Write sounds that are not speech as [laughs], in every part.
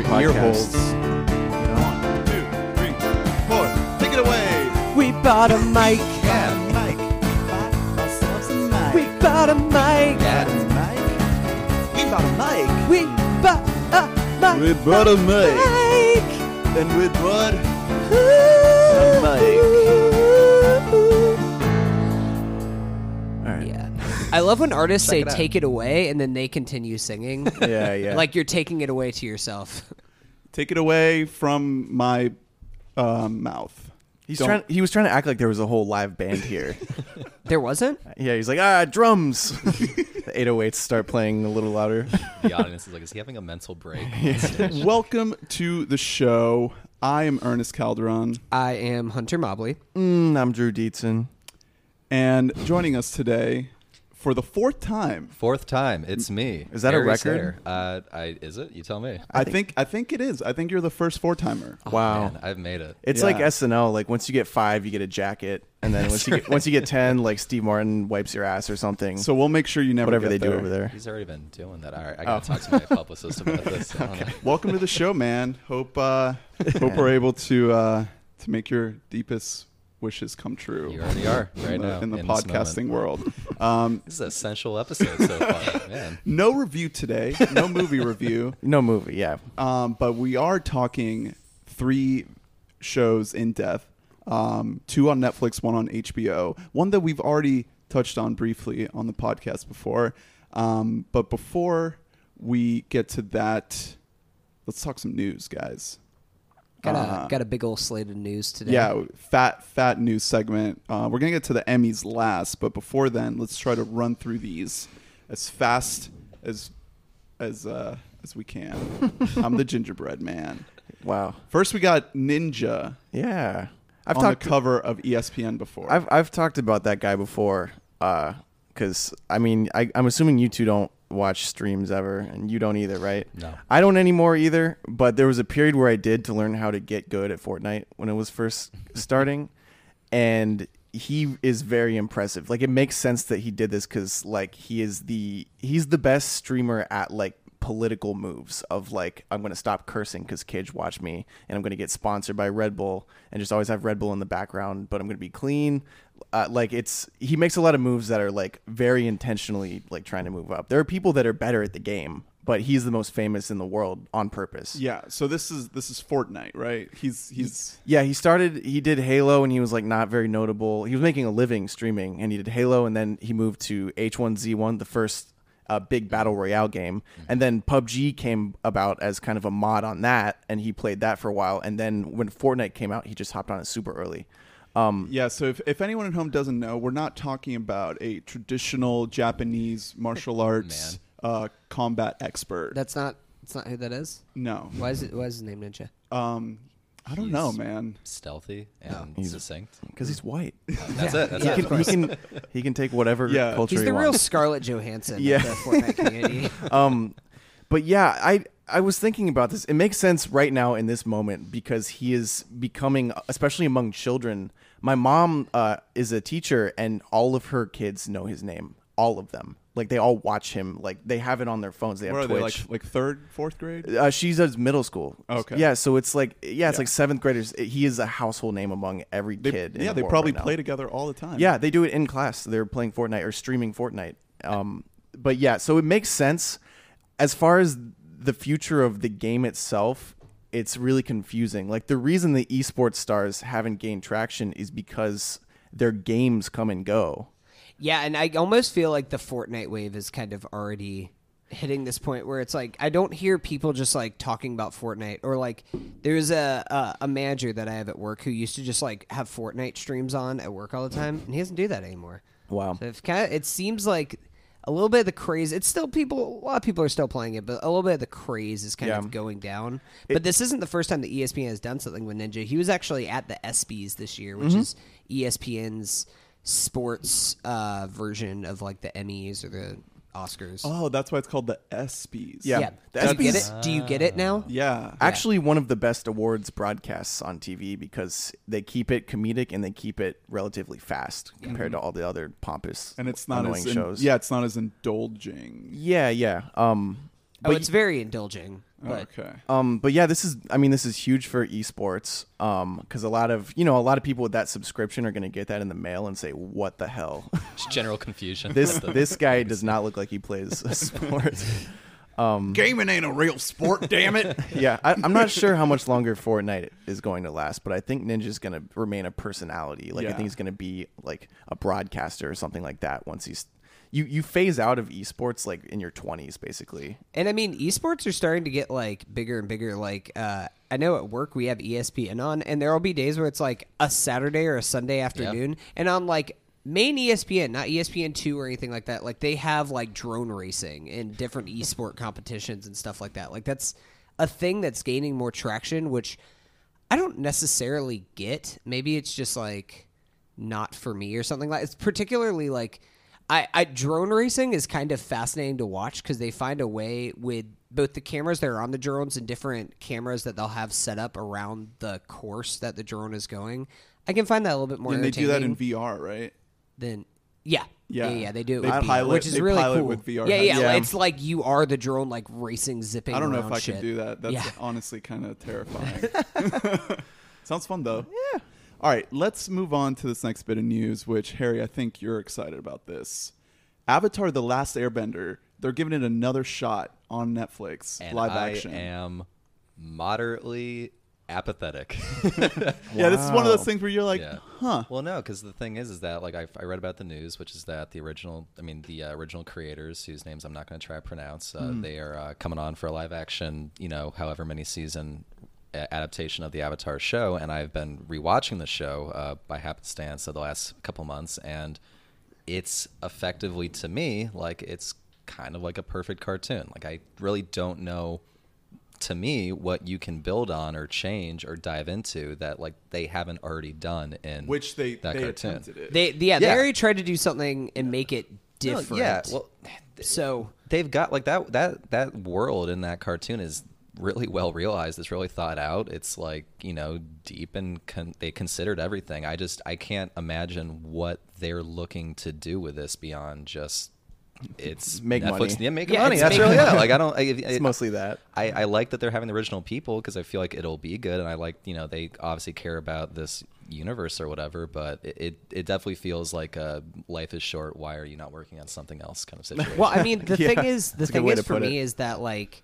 your podcast. ear holes. One, two, three, four. Take it away. We bought a mic. Yeah, Bought a mic. We bought a mic. got a mic. We bought a mic. We bought a mic. We bought a mic. mic. And with what? A All I love when artists say it out. take it away and then they continue singing. [laughs] Yeah, yeah. [laughs] Like you're taking it away to yourself. Take it away from my uh, mouth. he's Don't- trying. He was trying to act like there was a whole live band here. [laughs] There wasn't? yeah, he's like, ah, drums. the 808s start playing a little louder. The audience is like, is he having a mental break? Welcome to the show. I am Ernest Calderon, I am Hunter Mobley. Mm, I'm Drew Dietzen. and joining us today for the fourth time. Fourth time, it's me. Is that a Harry record? Sayer. Uh, I is it? You tell me. I think I think it is. I think you're the first four timer. wow. Man, I've made it. It's Yeah. like SNL. Like once you get five, you get a jacket, and then once you get once you get ten, like Steve Martin wipes your ass or something. So we'll make sure you never whatever get they do over there. He's already been doing that. All right, I Oh. gotta talk to my [laughs] publicist about this. I. Welcome to the show, man. Hope uh, [laughs] hope we're able to uh, to make your deepest wishes come true. You already are right in the, now in the in podcasting world. Um, [laughs] This is a sensual episode so far, [laughs] man. no review today, no movie review, [laughs] No movie. Yeah. um, but we are talking three shows in depth. Um, two on Netflix, one on HBO. One that we've already touched on briefly on the podcast before. Um, but before we get to that, let's talk some news, guys. Got a Uh, got a big old slate of news today. Yeah, fat fat news segment. Uh, we're gonna get to the Emmys last, but before then, let's try to run through these as fast as as uh, as we can. [laughs] I'm the gingerbread man. Wow. First, we got Ninja Yeah. I've on talked. the cover of ESPN before. I've I've talked about that guy before. Uh, because I mean, I, I'm assuming you two don't watch streams ever, and you don't either, right? No. I don't anymore either. But there was a period where I did to learn how to get good at Fortnite when it was first [laughs] starting, and he is very impressive. Like it makes sense that he did this because like he is the he's the best streamer at like political moves of like I'm gonna stop cursing because kids watch me and I'm gonna get sponsored by Red Bull and just always have Red Bull in the background, but I'm gonna be clean. Uh, like it's he makes a lot of moves that are like very intentionally like trying to move up. There are people that are better at the game, but he's the most famous in the world on purpose. yeah, so this is this is Fortnite, right? He's he's Yeah, he started. He did Halo, and he was like not very notable. He was making a living streaming, and he did Halo, and then he moved to H1Z1, the first uh, big battle royale game, and then PUBG came about as kind of a mod on that, and he played that for a while. And then when Fortnite came out, he just hopped on it super early. Um, yeah. So if if anyone at home doesn't know, we're not talking about a traditional Japanese martial [laughs] arts uh, combat expert. That's not that's not who that is. no. Why is it why is his name Ninja? Um, I don't know, man. Stealthy and He's- succinct. because he's white, That's [laughs] it. That's he it. can, he can he can take whatever Yeah. culture He's he the real wants. Scarlett Johansson Yeah. of the Fortnite [laughs] community. um but yeah i i was thinking about this it makes sense right now in this moment because he is becoming especially among children my mom uh, is a teacher and all of her kids know his name all of them like they all watch him like they have it on their phones they have Where are twitch they like like third, fourth grade? uh, she's at middle school. Okay. Yeah, so it's like yeah, it's Yeah. like seventh graders. He is a household name among every They, kid. in yeah, the they world probably right now. play together all the time. Yeah, they do it in class. They're playing Fortnite or streaming Fortnite. Um, but yeah, so it makes sense. As far as the future of the game itself, it's really confusing. Like the reason the esports stars haven't gained traction is because their games come and go. Yeah, and I almost feel like the Fortnite wave is kind of already hitting this point where it's like I don't hear people just like talking about Fortnite or like there's a a, a manager that I have at work who used to just like have Fortnite streams on at work all the time, and he doesn't do that anymore. Wow. So kind of, it seems like a little bit of the craze. It's still people. A lot of people are still playing it, but a little bit of the craze is kind Yeah. of going down. but this isn't the first time that ESPN has done something with Ninja. He was actually at the ESPYS this year, which Mm-hmm. is ESPN's sports uh, version of like the Emmys or the Oscars. Oh, that's why it's called the ESPYS. Yeah. yeah. the Do you get ESPYs it? Do you get it now? Yeah. Actually, one of the best awards broadcasts on TV because they keep it comedic and they keep it relatively fast compared to all the other pompous and it's not annoying as in- shows. yeah, it's not as indulging. Yeah, yeah. Um, Oh, But it's very indulging. But okay. Um, but yeah, this is I mean this is huge for esports. Um, because a lot of you know a lot of people with that subscription are going to get that in the mail and say what the hell. Just general confusion. this [laughs] this guy does not look like he plays a sport. Gaming ain't a real sport, damn it. [laughs] yeah, I, I'm not sure how much longer Fortnite is going to last, but I think Ninja's going to remain a personality. Like I think he's going to be like a broadcaster or something like that. Once he's you you phase out of esports like in your 20s basically. And I mean, esports are starting to get like bigger and bigger. Like, uh, I know at work we have ESPN on, and there will be days where it's like a Saturday or a Sunday afternoon, and on like main ESPN, not ESPN two or anything like that. Like they have like drone racing and different esport competitions and stuff like that. Like that's a thing that's gaining more traction, which I don't necessarily get. Maybe it's just like not for me or something like. It's particularly like I, I drone racing is kind of fascinating to watch because they find a way with both the cameras that are on the drones and different cameras that they'll have set up around the course that the drone is going. I can find that a little bit more. and they do that in VR, right? Then yeah. Yeah. yeah, yeah, they do. They with VR, pilot- which is they really pilot cool. with VR Yeah, yeah, headsets. It's like you are the drone, like racing, zipping. I don't know if I shit. can do that. That's Yeah. honestly kind of [laughs] terrifying. [laughs] Sounds fun though. Yeah. All right, let's move on to this next bit of news, which Harry, I think you're excited about this. Avatar: The Last Airbender. They're giving it another shot on Netflix, and live I action. I am moderately apathetic. [laughs] Yeah, this is one of those things where you're like, yeah. huh? Well, no, because the thing is, is that like I, I read about the news, which is that the original, I mean, the uh, original creators, whose names I'm not going to try to pronounce, uh, they are uh, coming on for a live action, you know, however many season adaptation of the Avatar show, and I've been rewatching the show uh, by happenstance of the last couple months, and it's effectively to me like it's kind of like a perfect cartoon. Like I really don't know to me what you can build on or change or dive into that like they haven't already done in Which they that they cartoon. attempted it. They yeah, they Yeah. already tried to do something and make it No, different. yeah, well, so they've got like that that that world in that cartoon is really well realized. It's really thought out. It's like you know deep and con- they considered everything. I just I can't imagine what they're looking to do with this beyond just it's [laughs] Make Netflix. money. Yeah, make Yeah, money. That's really money. it. Like I don't. I, [laughs] It's mostly that. I, I like that they're having the original people because I feel like it'll be good, and I like you know they obviously care about this universe or whatever. But it it, it definitely feels like a life is short. Why are you not working on something else kind of situation? [laughs] Well, I mean, the Yeah, thing is, the that's thing is for me it. is that like,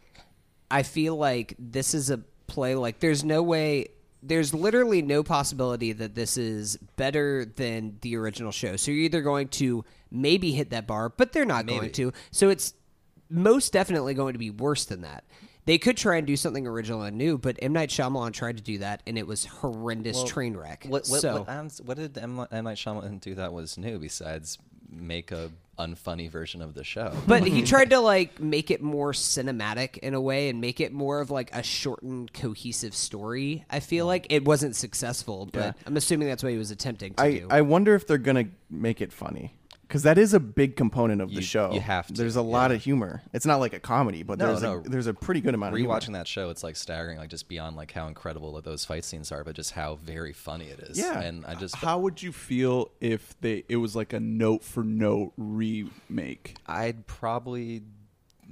I feel like this is a play. Like, there's no way. There's literally no possibility that this is better than the original show. So you're either going to maybe hit that bar, but they're not going to. So it's most definitely going to be worse than that. They could try and do something original and new, but M Night Shyamalan tried to do that, and it was horrendous train wreck. What what, so what, what did M. M. Night Shyamalan do that was new besides make a unfunny version of the show? but he [laughs] tried to like make it more cinematic in a way and make it more of like a shortened cohesive story i feel like it wasn't successful but Yeah. i'm assuming that's what he was attempting to I, do I wonder if they're gonna make it funny because that is a big component of the You- show. you have to, There's a lot yeah. of humor. It's not like a comedy, but No, there's no. a, there's a pretty good amount of humor. Rewatching that show, it's like staggering, like just beyond like how incredible that those fight scenes are, but just how very funny it is. Yeah. and I just How would you feel if they it was like a note for note remake? I'd probably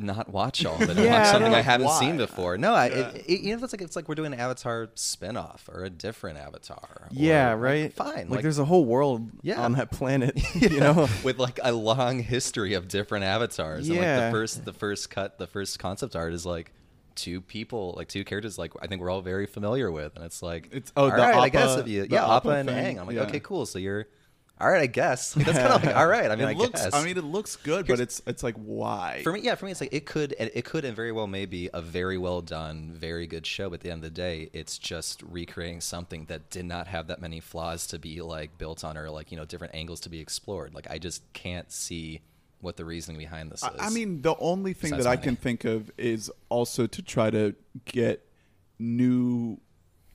not watch all of it. [laughs] and Yeah, watch don't something know I haven't why. seen before. No, I, it, it, you know, it's like it's like we're doing an Avatar spinoff or a different Avatar. Yeah, or, like, right. fine. Like, there's a whole world Yeah. on that planet. [laughs] You know. with like a long history of different avatars. And like Yeah. the first the first cut, the first concept art is like two people, like two characters like I think we're all very familiar with. And it's like It's- oh, all the right, I guess if you the yeah, Appa Appa and thing, Aang. I'm like, yeah. okay, cool. So you're all right, I guess. [laughs] Like, that's kind of like all right. I mean, it I looks. guess. I mean, it looks good, but it's it's like why? For me, yeah, for me, it's like it could, it could, and very well may be a very well done, very good show. But at the end of the day, it's just recreating something that did not have that many flaws to be like built on, or like you know different angles to be explored. Like I just can't see what the reasoning behind this is. I I mean, the only thing that I can think of is also to try to get new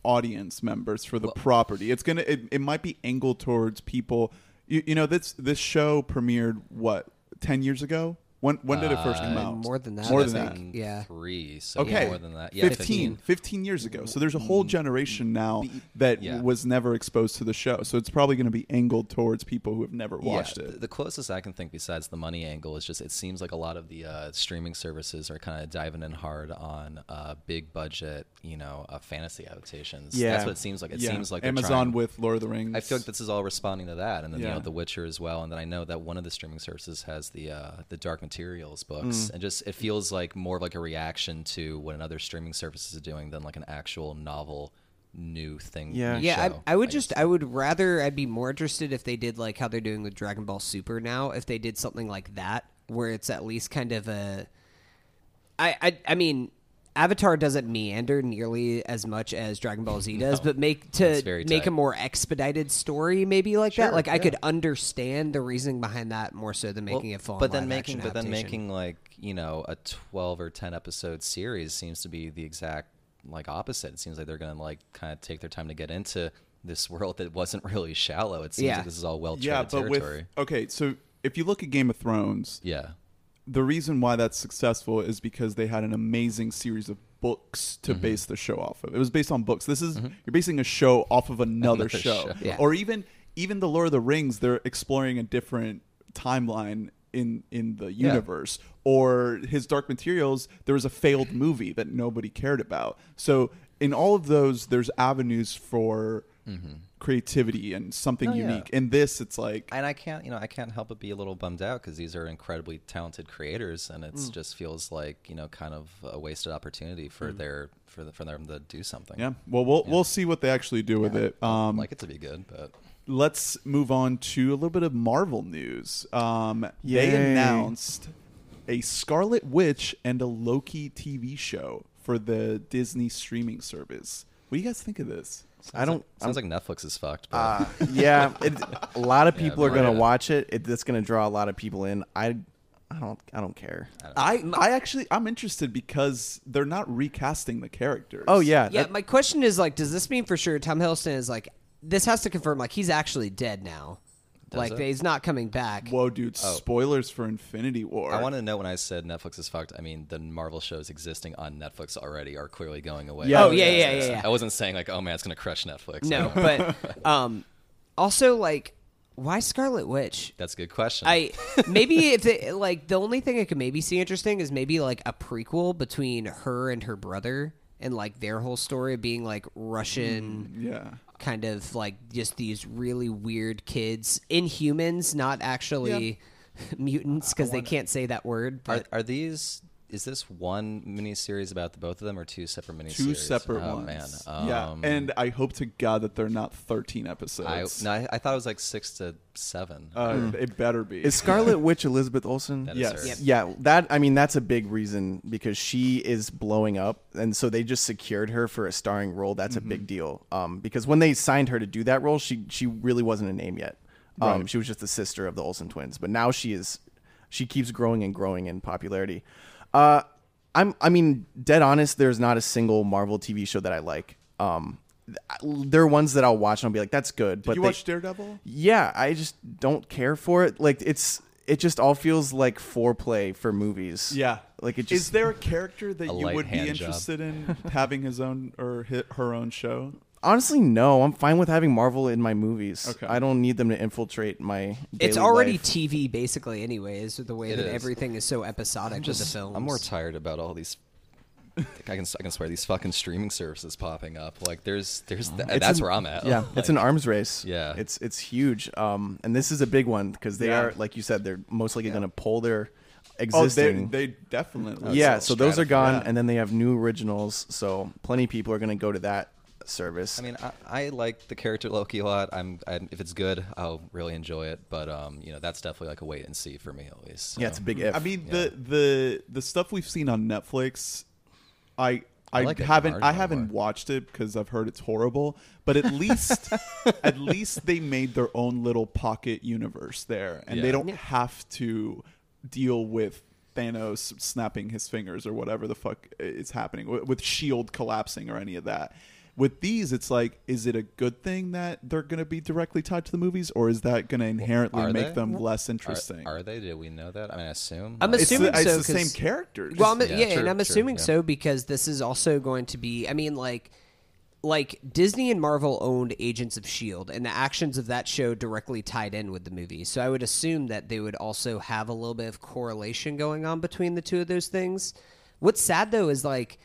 audience members for the property. It's gonna. It, it might be angled towards people. You, you know, this this show premiered what ten years ago. When when did it first come Uh, out? More than that, More I than that. Yeah. Three. So Okay, more than that. Yeah, 15, 15 years ago. So there's a whole generation now that Yeah. was never exposed to the show. So it's probably going to be angled towards people who have never watched yeah, it. The, the closest I can think, besides the money angle, is just it seems like a lot of the uh, streaming services are kind of diving in hard on uh, big budget, you know, uh, fantasy adaptations. Yeah. that's what it seems like. It yeah. seems like Amazon trying- with Lord of the Rings. I feel like this is all responding to that, and then you know, The Witcher as well. And then I know that one of the streaming services has the uh, the Dark Materials books, Mm. and just it feels like more of like a reaction to what another streaming service is doing than like an actual novel new thing. Yeah. new Yeah, show, I, I would guess. just, I would rather, I'd be more interested if they did like how they're doing with Dragon Ball Super now. If they did something like that, where it's at least kind of a, I, I, I mean, Avatar doesn't meander nearly as much as Dragon Ball Z [laughs] does, but make to make a more expedited story, maybe like Sure, that. Like I could understand the reasoning behind that more so than making Well, it fall. But then making, but then making like you know a twelve or ten episode series seems to be the exact like opposite. It seems like they're gonna like kind of take their time to get into this world that wasn't really shallow. It seems Yeah. like this is all well yeah, but territory. with okay, so if you look at Game of Thrones, yeah, the reason why that's successful is because they had an amazing series of books Mm-hmm. to base the show off of. It was based on books. This is you're basing a show off of another, Another show. show. Yeah. Or even even the Lord of the Rings, they're exploring a different timeline in in the universe. Or his Dark Materials, there was a failed movie that nobody cared about. So in all of those, there's avenues for creativity and something. Oh, yeah. unique. In this, it's like and I can't you know I can't help but be a little bummed out because these are incredibly talented creators, and it Mm. just feels like you know kind of a wasted opportunity for their for the, for them to do something. Mm. yeah. Well, we'll we'll see what they actually do with it. Um, like it to be good, but let's move on to a little bit of Marvel news. Um, they announced a Scarlet Witch and a Loki TV show for the Disney streaming service. What do you guys think of this? I don't. sounds like Netflix is fucked. But Uh, yeah, it, a [laughs] lot of Yeah, people are gonna watch it. it. It's gonna draw a lot of people in. I, I don't. I don't care. I I actually I'm interested because they're not recasting the characters. Oh yeah, Yeah, that- my question is like, does this mean for sure Tom Hiddleston is like, this has to confirm like he's actually dead now, Does like it? he's not coming back. Whoa, dude! Oh. Spoilers for Infinity War. I want to know when I said Netflix is fucked. I mean, the Marvel shows existing on Netflix already are clearly going away. Yeah. Oh, yeah, yeah, yeah, yeah. I wasn't saying like, oh man, it's gonna crush Netflix. No, No. [laughs] but um, also like, why Scarlet Witch? that's a good question. I [laughs] maybe if it, like the only thing I could maybe see interesting is maybe like a prequel between her and her brother and like their whole story of being like Russian. Mm, yeah. kind of like just these really weird kids inhumans not actually [laughs] mutants because they can't say that word are are these? Is this one miniseries about the both of them, or two separate miniseries? Two separate oh, ones. man. yeah, Um, and I hope to God that they're not 13 I, episodes. no, I, I thought it was like six to seven. uh, It better be. is Scarlet Witch Elizabeth Olsen? That is yes. Yep. Yeah, that I mean that's a big reason because she is blowing up, and so they just secured her for a starring role. That's Mm-hmm. a big deal. Um, because when they signed her to do that role, she she really wasn't a name yet. Um, Right. she was just the sister of the Olsen twins, but now she is. She keeps growing and growing in popularity. Uh, I'm I mean, dead honest. There's not a single Marvel TV show that I like. Um, there are ones that I'll watch and I'll be like, "That's good." Did but you they- watch Daredevil? yeah, I just don't care for it. Like it's it just all feels like foreplay for movies. Yeah. Like it Is just Is there a character that A you light would be hand job. interested in [laughs] having his own or hi her own show? Honestly no. I'm fine with having Marvel in my movies. Okay. I don't need them to infiltrate my. it's daily already life. tv basically anyways with the way It that is. everything is so episodic with the films I'm more tired about all these. I can I can swear these fucking streaming services popping up. Like there's there's th- It's that's an- where I'm at. Yeah, Like, it's an arms race. Yeah. it's it's huge. Um, and this is a big one because they Yeah. are like you said, they're most likely going to pull their Oh, they, existing. they definitely. yeah, so those are gone, Yeah. and then they have new originals. So plenty of people are going to go to that service. I mean, I, I like the character Loki a lot. I'm I, if it's good, I'll really enjoy it. But um, you know, that's definitely like a wait and see for me at least. yeah, it's a big if. I mean the the the stuff we've seen on Netflix, I I, I like haven't I haven't watched it because I've heard it's horrible. But at least [laughs] at least they made their own little pocket universe there, and they don't have to deal with Thanos snapping his fingers or whatever the fuck is happening with, with Shield collapsing or any of that. With these, it's like, is it a good thing that they're going to be directly tied to the movies, or is that going to inherently are make they? them less interesting? are they? Do we know that? I mean, I assume. I'm Like, it's assuming the, it's so, the same 'cause- characters. Well, I'm, yeah, Yeah, true, and I'm true, assuming yeah. so because this is also going to be. I mean, like, like Disney and Marvel owned Agents of Shield, and the actions of that show directly tied in with the movie. So I would assume that they would also have a little bit of correlation going on between the two of those things. What's sad though is like,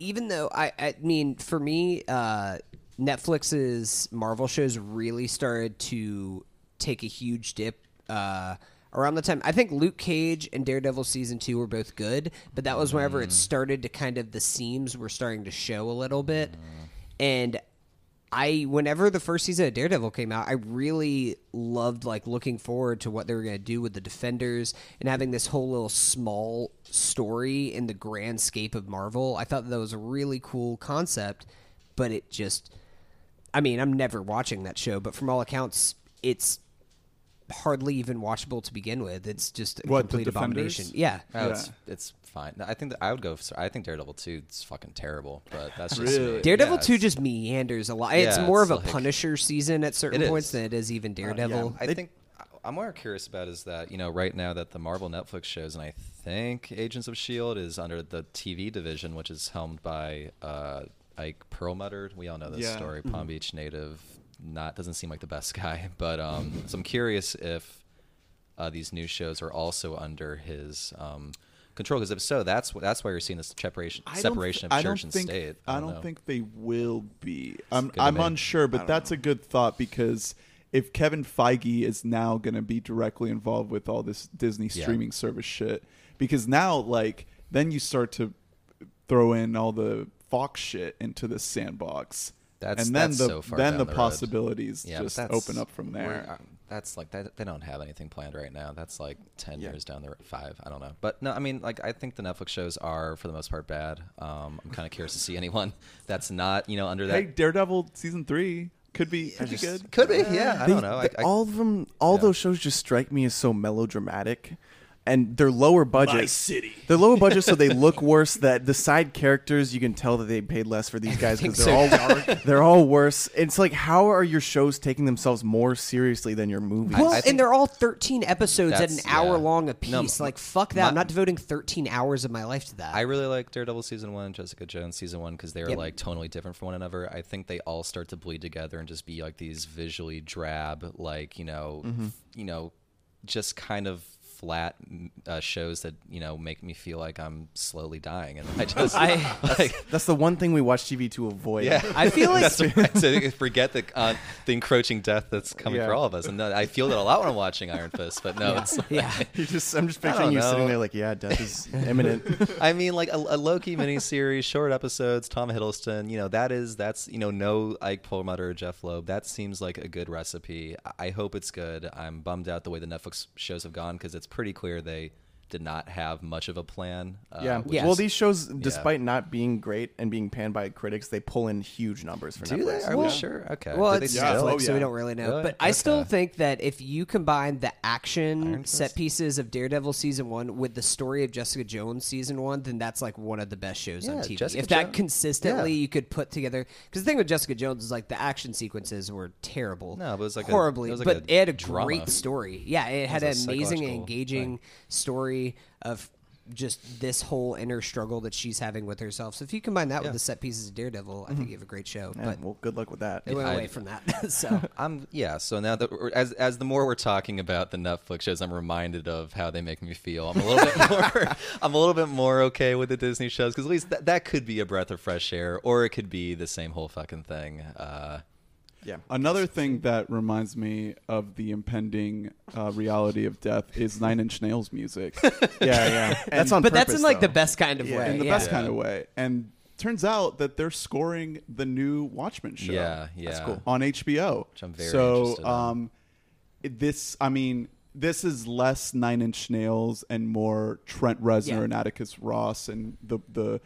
even though I, I mean, for me, uh, Netflix's Marvel shows really started to take a huge dip uh, around the time. I think Luke Cage and Daredevil season two were both good, but that was whenever it started to kind of the seams were starting to show a little bit, and. I whenever the first season of Daredevil came out, I really loved like looking forward to what they were going to do with the Defenders and having this whole little small story in the grand scape of Marvel. I thought that was a really cool concept, but it just I mean, I'm never watching that show, but from all accounts, it's hardly even watchable to begin with. It's just a What, The complete Defenders? abomination. Yeah. Oh, Yeah. it's it's fine. I think that I would go. For, I think Daredevil two is fucking terrible, but that's just Really? me. Daredevil Yeah, 2 just meanders a lot. it's more it's of a like- Punisher season at certain points is. than it is even Daredevil. I think I'm more curious about is that you know right now that the Marvel Netflix shows and I think Agents of Shield is under the TV division, which is helmed by uh, Ike Perlmutter. We all know this Yeah. story. Palm Beach native, not doesn't seem like the best [laughs] guy, but um, so I'm curious if uh, these new shows are also under his. Um, Control, because if so, that's that's why you're seeing this separation separation th- of church I and don't think, state. I don't don't think they will be. I'm I'm me. unsure, but that's a good thought because if Kevin Feige is now going to be directly involved with all this Disney Yeah. streaming service shit, because now like then you start to throw in all the Fox shit into the sandbox. That's- and then that's the so far then the, the possibilities Yeah, just open up from there. That's like that. They don't have anything planned right now. That's like ten Yeah. years down the road, five. I don't know, but no. I mean, like I think the Netflix shows are for the most part bad. Um, I'm kind of curious to see anyone [laughs] that's not you know under that. Hey, Daredevil season three could be could be just- good. Could be, yeah. I They- don't know. I, they- I, all of them, all Yeah. those shows just strike me as so melodramatic, and they're lower budget. My city. They're lower budget, so they [laughs] look worse. That the side characters, you can tell that they paid less for these guys because they're all [laughs] dark. they're all worse. It's like, how are your shows taking themselves more seriously than your movies? Well, I and they're all 13 episodes at an that's- hour yeah. long a No, piece. m- like, fuck that. my- I'm not devoting 13 hours of my life to that. I really like Daredevil season one, Jessica Jones season one because they are Yep. like tonally different from one another. I think they all start to bleed together and just be like these visually drab, like you know, Mm-hmm. f- you know, just kind of flat uh, shows that you know make me feel like I'm slowly dying, and I [laughs] just I- [laughs] like. That's the one thing we watch TV to avoid. Yeah, I feel [laughs] like- that's to forget the uh, the encroaching death that's coming Yeah. for all of us, and I feel that a lot when I'm watching Iron Fist. But no, it's yeah. You just, I'm just picturing don't you sitting there like, yeah, death is imminent. I mean, like a, a Loki miniseries, short episodes, Tom Hiddleston. You know, that is that's you know no Ike Perlmutter or Jeph Loeb. That seems like a good recipe. I- I hope it's good. I'm bummed out the way the Netflix shows have gone because it's pretty clear they did not have much of a plan. Uh, yeah. Yes. Well, these shows, despite not being great and being panned by critics, they pull in huge numbers for do Netflix. they? Are Well- we sure? Okay. Well, it's Yeah. still- Netflix, Oh, so we don't really know. Really? But I still think that if you combine the action set pieces of Daredevil season one with the story of Jessica Jones season one, then that's like one of the best shows on Yeah, TV. Jessica if that Jones- consistently yeah. you could put together, because the thing with Jessica Jones is like the action sequences were terrible. No, but it was like a- horribly, it was like but a it had a drama. great story. Yeah, it had was an amazing, engaging thing. story of just this whole inner struggle that she's having with herself. So if you combine that Yeah. with the set pieces of Daredevil, I think you have a great show. Yeah, but well, good luck with that. they went I- away from that. [laughs] so [laughs] I'm yeah. So now that we're, as as the more we're talking about the Netflix shows, I'm reminded of how they make me feel. I'm a little bit [laughs] more. I'm a little bit more okay with the Disney shows because at least that that could be a breath of fresh air, or it could be the same whole fucking thing. Uh, Yeah. Another thing that reminds me of the impending uh, reality of death is Nine Inch Nails music [laughs] Yeah, yeah. That's on but that's purpose, in like the best kind of Yeah. way. in the yeah. best kind of way. And turns out that they're scoring the new Watchmen show yeah, yeah. cool. on HBO. Which I'm very so, interested in. um, it- this, I mean, this is less Nine Inch Nails and more Trent Reznor Yeah. and Atticus Ross and the the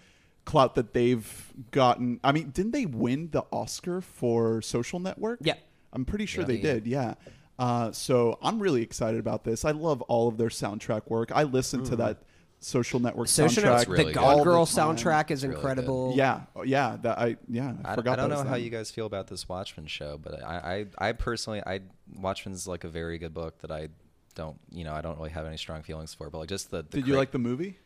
clout that they've gotten. I mean, didn't they win the Oscar for Social Network? Yeah. I'm pretty sure Yeah. they Yeah. did. Yeah. Uh, so I'm really excited about this. I love all of their soundtrack work. I listened to that Social Network Social soundtrack. Really the good. Gone all Girl the soundtrack is It's really good. incredible. Yeah, oh, yeah. That I yeah. I, I, forgot. I don't know how them. you guys feel about this Watchmen show, but I, I, I personally, I Watchmen's like a very good book that I don't, you know, I don't really have any strong feelings for. But like just the, the Did you like the movie?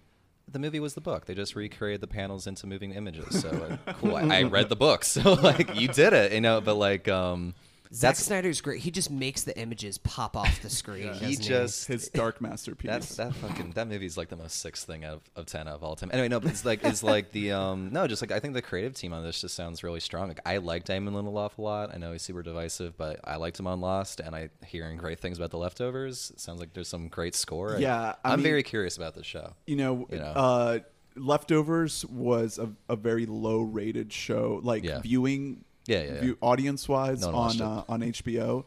The movie was the book. They just recreated the panels into moving images. So uh, [laughs] cool. I, I read the book, [laughs] so like you did it, you know. But like, um, Zack that's Snyder's great. He just makes the images pop off the [laughs] screen. he doesn't just His dark masterpiece. That's that fucking that movie's like the most sixth thing out of, of ten of all time. Anyway, no, but it's like it's like the [laughs] um no, just like I think the creative team on this just sounds really strong. Like I like Damon Lindelof a lot. I know he's super divisive, but I liked him on Lost, and I hearing great things about the leftovers. It sounds like there's some great score. I- Yeah, I I'm very curious about this show. you know, You know. uh leftovers was a, a very low rated show like Yeah. viewing Yeah, yeah, yeah. audience wise No one on it. uh, on hbo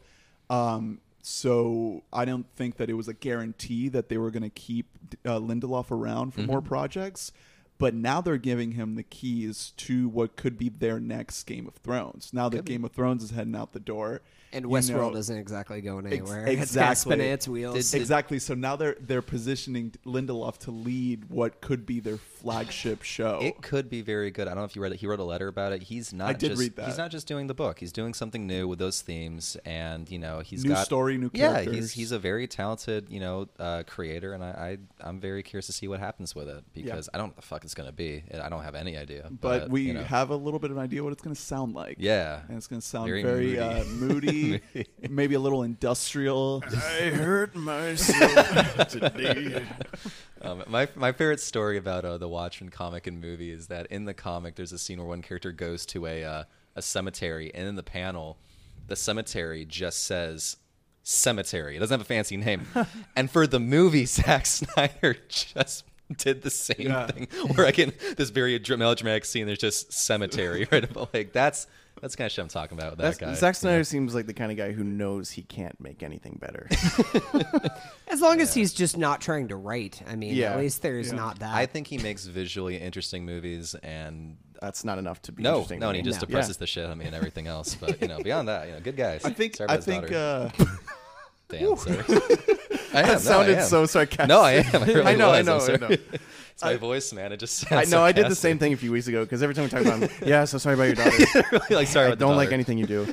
um so i don't think that it was a guarantee that they were going to keep uh, lindelof around for Mm-hmm. more projects but now they're giving him the keys to what could be their next game of thrones now that game of thrones is heading out the door And Westworld isn't exactly going anywhere. [laughs] It's got spinning its wheels. exactly. So now they're they're positioning Lindelof to lead what could be their flagship [sighs] show. It could be very good. I don't know if you read it. He wrote a letter about it. He's not. I did just, read that. He's not just doing the book. He's doing something new with those themes, and you know, he's New got story, new Yeah, he's he's a very talented, you know, uh, creator, and I, I I'm very curious to see what happens with it because I don't know the fuck it's gonna be. I don't have any idea. but, But, we you know. have a little bit of an idea what it's going to sound like. Yeah. and it's going to sound Very very, moody. uh, [laughs] moody, maybe a little industrial. I hurt myself [laughs] today. Um, my my favorite story about uh, the Watchmen comic and movie is that in the comic there's a scene where one character goes to a uh, a cemetery and in the panel the cemetery just says cemetery. It doesn't have a fancy name. [laughs] and for the movie, Zack Snyder just [laughs] did the same Yeah. thing where I can this very melodramatic scene there's just cemetery [laughs] right but like that's that's kind of shit I'm talking about with that That's, guy. Zack Snyder seems like the kind of guy who knows he can't make anything better. [laughs] as long as he's just not trying to write. I mean, Yeah. at least there's Yeah. not that. I think he makes visually interesting movies and That's not enough to be No, interesting. no, to and he just No. depresses the shit out of me and everything else. But you know, beyond that, you know, good guys. I think. Sorry I think. daughter. Uh, Dan, sorry. I am, no, That sounded I am. so sarcastic. No, I am. I, really [laughs] I know, I was. know, I'm I know. [laughs] it's my voice, man. It just I sounds know. I did the same thing a few weeks ago because every time we talk about him, [laughs] yeah, so sorry about your daughter. like sorry, I about don't like anything you do.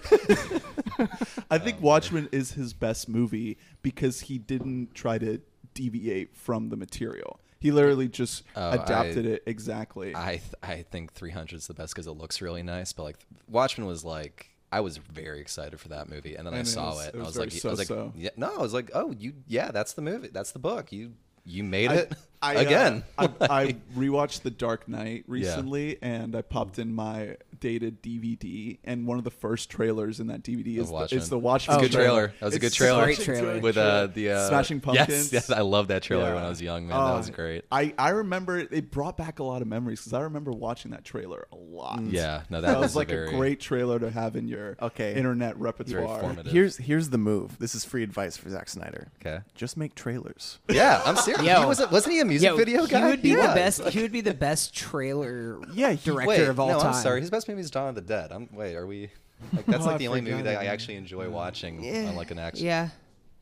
I think oh, Watchmen is his best movie because he didn't try to deviate from the material. He literally just Oh, adapted I- it exactly. I th- I think 300 is the best because it looks really nice. But like Watchmen was like. I was very excited for that movie, and then I And it saw was- it. it and I was was like, very I was like, yeah, no, I was like, oh, you, yeah, that's the movie, that's the book. You, you made I- it I, uh, again. I, I Like- [laughs] rewatched The Dark Knight recently, and I popped in my dated DVD, and one of the first trailers in that DVD is the, Watchmen. is the Watchmen. It's a good trailer. That was a good trailer. Great trailer. with uh, the uh, Smashing [laughs] Pumpkins. Yes, yes, I love that trailer Yeah. when I was young, man. Uh, that was great. I, I remember it, it brought back a lot of memories because I remember watching that trailer a lot. Yeah, no, that, that, was, was like a, very, a great trailer to have in your Okay. internet repertoire. formative. Here's here's the move. This is free advice for Zack Snyder. Okay. Just make trailers. Yeah, I'm serious. [laughs] Yo. he wasn't, wasn't he a music Yo, video guy? He would be the Yeah. best. He would be the [laughs] best trailer Yeah, he- director Wait, of all no, time. I'm sorry. His best movie is Dawn of the Dead. I'm wait, are we? Like, that's [laughs] Oh, like the only movie forgot that I actually enjoy watching uh, on like an action. Yeah.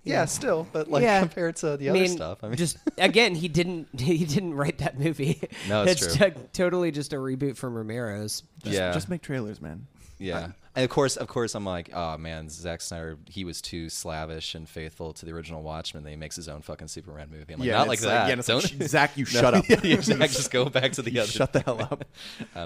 yeah, still, but like Yeah. compared to the I other mean, stuff, I mean, just [laughs] again, he didn't. He didn't write that movie. No, it's it's true. t- totally just a reboot from Romero's. Just, yeah, Just make trailers, man. yeah. And of course, of course, I'm like, oh man, Zack Snyder, he was too slavish and faithful to the original Watchmen. That he makes his own fucking Superman movie. I'm like, yeah, not it's like that. yeah, and it's like, Don't- "Sh- Zack, you [laughs] No, shut up. [laughs] yeah, Zack, just go back to the [laughs] other. Shut the hell up.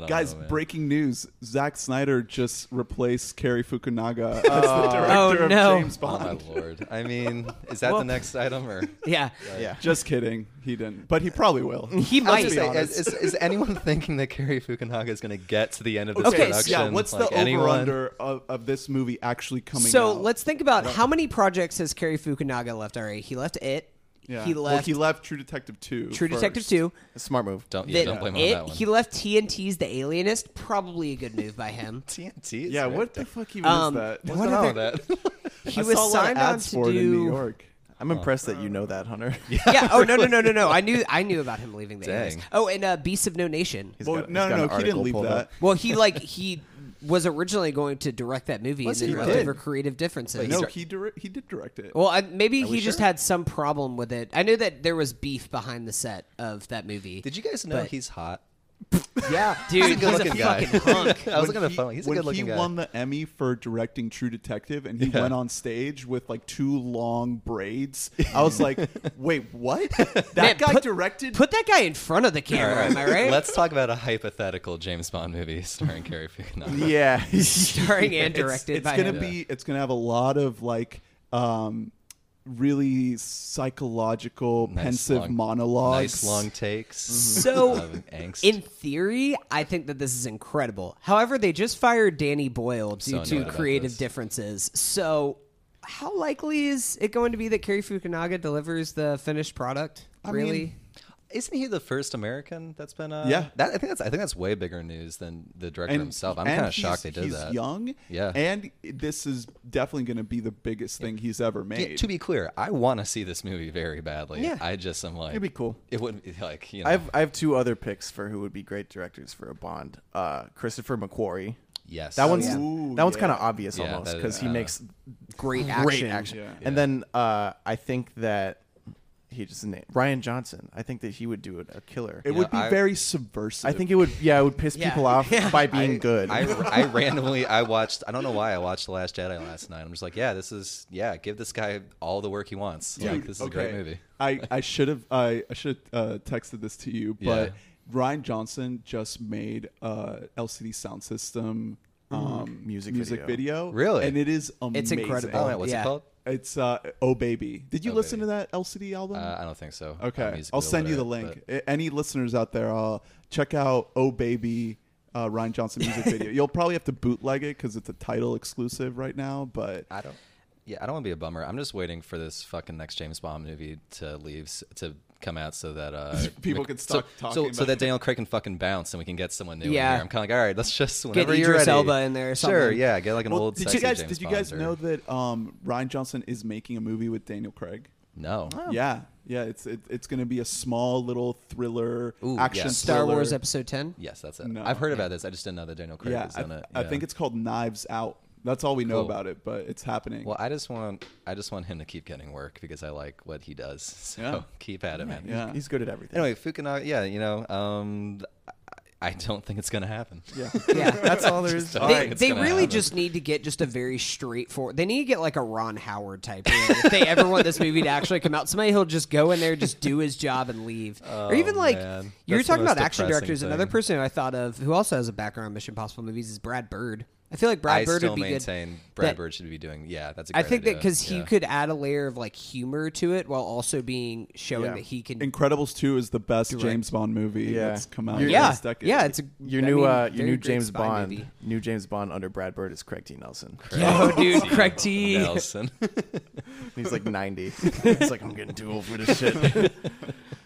Guys, know, breaking news: Zack Snyder just replaced Cary Fukunaga as the oh. director Oh, of no. James Oh my Bond. lord! I mean, is that Well- the next item or? Yeah. Yeah. Just kidding, he didn't, but he uh, probably will. He might. be say, is, is, is anyone thinking that Cary Fukunaga is going to get to the end of this Okay, production? yeah. What's Like, the anyone? over under of, of this movie actually coming So out? let's think about how many projects has Cary Fukunaga left already. He left it. Yeah. He Well, left he left True Detective two. True Detective first. two. Smart move. Don't yeah, Then don't blame him it. on that one. He left TNT's The Alienist. Probably a good move by him. [laughs] TNT. Is Yeah. right What there. the fuck even Um, is that? What's What going with that? [laughs] He I was saw a lot of signed on ads to for it do. in New York. I'm impressed that you know that, Hunter. [laughs] yeah. Oh no no no no no. I knew I knew about him leaving the Dang. Alienist. Oh, and uh, Beasts of No Nation. He's Well, got- he's no, got no, an no. He didn't leave pulled that. up. Well, he like he was originally going to direct that movie, Was and he then really? over creative differences. no, he dir- he did direct it. Well, I, maybe he we just sure? had some problem with it. I knew that there was beef behind the set of that movie. Did you guys know But- he's hot? Yeah, Dude, he's a good-looking guy. fucking hunk. [laughs] I was looking at the he- phone. He's a good looking he guy. won the Emmy for directing True Detective, and he Yeah. went on stage with like two long braids. I was like, [laughs] "Wait, what? That Man, guy put- directed?" Put that guy in front of the camera. Am I right? Let's talk about a hypothetical James Bond movie starring Cary Fukunaga. [laughs] Yeah. Starring and it's, directed it's by gonna him. be it's gonna have a lot of like um really psychological Nice pensive long- monologues Nice long takes. Mm-hmm. [laughs] So, angst. In theory, I think that this is incredible. However, they just fired Danny Boyle due so to creative differences. So, how likely is it going to be that Cary Fukunaga delivers the finished product? I really? mean, Isn't he the first American that's been? Uh, Yeah. that I think that's I think that's way bigger news than the director himself. I'm kind of shocked they did he's that. young Yeah. and this is definitely gonna be the biggest thing he's ever Yeah, made to be clear, I want to see this movie very badly. Yeah. I just am like, It'd be cool. It wouldn't be like you know. I have I have two other picks for who would be great directors for a Bond. Uh, Christopher McQuarrie. yes, That one's. Ooh, that one's yeah. kind of obvious Yeah, almost because he uh, makes Great great action. action. Yeah. And then uh, I think that he just named Rian Johnson. I think that he would do it a killer. it You would know, be I- very subversive I think it would. Yeah, it would piss Yeah. people off [laughs] by being good. I, [laughs] I randomly I watched I don't know why I watched The Last Jedi last night. I'm just like, yeah, this is yeah, give this guy all the work he wants. like this is a great movie. I, I should have I, I should have uh, texted this to you, but Yeah. Rian Johnson just made a LCD sound system um, Music music video. video. Really? and it is amazing. incredible. Oh, man, what's Yeah. it called? It's uh, Oh Baby. Did you Oh listen Baby. to that LCD album? Uh, I don't think so. okay, I'll send you the link. but- Any listeners out there, uh, check out Oh Baby. Uh, Rian Johnson music [laughs] video. You'll probably have to bootleg it because it's a Tidal exclusive right now. But I don't. Yeah, I don't want to be a bummer. I'm just waiting for this fucking next James Bond movie to leave to come out so that uh [laughs] People Mc- can so, stop talking so, about so that. Daniel Craig can fucking bounce and we can get someone new. Yeah. in here. I'm kind of like, all right, let's just whenever Idris you're ready. Elba in there or Sure, yeah, get like an Well, old. did sexy you guys James did you Bond guys or- know that um, Rian Johnson is making a movie with Daniel Craig? No. Yeah, yeah. It's it, it's going to be a small little thriller Ooh, action yes. Star thriller. Wars Episode 10? Yes, that's it. No. I've heard about this. I just didn't know that Daniel Craig Yeah, was in it. I think it's called Knives Out. That's all we know Cool. about it, but it's happening. Well, I just want I just want him to keep getting work because I like what he does. [laughs] So Yeah. keep at it, man. yeah. He's good at everything. Anyway, Fukunaga, yeah, you know, um, I, I don't think it's gonna happen. yeah. [laughs] Yeah. [laughs] That's all there is. Just They, they really happen. just need to get just a very straightforward. They need to get like a Ron Howard type. you know, if they ever want this movie to actually come out, somebody who'll just go in there, just do his job, and leave. or Oh, even like you were That's the talking about action depressing directors. Another person who I thought of who also has a background in Mission Impossible movies is Brad Bird. I feel like Brad I Bird still would be good. maintain Brad that- Bird should be doing. Yeah, that's. a I great think that idea. because he could add a layer of like humor to it while also being showing Yeah. that he can. Incredibles Two is the best Direct. James Bond movie Yeah. that's come out. In yeah, this decade. yeah, it's a Your I new mean, uh, your new James Bond, movie. new James Bond under Brad Bird is Craig T. Nelson. [laughs] Yo, dude, Craig T. Nelson. [laughs] He's like 90. [laughs] He's like, I'm getting too old for this shit.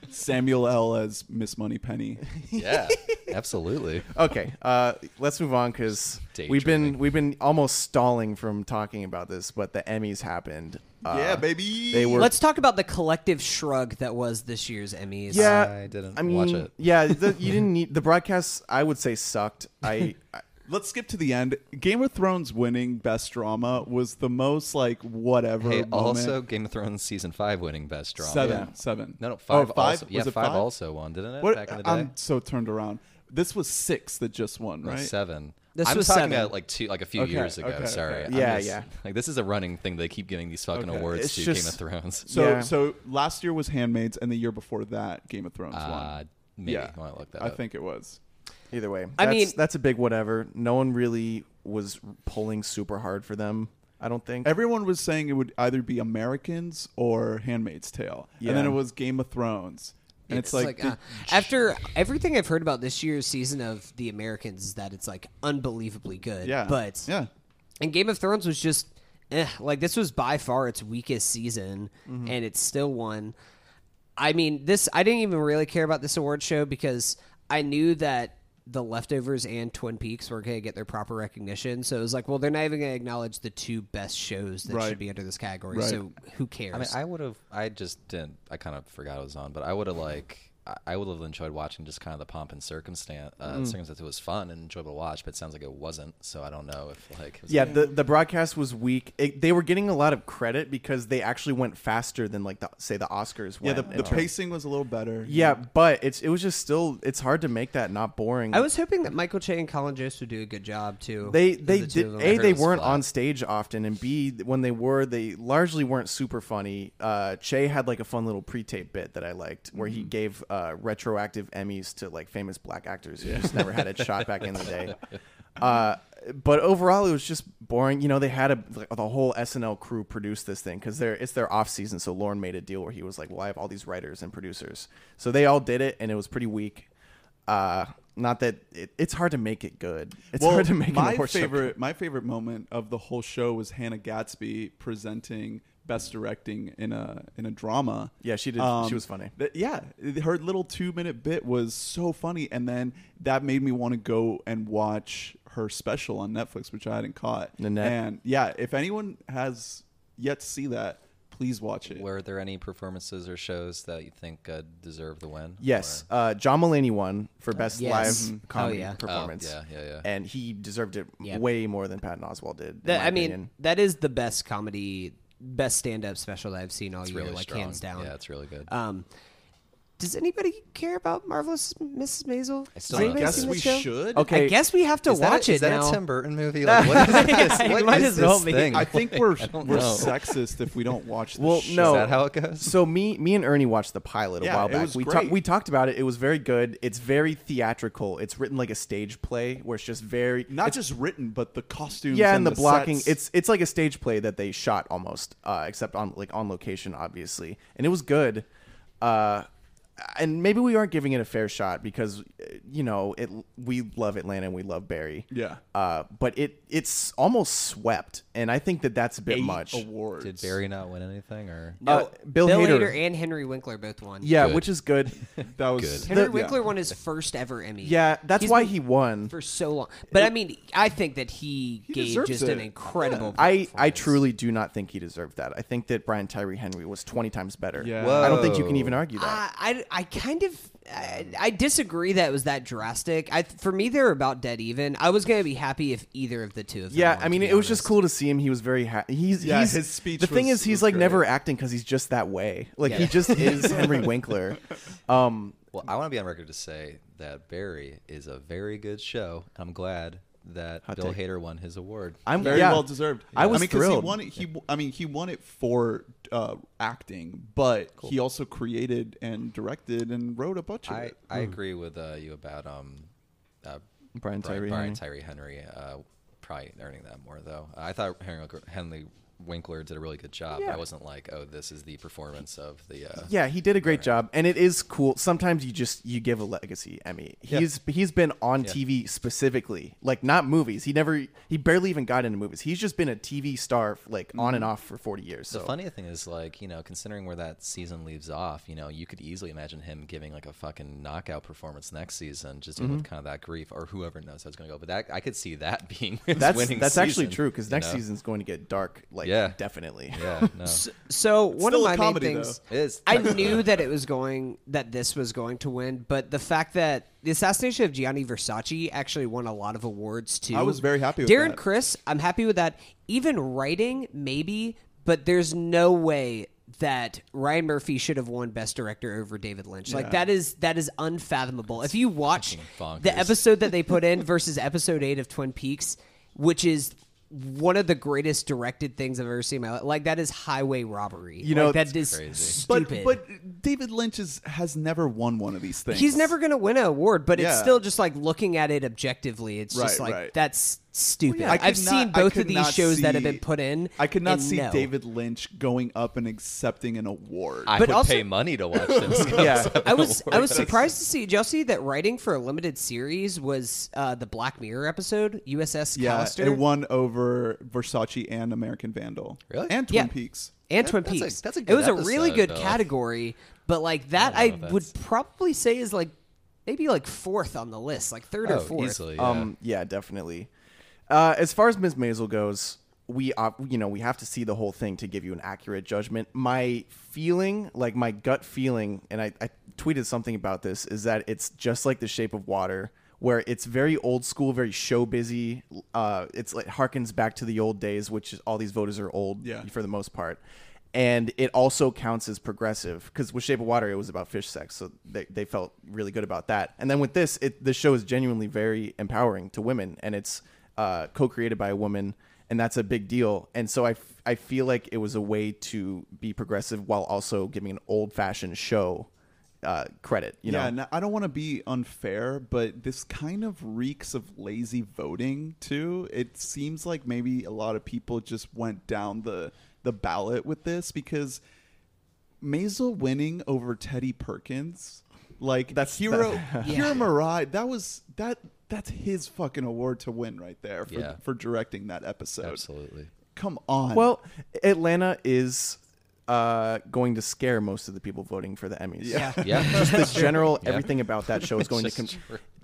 Samuel L. as Miss Moneypenny. [laughs] yeah, absolutely. Okay, uh, let's move on because we've been we've been almost stalling from talking about this, but the Emmys happened. Uh, yeah, baby. They were Let's talk about the collective shrug that was this year's Emmys. Yeah, I didn't I mean, watch it. yeah, the, [laughs] you didn't need the broadcasts. I would say sucked. I, I Let's skip to the end. Game of Thrones winning Best Drama was the most like whatever. Hey, moment. also Game of Thrones season five winning best drama. seven, Yeah. seven. No, no, Oh, five. five? Also, yeah, Was it five, five? also won, didn't it? What? Back in the day. I'm so turned around. This was six that just won, No, right? seven. This I'm was talking seven. about like two, like a few Okay, years ago. okay, Sorry. okay. Yeah, just- yeah. Like this is a running thing. They keep giving these fucking Okay. awards It's to just- Game of Thrones. So, Yeah. so last year was Handmaids, and the year before that, Game of Thrones Uh, won. maybe. Yeah, I might look that I up. think it was. Either way, I that's, mean- that's a big whatever. No one really was pulling super hard for them. I don't think. Everyone was saying it would either be Americans or Handmaid's Tale, and then it was Game of Thrones. And it's, like, uh, after everything I've heard about this year's season of The Americans that it's like unbelievably good. yeah, but yeah, and Game of Thrones was just eh, like this was by far its weakest season, Mm-hmm. and it still won. I mean, this I didn't even really care about this award show because I knew that the leftovers and Twin Peaks were going to get their proper recognition. So it was like, well, they're not even going to acknowledge the two best shows that Right. should be under this category. Right. So who cares? I mean, I would have. I just didn't. I kind of forgot it was on, but I would have like. I- I would have enjoyed watching just kind of the pomp and circumstance. Uh, Mm. circumstance. It was fun and enjoyable to watch, but it sounds like it wasn't. So I don't know if like it was Yeah, the the broadcast was weak. It, they were getting a lot of credit because they actually went faster than like the, say the Oscars. Yeah, Went the, the pacing was a little better. Yeah, but it's it was just still it's hard to make that not boring. I was hoping that Michael Che and Colin Jost would do a good job too. They they two did a they weren't flat. on stage often, and b when they were they largely weren't super funny. Uh, Che had like a fun little pre-tape bit that I liked, where Mm-hmm. he gave uh, retroactive Emmys to like famous black actors who just never had a shot back in the day. [laughs] Uh, but overall, it was just boring. You know, they had a like, the whole SNL crew produce this thing because they're it's their off season. So Lorne made a deal where he was like, "Well, I have all these writers and producers." So they all did it, and it was pretty weak. Uh, not that it, it's hard to make it good. It's well, hard to make my favorite my favorite moment of the whole show was Hannah Gadsby presenting best directing in a in a drama. Yeah, she did- Um, she was funny. th- yeah, her little two minute bit was so funny, and then that made me want to go and watch her special on Netflix, which I hadn't caught. Nanette. And yeah, if anyone has yet to see that, please watch it. Were there any performances or shows that you think uh, deserve the win? Yes, uh, John Mulaney won for best Yes. live Oh, comedy yeah. Oh, performance. yeah, yeah, yeah. And he deserved it Yeah. way more than Patton Oswalt did. That- my I mean, that is the best comedy, best stand-up special that I've seen all it's year, really like strong. hands down. Yeah, it's really good. Um, does anybody care about Marvelous Mrs. Maisel? I still Has don't anybody guess seen we the show? should. Okay. I guess we have to is that watch a, it is that now. a Tim Burton movie? [laughs] Like, what is this? [laughs] it What might is as well this be. thing? I think we're don't we're know. sexist if we don't watch. This Well, show. no. Is that how it goes? So me, me and Ernie watched the pilot a Yeah, while it back. was we great. talked, we talked about it. It was very good. It's very theatrical. It's written like a stage play, where it's just very not just written, but the costumes. yeah, and and the, blocking. sets. It's it's like a stage play that they shot almost, uh, except on like on location, obviously, and it was good. Uh, and maybe we aren't giving it a fair shot because uh, you know it. We love Atlanta and we love Barry. Yeah. Uh, but it it's almost swept, and I think that that's a bit eight much. awards. Did Barry not win anything, or No, Uh, Bill Bill, Hader. Hader. and Henry Winkler both won. Yeah, Good. which is good. [laughs] That was Good. Henry The- Winkler yeah. won his [laughs] first ever Emmy. yeah, that's He's why he won. for so long. But I mean, I think that he, He gave deserves just an it. incredible. I, I truly do not think he deserved that. I think that Brian Tyree Henry was 20 times better. Yeah. I don't think you can even argue that. I, I, I kind of I, I disagree that it was that drastic. I for me they're about dead even. I was gonna be happy if either of the two of them. yeah, won, I mean, it be was just cool to see him. He was very happy. He's, Yeah, he's his speech The thing is, he's like great. never acting because he's just that way. Like he just [laughs] is Henry Winkler. Um, Well, I want to be on record to say that Barry is a very good show. I'm glad that Hot Bill take. Hader won his award. I'm very yeah. well deserved. I was mean, 'cause thrilled. He won it. He, I mean, he won it for uh, acting, but he also created and directed and wrote a bunch of I, it. I agree with uh, you about um, uh, Brian Tyree Brian Henry. Tyree Henry uh, probably earning that more though. I thought Henry, Henry Winkler did a really good job. Yeah. I wasn't like, oh, this is the performance of the. Uh, Yeah, he did a great job, and it is cool. Sometimes you just you give a legacy Emmy. Yeah. He's he's been on Yeah. TV specifically, like not movies. He never he barely even got into movies. He's just been a TV star like on and off for forty years. The So funny thing is, like, you know, considering where that season leaves off, you know, you could easily imagine him giving like a fucking knockout performance next season, just dealing with kind of that grief, or whoever knows how it's going to go. But that I could see that [laughs] being his that's winning that's actually true because next know? season's going to get dark. Like Yeah. definitely. Yeah, [laughs] no, So one of a my comedy, main things, though. It is. I [laughs] knew that it was going that this was going to win, but the fact that the assassination of Gianni Versace actually won a lot of awards too. I was very happy with Darren that. Criss, I'm happy with that. Even writing, maybe, but there's no way that Ryan Murphy should have won Best Director over David Lynch. Like that is that is unfathomable. If you watch the episode that they put in [laughs] versus episode eight of Twin Peaks, which is one of the greatest directed things I've ever seen in my life. Like that is highway robbery. You know, like, that is crazy. but stupid. but David Lynch is, has never won one of these things. He's never going to win an award, but it's still just like looking at it objectively. It's just like right. that's stupid. I could I've not- seen both of these not shows that have been put in. I could not see no. David Lynch going up and accepting an award. I But would also- pay money to watch them. [laughs] Yeah. I was I was surprised to see. Did y'all see that writing for a limited series was uh, the Black Mirror episode USS yeah, Callister it won over Versace and American Vandal. Really? And Twin Yeah. Peaks. and That- Twin Peaks. that's a- that's a it good was a really good though. category, but like that I I, don't know if would probably say is like maybe like fourth on the list, like third or Oh, fourth. easily. Yeah. Um, yeah, definitely. Uh, as far as Ms. Maisel goes, we uh, you know we have to see the whole thing to give you an accurate judgment. My feeling, like my gut feeling, and I, I tweeted something about this, is that it's just like The Shape of Water, where it's very old school, very show busy. Uh, it's like harkens back to the old days, which is, all these voters are old Yeah. for the most part. And it also counts as progressive because with Shape of Water it was about fish sex, so they, they felt really good about that. And then with this, it the show is genuinely very empowering to women, and it's uh, co-created by a woman, and that's a big deal. And so I, f- I feel like it was a way to be progressive while also giving an old-fashioned show uh, credit. You yeah, know, I don't want to be unfair, but this kind of reeks of lazy voting too. It seems like maybe a lot of people just went down the the ballot with this because Maisel winning over Teddy Perkins, like That's- hero that- [laughs] Hiro Murai, that was that that's his fucking award to win right there for Yeah. for directing that episode. Absolutely. Come on. Well, Atlanta is uh, going to scare most of the people voting for the Emmys. Yeah. Yeah. [laughs] just the [laughs] general Yeah. everything about that show is [laughs] going to con-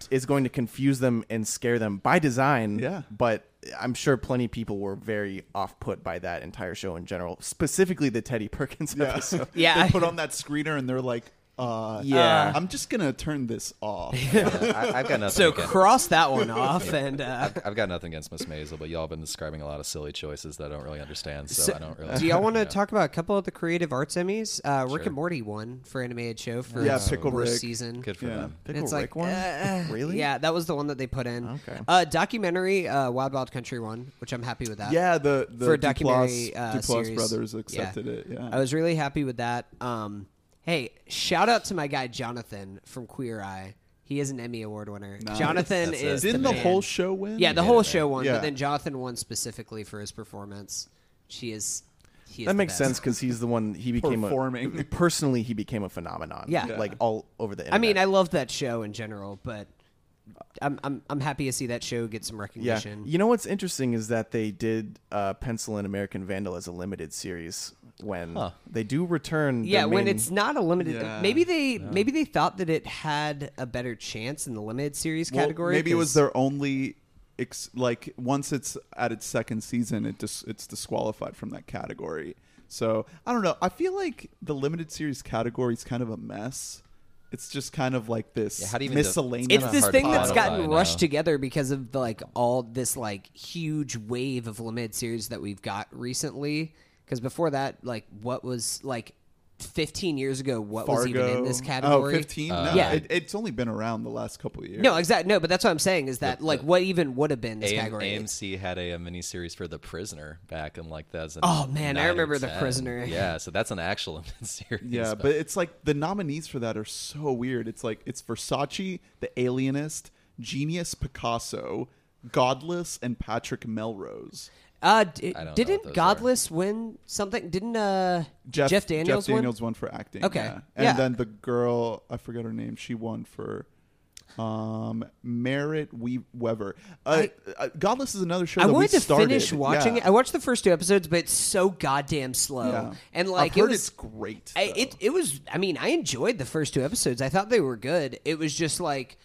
is going to confuse them and scare them by design. Yeah. But I'm sure plenty of people were very off put by that entire show in general, specifically the Teddy Perkins yeah. episode. Yeah, they I- put on that screener and they're like, uh, Yeah. I'm just gonna turn this off. [laughs] Yeah, I, I've got nothing. So against, cross that one [laughs] off, and uh, I've, I've got nothing against Miss Maisel, but y'all have been describing a lot of silly choices that I don't really understand, so, So, I don't really. do y'all want to yeah. talk about a couple of the creative arts Emmys? Uh, Rick Sure. and Morty won for animated show for Yeah, its Pickle Rick. season. Good for Yeah. them. Pickle it's Rick like, one? uh, really? Yeah, that was the one that they put in. Okay. Uh, documentary, uh, Wild Wild Country one, which I'm happy with that. Yeah, the the For a Duplass, documentary, uh, Duplass series. brothers accepted it. Yeah, I was really happy with that. Um, hey, shout out to my guy Jonathan from Queer Eye. He is an Emmy Award winner. Nice. Jonathan That's is it. Didn't the, the, whole show win? Yeah, the did, whole show won, Yeah. but then Jonathan won specifically for his performance. She is. He is That makes best. sense because he's the one he became Performing. a [laughs] personally he became a phenomenon. Yeah. like all over the. I mean, I love that show in general, but I'm I'm I'm happy to see that show get some yeah. recognition. You know what's interesting is that they did uh, pencil in American Vandal as a limited series when Huh. they do return. Yeah, their when it's not a limited, Yeah. maybe they maybe they thought that it had a better chance in the limited series Well, category. maybe it was their only. Ex- like once it's at its second season, it dis- it's disqualified from that category. So I don't know. I feel like the limited series category is kind of a mess. It's just kind of like this Yeah, how do you miscellaneous. It's kinda this thing that's gotten rushed together because of like all this like huge wave of limited series that we've got recently. Because before that, like what was like 15 years ago, what was even in this category? Oh, 15? Uh, no, Yeah. it, it's only been around the last couple of years. No, exactly. No, but that's what I'm saying is that The- like the- what even would have been this AM, category? AMC had a, a miniseries for The Prisoner back in like that. Oh, man, I remember The Prisoner. [laughs] Yeah, so that's an actual [laughs] limited series. Yeah, but it's like the nominees for that are so weird. It's like it's Versace, The Alienist, Genius Picasso, Godless, and Patrick Melrose. Uh, d- I don't know didn't what those Godless win something? Didn't uh Jeff, Daniels Jeff? Daniels won for acting. Okay. yeah. and Yeah. then the girl I forget her name. She won for um Merritt we- Wever. Uh, uh, Godless is another show. I that wanted we to started. finish watching Yeah. it. I watched the first two episodes, but it's so goddamn slow. Yeah. And like I've heard it was it's great. I, though. it it was. I mean, I enjoyed the first two episodes. I thought they were good. It was just like,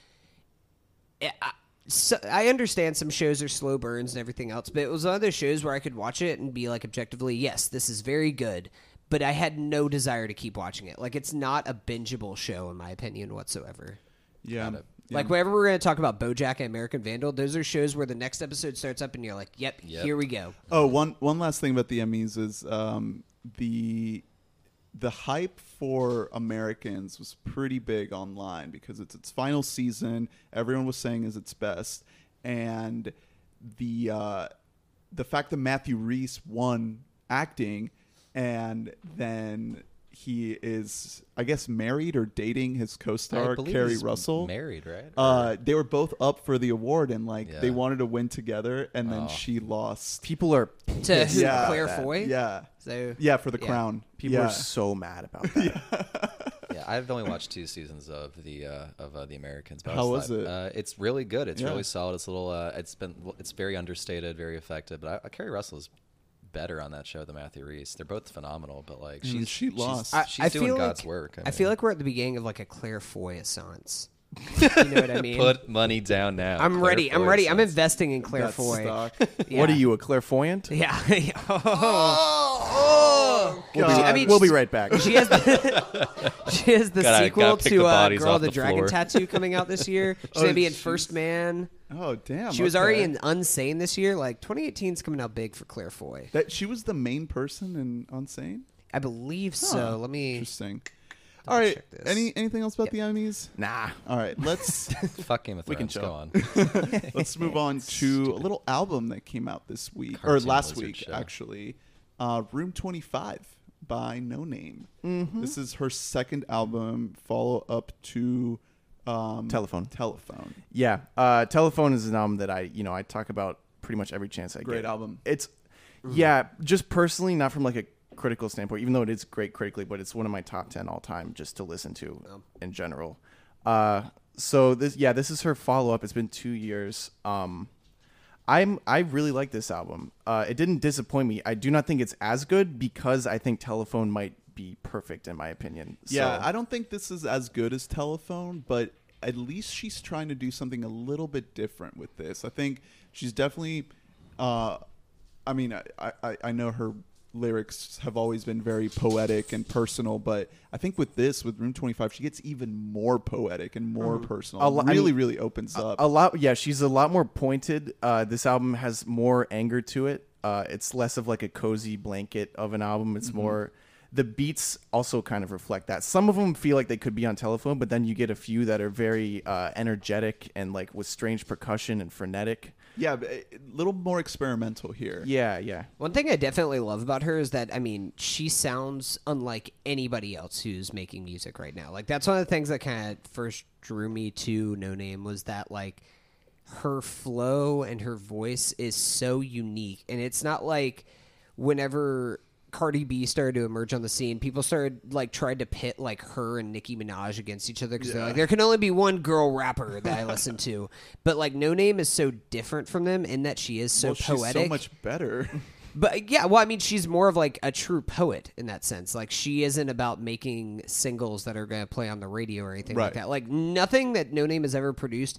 I, I- so, I understand some shows are slow burns and everything else, but it was one of those shows where I could watch it and be like, objectively, yes, this is very good. But I had no desire to keep watching it. Like, it's not a bingeable show, in my opinion, whatsoever. yeah. Got it. yeah. Like whenever we're going to talk about BoJack and American Vandal, those are shows where the next episode starts up and you're like, "Yep, Yep. here we go." Oh, one one last thing about the Emmys is um, the the hype for Americans was pretty big online because it's its final season. Everyone was saying is its best, and the uh, the fact that Matthew Rhys won acting, and then he is, I guess, married or dating his co-star believe Keri he's Russell. married, right? Uh, they were both up for the award, and like Yeah. they wanted to win together, and then Oh. she lost. people are To who, Yeah. Claire that. Foy. Yeah, So yeah, for the Yeah. crown. people yeah. are so mad about [laughs] that. yeah, I've only watched two seasons of the uh, of uh, the Americans. But I How was was it? Uh, it's really good. It's Yeah. really solid. It's a little. Uh, it's been. It's very understated, very effective. But I, Keri Russell is better on that show than Matthew Rhys. They're both phenomenal, but like Mm, she she's- lost. I, She's, I doing feel God's like, work. I, feel like we're at the beginning of like a Claire Foy essence. [laughs] You know what I mean? Put money down now. I'm Claire ready. I'm Foy ready. I'm says. investing in Claire That's Foy. stock. [laughs] Yeah. What are you, a clairvoyant? Yeah. [laughs] oh, We'll be, I mean, we'll be right back. She has the, she has the Gotta- sequel gotta pick to the uh, bodies Girl off the the Dragon floor. Tattoo coming out this year. She's Oh, gonna be in jeez. First Man. Oh damn! She was okay. already in Unsane this year. Like 2018 is coming out big for Claire Foy. That she was the main person in Unsane. I believe Huh. so. Let me. Interesting. double All right. Any anything else about the Emmys? nah. All right. Let's [laughs] Fuck Game of We can Thrones. chill. Go on. [laughs] let's move on [laughs] to a little album that came out this week or last Lizard week show. actually. Uh, Room Twenty Five by Noname. Mm-hmm. This is her second album, follow up to um, Telephone. Telephone. Yeah, uh, Telephone is an album that I, you know, I talk about pretty much every chance I get. Great album. It's, yeah, just personally, not from like a critical standpoint, even though it is great critically, but it's one of my top ten all time just to listen to in general. Uh, so this, yeah, this is her follow up. It's been two years. Um, I'm I really like this album. Uh, it didn't disappoint me. I do not think it's as good because I think Telephone might be perfect in my opinion. Yeah, So- I don't think this is as good as Telephone, but at least she's trying to do something a little bit different with this. I think she's definitely. Uh, I mean, I, I I know her lyrics have always been very poetic and personal, but I think with this, with Room Twenty Five, she gets even more poetic and more personal. A lo- I really, mean, really opens up. a lot yeah she's a lot more pointed uh this album has more anger to it uh it's less of like a cozy blanket of an album it's more the beats also kind of reflect that some of them feel like they could be on telephone but then you get a few that are very uh energetic and like with strange percussion and frenetic yeah, a little more experimental here. yeah yeah One thing I definitely love about her is that I mean she sounds unlike anybody else who's making music right now. Like that's one of the things that kind of first drew me to Noname was that like her flow and her voice is so unique, and it's not like whenever Cardi B started to emerge on the scene, people started like tried to pit like her and Nicki Minaj against each other because they're like there can only be one girl rapper that I listen to, [laughs] but like Noname is so different from them in that she is so well, she's poetic. so much better. [laughs] But yeah, well, I mean, she's more of like a true poet in that sense. Like she isn't about making singles that are going to play on the radio or anything like that. Like nothing that Noname has ever produced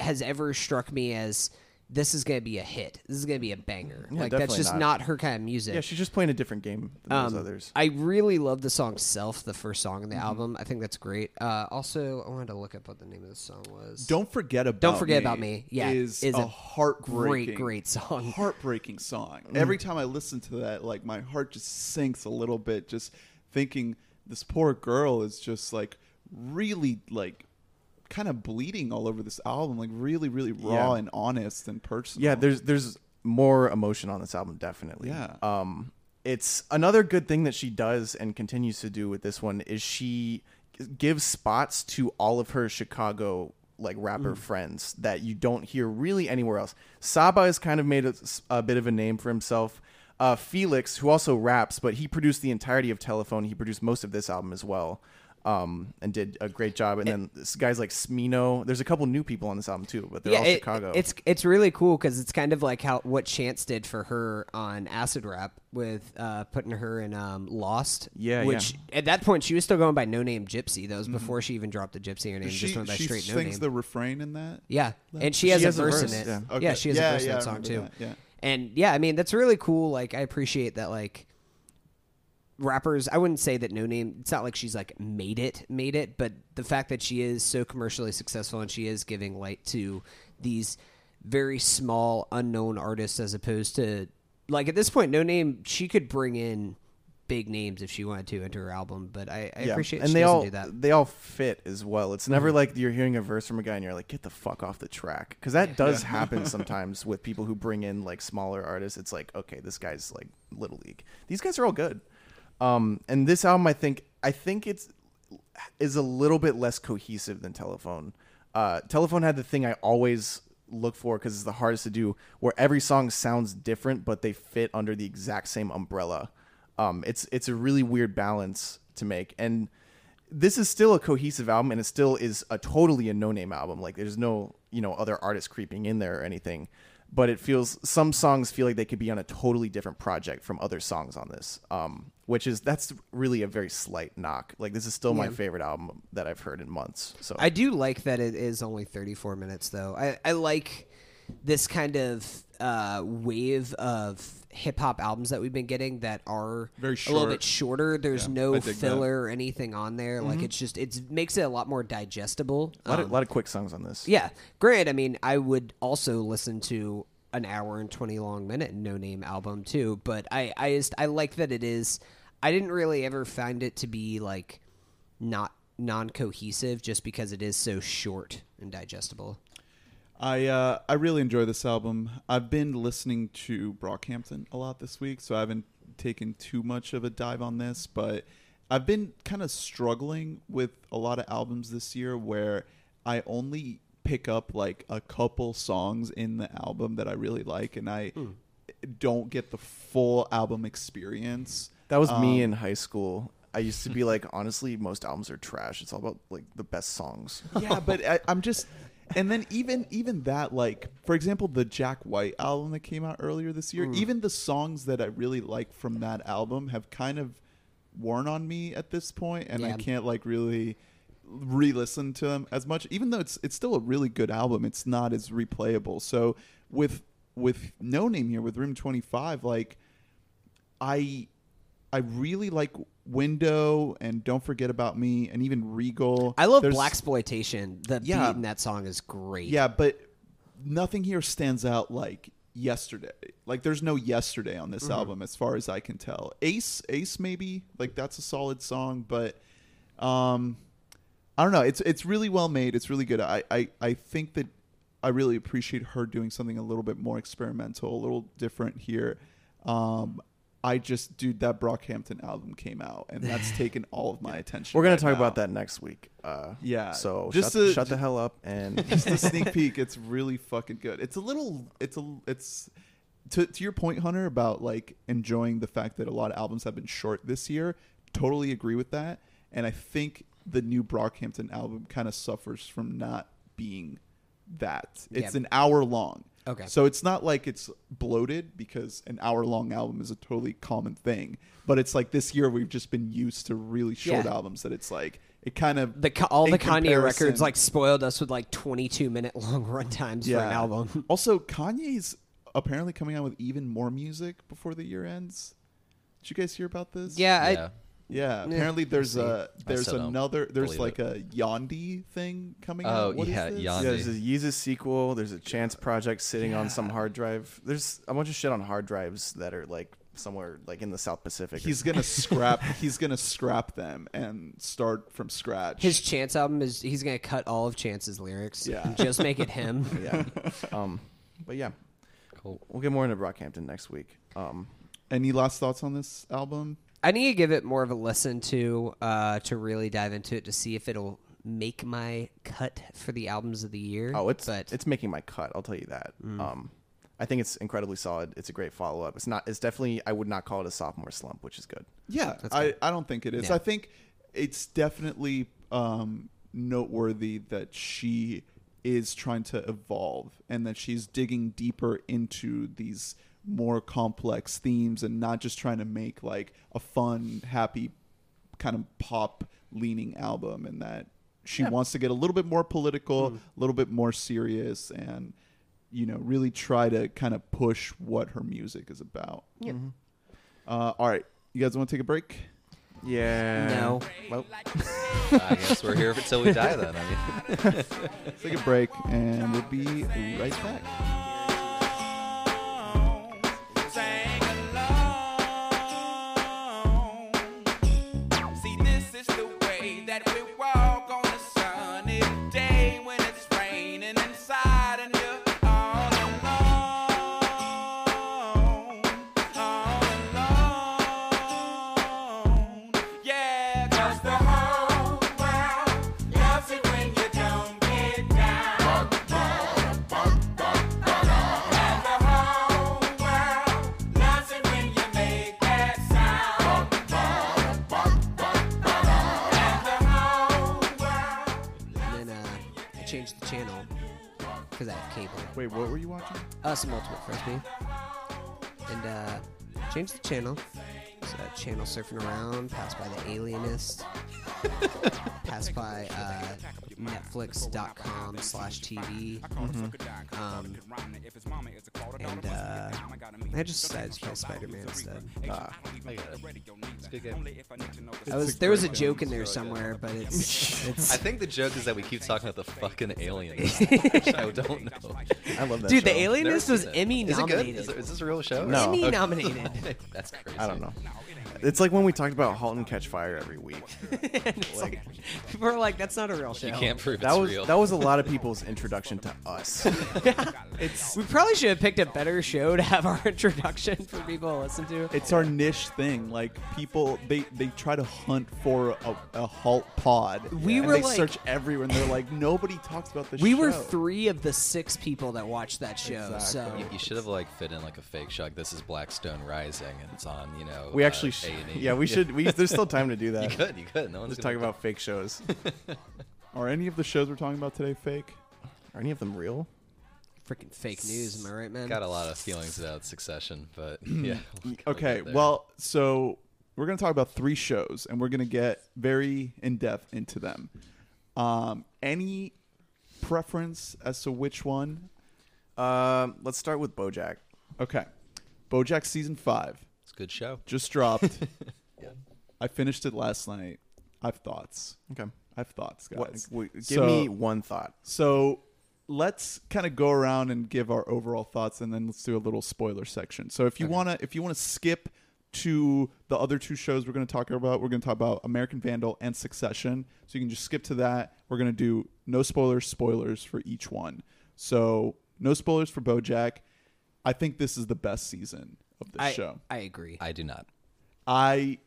has ever struck me as this is going to be a hit. This is going to be a banger. Yeah, like that's just not. not. her kind of music. yeah she's just playing a different game than those Um, others I really love the song "Self," the first song in the Mm-hmm. album. I think that's great. Uh, also, I wanted to look up what the name of the song was. Don't forget about Don't Forget me About Me. Yeah, is, is a, a heartbreaking, great, great song. heartbreaking song. Mm. Every time I listen to that, like my heart just sinks a little bit, just thinking this poor girl is just like really like kind of bleeding all over this album, like really, really raw Yeah. and honest and personal. Yeah, there's there's more emotion on this album, definitely. Yeah. Um, it's another good thing that she does and continues to do with this one is she gives spots to all of her Chicago like rapper friends that you don't hear really anywhere else. Saba has kind of made a, a bit of a name for himself. Uh, Phoelix, who also raps, but he produced the entirety of Telephone. He produced most of this album as well, um, and did a great job. And then this guys like Smino. There's a couple new people on this album too, but they're all it- Chicago. It's it's really cool because it's kind of like how what Chance did for her on Acid Rap with uh, putting her in um, Lost. Yeah, which yeah. at that point she was still going by Noname Gypsy. That was before she even dropped the Gypsy her name. she, just went by she straight No sings Name. the refrain in that. yeah, and she She has, has a a verse, verse, in it. yeah. Okay. Yeah, she has Yeah, a verse yeah, in I that song too. that, yeah. And yeah, I mean that's really cool. Like I appreciate that. Like rappers i wouldn't say that Noname it's not like she's like made it made it but the fact that she is so commercially successful and she is giving light to these very small unknown artists as opposed to like at this point Noname she could bring in big names if she wanted to into her album but i, I appreciate and she they all do that Mm-hmm. they all fit as well. It's never like you're hearing a verse from a guy and you're like, get the fuck off the track, because that does happen [laughs] sometimes with people who bring in like smaller artists. It's like, okay, this guy's like little league. These guys are all good. Um, and this album, I think, I think it's is a little bit less cohesive than Telephone. Uh, Telephone had the thing I always look for because it's the hardest to do, where every song sounds different, but they fit under the exact same umbrella. Um, it's it's a really weird balance to make, and this is still a cohesive album, and it still is a totally a Noname album. Like there's no you know other artists creeping in there or anything. but it feels some songs feel like they could be on a totally different project from other songs on this. Um, which is that's really a very slight knock. Like this is still my favorite album that I've heard in months. So I do like that it is only 34 minutes, though. I, I like this kind of uh, wave of hip hop albums that we've been getting that are Very short. a little bit shorter. There's Yeah, no dig that. filler or anything on there. Like it's just it makes it a lot more digestible. a lot, of, Um, lot of quick songs on this. yeah, granted, I mean, I would also listen to an hour and 20 long minute Noname album too, but I I just I like that it is I didn't really ever find it to be like not non-cohesive just because it is so short and digestible. I uh, I really enjoy this album. I've been listening to Brockhampton a lot this week, so I haven't taken too much of a dive on this, but I've been kind of struggling with a lot of albums this year where I only pick up like a couple songs in the album that I really like and I don't get the full album experience. That was me Um, in high school. I used to be like, [laughs] honestly, most albums are trash. It's all about like the best songs. yeah, but I, I'm just, and then even even that, like for example, the Jack White album that came out earlier this year, even the songs that I really like from that album have kind of worn on me at this point, and I Yeah. can't like really re-listen to them as much. Even though it's it's still a really good album, it's not as replayable. So with with Noname here with Room Twenty Five, like I I really like Window and Don't Forget About Me and even Regal. I love There's- Blaxploitation. The Yeah. beat in that song is great. Yeah, but nothing here stands out like yesterday. Like there's no yesterday on this Mm-hmm. album as far as I can tell. Ace Ace maybe, like that's a solid song, but um I don't know. It's it's really well made. It's really good. I I, I think that I really appreciate her doing something a little bit more experimental, a little different here. Um I just dude that Brockhampton album came out and that's [laughs] taken all of my attention. We're gonna right talk now. about that next week. Uh, Yeah, So just shut, to- shut the hell up and [laughs] just a [laughs] sneak peek. It's really fucking good. It's a little. It's a. It's to to your point, Hunter, about like enjoying the fact that a lot of albums have been short this year. Totally agree with that, and I think the new Brockhampton album kind of suffers from not being that. It's Yeah. an hour long. Okay. So it's not like it's bloated because an hour long album is a totally common thing. But it's like this year we've just been used to really short Yeah. albums that it's like it kind of The, all the Kanye records like spoiled us with like 22 minute [laughs] long run times for an album. [laughs] also, Kanye's apparently coming out with even more music before the year ends. Did you guys hear about this? Yeah, yeah. Yeah. Apparently, there's a there's still don't another there's believe like it. a Yandhi thing coming Oh, out. What is yeah, this? Yandhi. yeah, there's a Yeezus sequel. There's a Chance project sitting on some hard drive. There's a bunch of shit on hard drives that are like somewhere like in the South Pacific. or He's gonna scrap. [laughs] He's gonna scrap them and start from scratch. His Chance album is he's gonna cut all of Chance's lyrics. Yeah. and just make it him. [laughs] yeah. [laughs] Um, but yeah, Cool. we'll get more into Brockhampton next week. Um, Any last thoughts on this album? I need to give it more of a listen to uh, to really dive into it to see if it'll make my cut for the albums of the year. oh, it's but it's making my cut. I'll tell you that. Um, I think it's incredibly solid. It's a great follow up. It's not. It's definitely. I would not call it a sophomore slump, which is good. Yeah, I, I don't think it is. Yeah. I think it's definitely um, noteworthy that she is trying to evolve and that she's digging deeper into these more complex themes and not just trying to make like a fun, happy kind of pop leaning album and that she wants to get a little bit more political, a little bit more serious and you know, really try to kind of push what her music is about. Yeah. Uh, all right, you guys want to take a break? Yeah. No. Well, [laughs] I guess we're here until we die. Then I mean, [laughs] Let's take a break, and we'll be right back. Because I have cable. Wait, what were you watching? Uh, some Ultimate Frisbee. And uh, changed the channel. So, uh, channel surfing around, passed by the Alienist, [laughs] passed by uh, Netflix.com slash TV. Um, and uh, I just decided to play Spider Man instead. Ah, I got it. It's a good game. I was, there was a joke in there somewhere, but it's, [laughs] it's I think the joke is that we keep talking about the fucking aliens. [laughs] which I don't know. I love that. Dude, the show. Alienist was seen it. Emmy Is it good? nominated. Is, it- is this a real show? No. Emmy Okay. nominated. [laughs] That's crazy. I don't know. It's like when we talked about *Halt and Catch Fire* every week. [laughs] It's like, people are [laughs] like, that's not a real show. You can't prove That it's was real. that was a lot of [laughs] people's introduction to us. We probably should have picked a better show to have our introduction for people to listen to. It's our niche thing. Like people, they they try to hunt for a, a halt pod. We and were they like- search everywhere, and they're like, nobody talks about this. Show. We show. were three of the six people that watched that show. So You, you should have like fit in like a fake show. Like this is Blackstone Rising, and it's on. You know. We uh, actually, sh- A&E. [laughs] yeah, we should. We there's still time to do [laughs] that. You could. You could. No one's Just gonna talk about fake shows. [laughs] Are any of the shows we're talking about today fake? Are any of them real? freaking fake news, am I right, man? Got a lot of feelings about Succession, but [clears throat] yeah. we'll Okay, well, so we're going to talk about three shows, and we're going to get very in depth into them. Um, any preference as to which one? Um, let's start with BoJack. Okay, BoJack season five it's a good show. just dropped. [laughs] Yeah. I finished it last night. I have thoughts. Okay. I have thoughts, guys. What, w- give So- me one thought. So let's kind of go around and give our overall thoughts, and then let's do a little spoiler section. So if you wanna, if you wanna skip to the other two shows we're going to talk about, we're going to talk about American Vandal and Succession. So you can just skip to that. We're going to do no spoilers, spoilers for each one. So no spoilers for BoJack. I think this is the best season of the I, show. I agree. I do not. I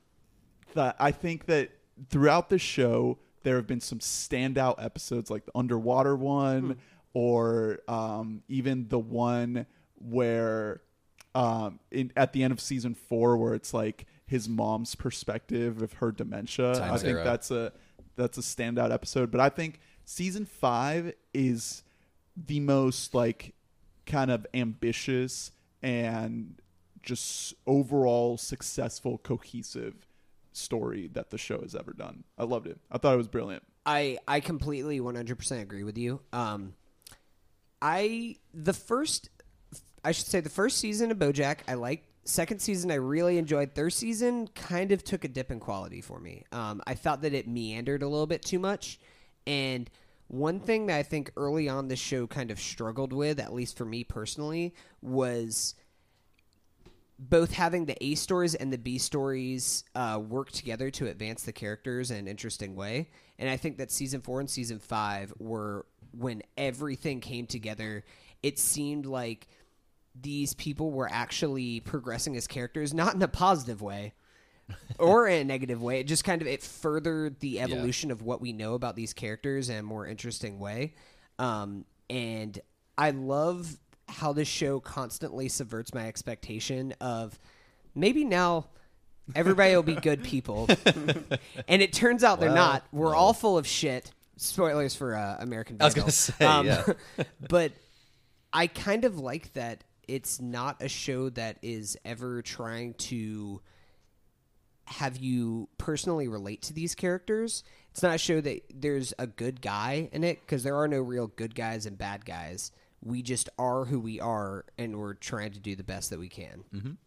that I think that throughout the show there have been some standout episodes like the underwater one or um, even the one where um, in, at the end of season four where it's like his mom's perspective of her dementia. Time I think that's a that's a standout episode. But I think season five is the most like kind of ambitious and just overall successful, cohesive story that the show has ever done. I loved it. I thought it was brilliant. I I completely 100% agree with you. Um, I the first, I should say the first season of BoJack I liked. Second season I really enjoyed. Third season kind of took a dip in quality for me. Um, I thought that it meandered a little bit too much, and one thing that I think early on the show kind of struggled with, at least for me personally, was both having the A stories and the B stories uh, work together to advance the characters in an interesting way. And I think that season four and season five were when everything came together. It seemed like these people were actually progressing as characters, not in a positive way [laughs] or in a negative way. It just kind of it furthered the evolution of what we know about these characters in a more interesting way. Um, and I love how this show constantly subverts my expectation of maybe now everybody will be good [laughs] people, and it turns out they're Well, not. We're no. all full of shit. Spoilers for uh, American. I was Vandal. gonna say, yeah. [laughs] but I kind of like that it's not a show that is ever trying to have you personally relate to these characters. It's not a show that there's a good guy in it because there are no real good guys and bad guys. We just are who we are, and we're trying to do the best that we can.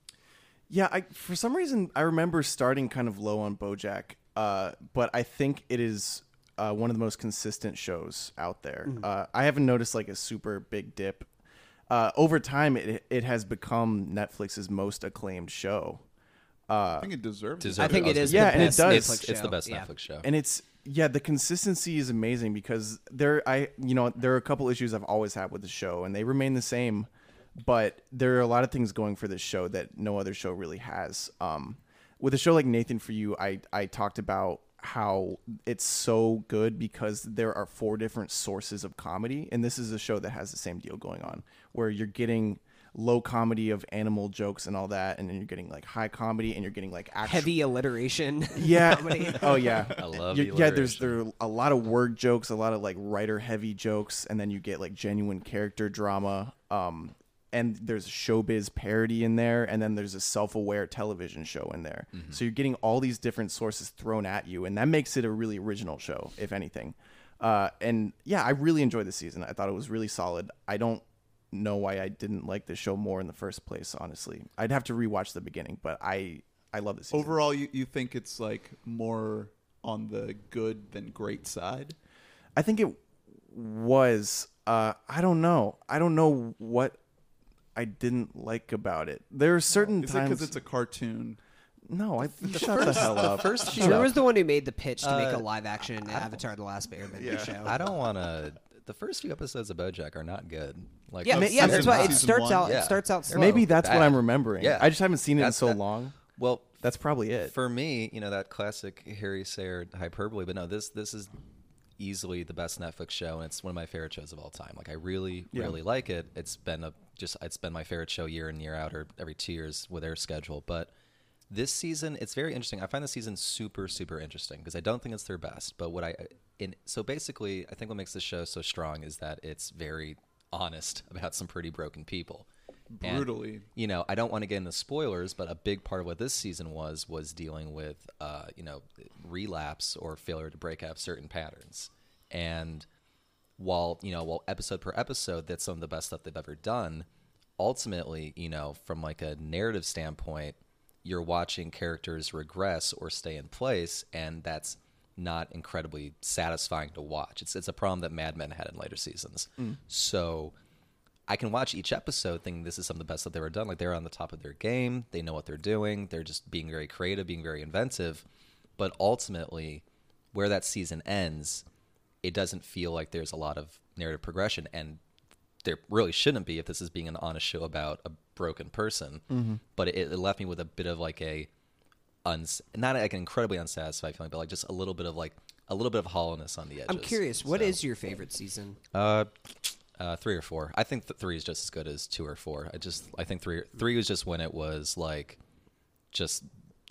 Yeah, I for some reason I remember starting kind of low on BoJack, uh, but I think it is uh, one of the most consistent shows out there. Uh, I haven't noticed like a super big dip. Uh, over time, it it has become Netflix's most acclaimed show, I think it deserves it. I think it is Yeah, the and it best does. Netflix It's, it's the best Yeah. Netflix show. and it's yeah, the consistency is amazing because there I you know there are a couple issues I've always had with the show, and they remain the same. But there are a lot of things going for this show that no other show really has. Um, with a show like Nathan for You, I I talked about how it's so good because there are four different sources of comedy, and this is a show that has the same deal going on, where you're getting low comedy of animal jokes and all that, and then you're getting like high comedy, and you're getting like actual Heavy alliteration. [laughs] yeah. comedy. [laughs] oh yeah. [laughs] I love You- yeah. There's there are a lot of word jokes, a lot of like writer heavy jokes, and then you get like genuine character drama. Um, and there's a showbiz parody in there, and then there's a self-aware television show in there. Mm-hmm. So you're getting all these different sources thrown at you, and that makes it a really original show, if anything. Uh, and yeah, I really enjoyed the season. I thought it was really solid. I don't know why I didn't like the show more in the first place. Honestly, I'd have to rewatch the beginning, but I I love this. season. Overall, you, you think it's like more on the good than great side? I think it was. Uh, I don't know. I don't know what I didn't like about it. There are certain Is it times. because it's a cartoon? no, I shut the hell up. First few Sure was the one who made the pitch to make a Uh, live action Avatar: The Last Airbender show. I don't want to. The first few episodes of BoJack are not good. Like yeah, yeah, that's season why it starts one. out. Yeah. It starts out slow. Maybe that's what. I'm remembering. Yeah. I just haven't seen it in so that- long. Well, That's probably it. for me, you know that classic Harry Sayer hyperbole, but no, this this is easily the best Netflix show, and it's one of my favorite shows of all time. Like I really, Yeah. really like it. It's been a just it's been my favorite show year in year out, or every two years with their schedule. But this season, it's very interesting. I find the season super, super interesting because I don't think it's their best. But what I in so basically, I think what makes this show so strong is that it's very honest [laughs] about some pretty broken people. And, Brutally. you know, I don't want to get into spoilers, but a big part of what this season was was dealing with, uh, you know, relapse or failure to break out of certain patterns. And while you know, while episode per episode, that's some of the best stuff they've ever done. Ultimately, you know, from like a narrative standpoint, you're watching characters regress or stay in place, and that's not incredibly satisfying to watch. It's it's a problem that Mad Men had in later seasons. Mm. So I can watch each episode thinking this is some of the best that they've ever done. Like they're on the top of their game. They know what they're doing. They're just being very creative, being very inventive. But ultimately, where that season ends, it doesn't feel like there's a lot of narrative progression. And there really shouldn't be if this is being an honest show about a broken person. Mm-hmm. But it, it left me with a bit of like a uns not like an incredibly unsatisfied feeling, but like just a little bit of like a little bit of hollowness on the edges. I'm curious. What So- is your favorite season? uh, uh, three or four. I think th- three is just as good as two or four. I just I think three three was just when it was like just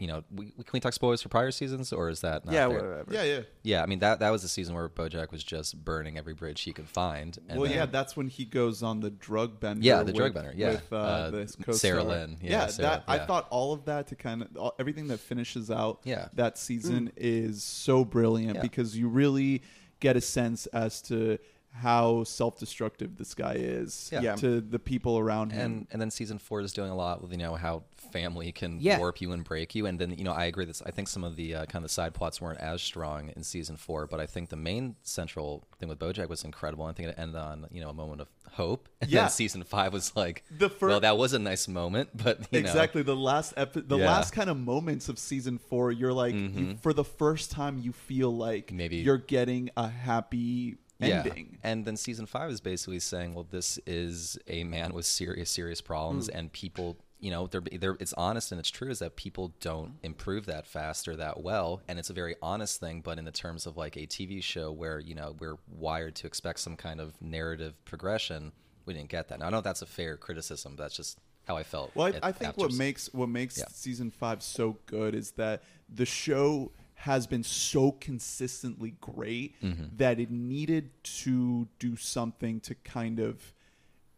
you know we, we- can we talk spoilers for prior seasons or is that not yeah, fair? whatever. Yeah, yeah. yeah I mean that that was the season where BoJack was just burning every bridge he could find. And well, then- yeah, that's when he goes on the drug bender. Yeah, the with, drug bender, yeah. with uh, Uh, this Sarah. Lynn. Yeah, Sarah, that I thought all of that to kind of all, everything that finishes out Yeah. that season is so brilliant Yeah. because you really get a sense as to how self-destructive this guy is Yeah. Yeah. to the people around him. and and then season four is doing a lot with you know how family can Yeah. warp you and break you and then you know i agree this i think some of the uh, kind of the side plots weren't as strong in season four but i think the main central thing with bojack was incredible i think it ended on you know a moment of hope [laughs] and Yeah. then season five was like The fir- well that was a nice moment [laughs] but you know, exactly the last epi- the Yeah. last kind of moments of season four you're like you, for the first time you feel like Maybe- you're getting a happy ending And then season five is basically saying, well, this is a man with serious, serious problems, Hmm. and people, you know, they're, they're, it's honest and it's true is that people don't improve that fast or that well, and it's a very honest thing. But in the terms of like a TV show where you know we're wired to expect some kind of narrative progression, we didn't get that. Now I know that's a fair criticism. But that's just how I felt. Well, I, I think what makes what makes Yeah. season five so good is that the show has been so consistently great Mm-hmm. that it needed to do something to kind of,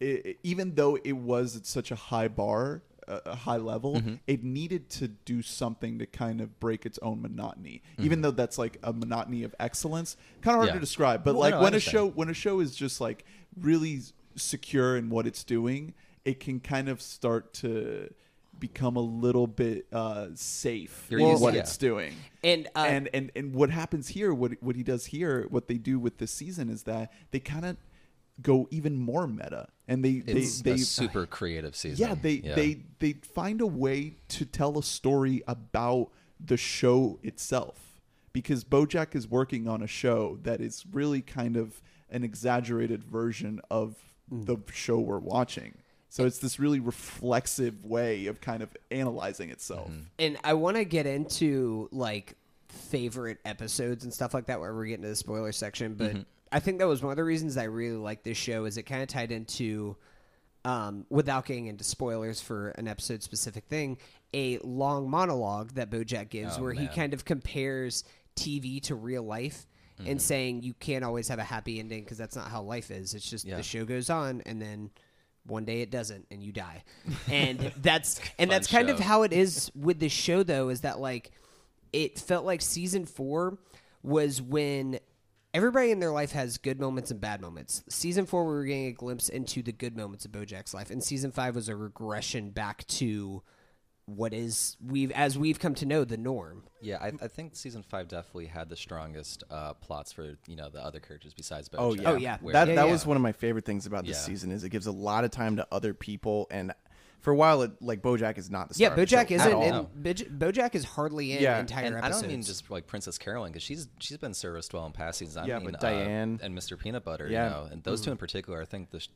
i even though it was at such a high bar, a a high level, Mm-hmm. it needed to do something to kind of break its own monotony. Mm-hmm. Even though that's like a monotony of excellence, kind of hard Yeah. to describe. But Well, like no, when a show when a show is just like really secure in what it's doing, it can kind of start to become a little bit uh, safe You're in used- what yeah. it's doing. And uh, and and and what happens here, what what he does here, what they do with this season is that they kind of go even more meta, and they It's they a they super creative season. yeah they they they find a way to tell a story about the show itself because bojack is working on a show that is really kind of an exaggerated version of the show we're watching so it's this really reflexive way of kind of analyzing itself and I want to get into like favorite episodes and stuff like that where we're getting to the spoiler section, but I think that was one of the reasons I really like this show is it kind of tied into um, without getting into spoilers for an episode specific thing, a long monologue that BoJack gives Oh, where he kind of compares TV to real life. Mm-hmm. And saying you can't always have a happy ending because that's not how life is. It's just Yeah. the show goes on, and then one day it doesn't, and you die. [laughs] And that's and that's kind of how it is with this show, though. Is that like it felt like season four was when everybody in their life has good moments and bad moments. Season four, we were getting a glimpse into the good moments of BoJack's life, and season five was a regression back to what is we've as we've come to know the norm. Yeah, I, I think season five definitely had the strongest uh, plots for you know the other characters besides Bojack. Oh yeah, Oh, yeah. where- That Yeah, that yeah. was one of my favorite things about this Yeah. season is it gives a lot of time to other people, and for a while, it, like BoJack is not the Yeah, star of the BoJack show isn't. at all. And Boj- BoJack is hardly in Yeah, entire and I don't mean just like Princess Carolyn because she's she's been serviced well in past seasons. I Yeah, mean, but uh, Diane- and Mr. Peanut Butter, Yeah. you know, and those two in particular, I think the sh-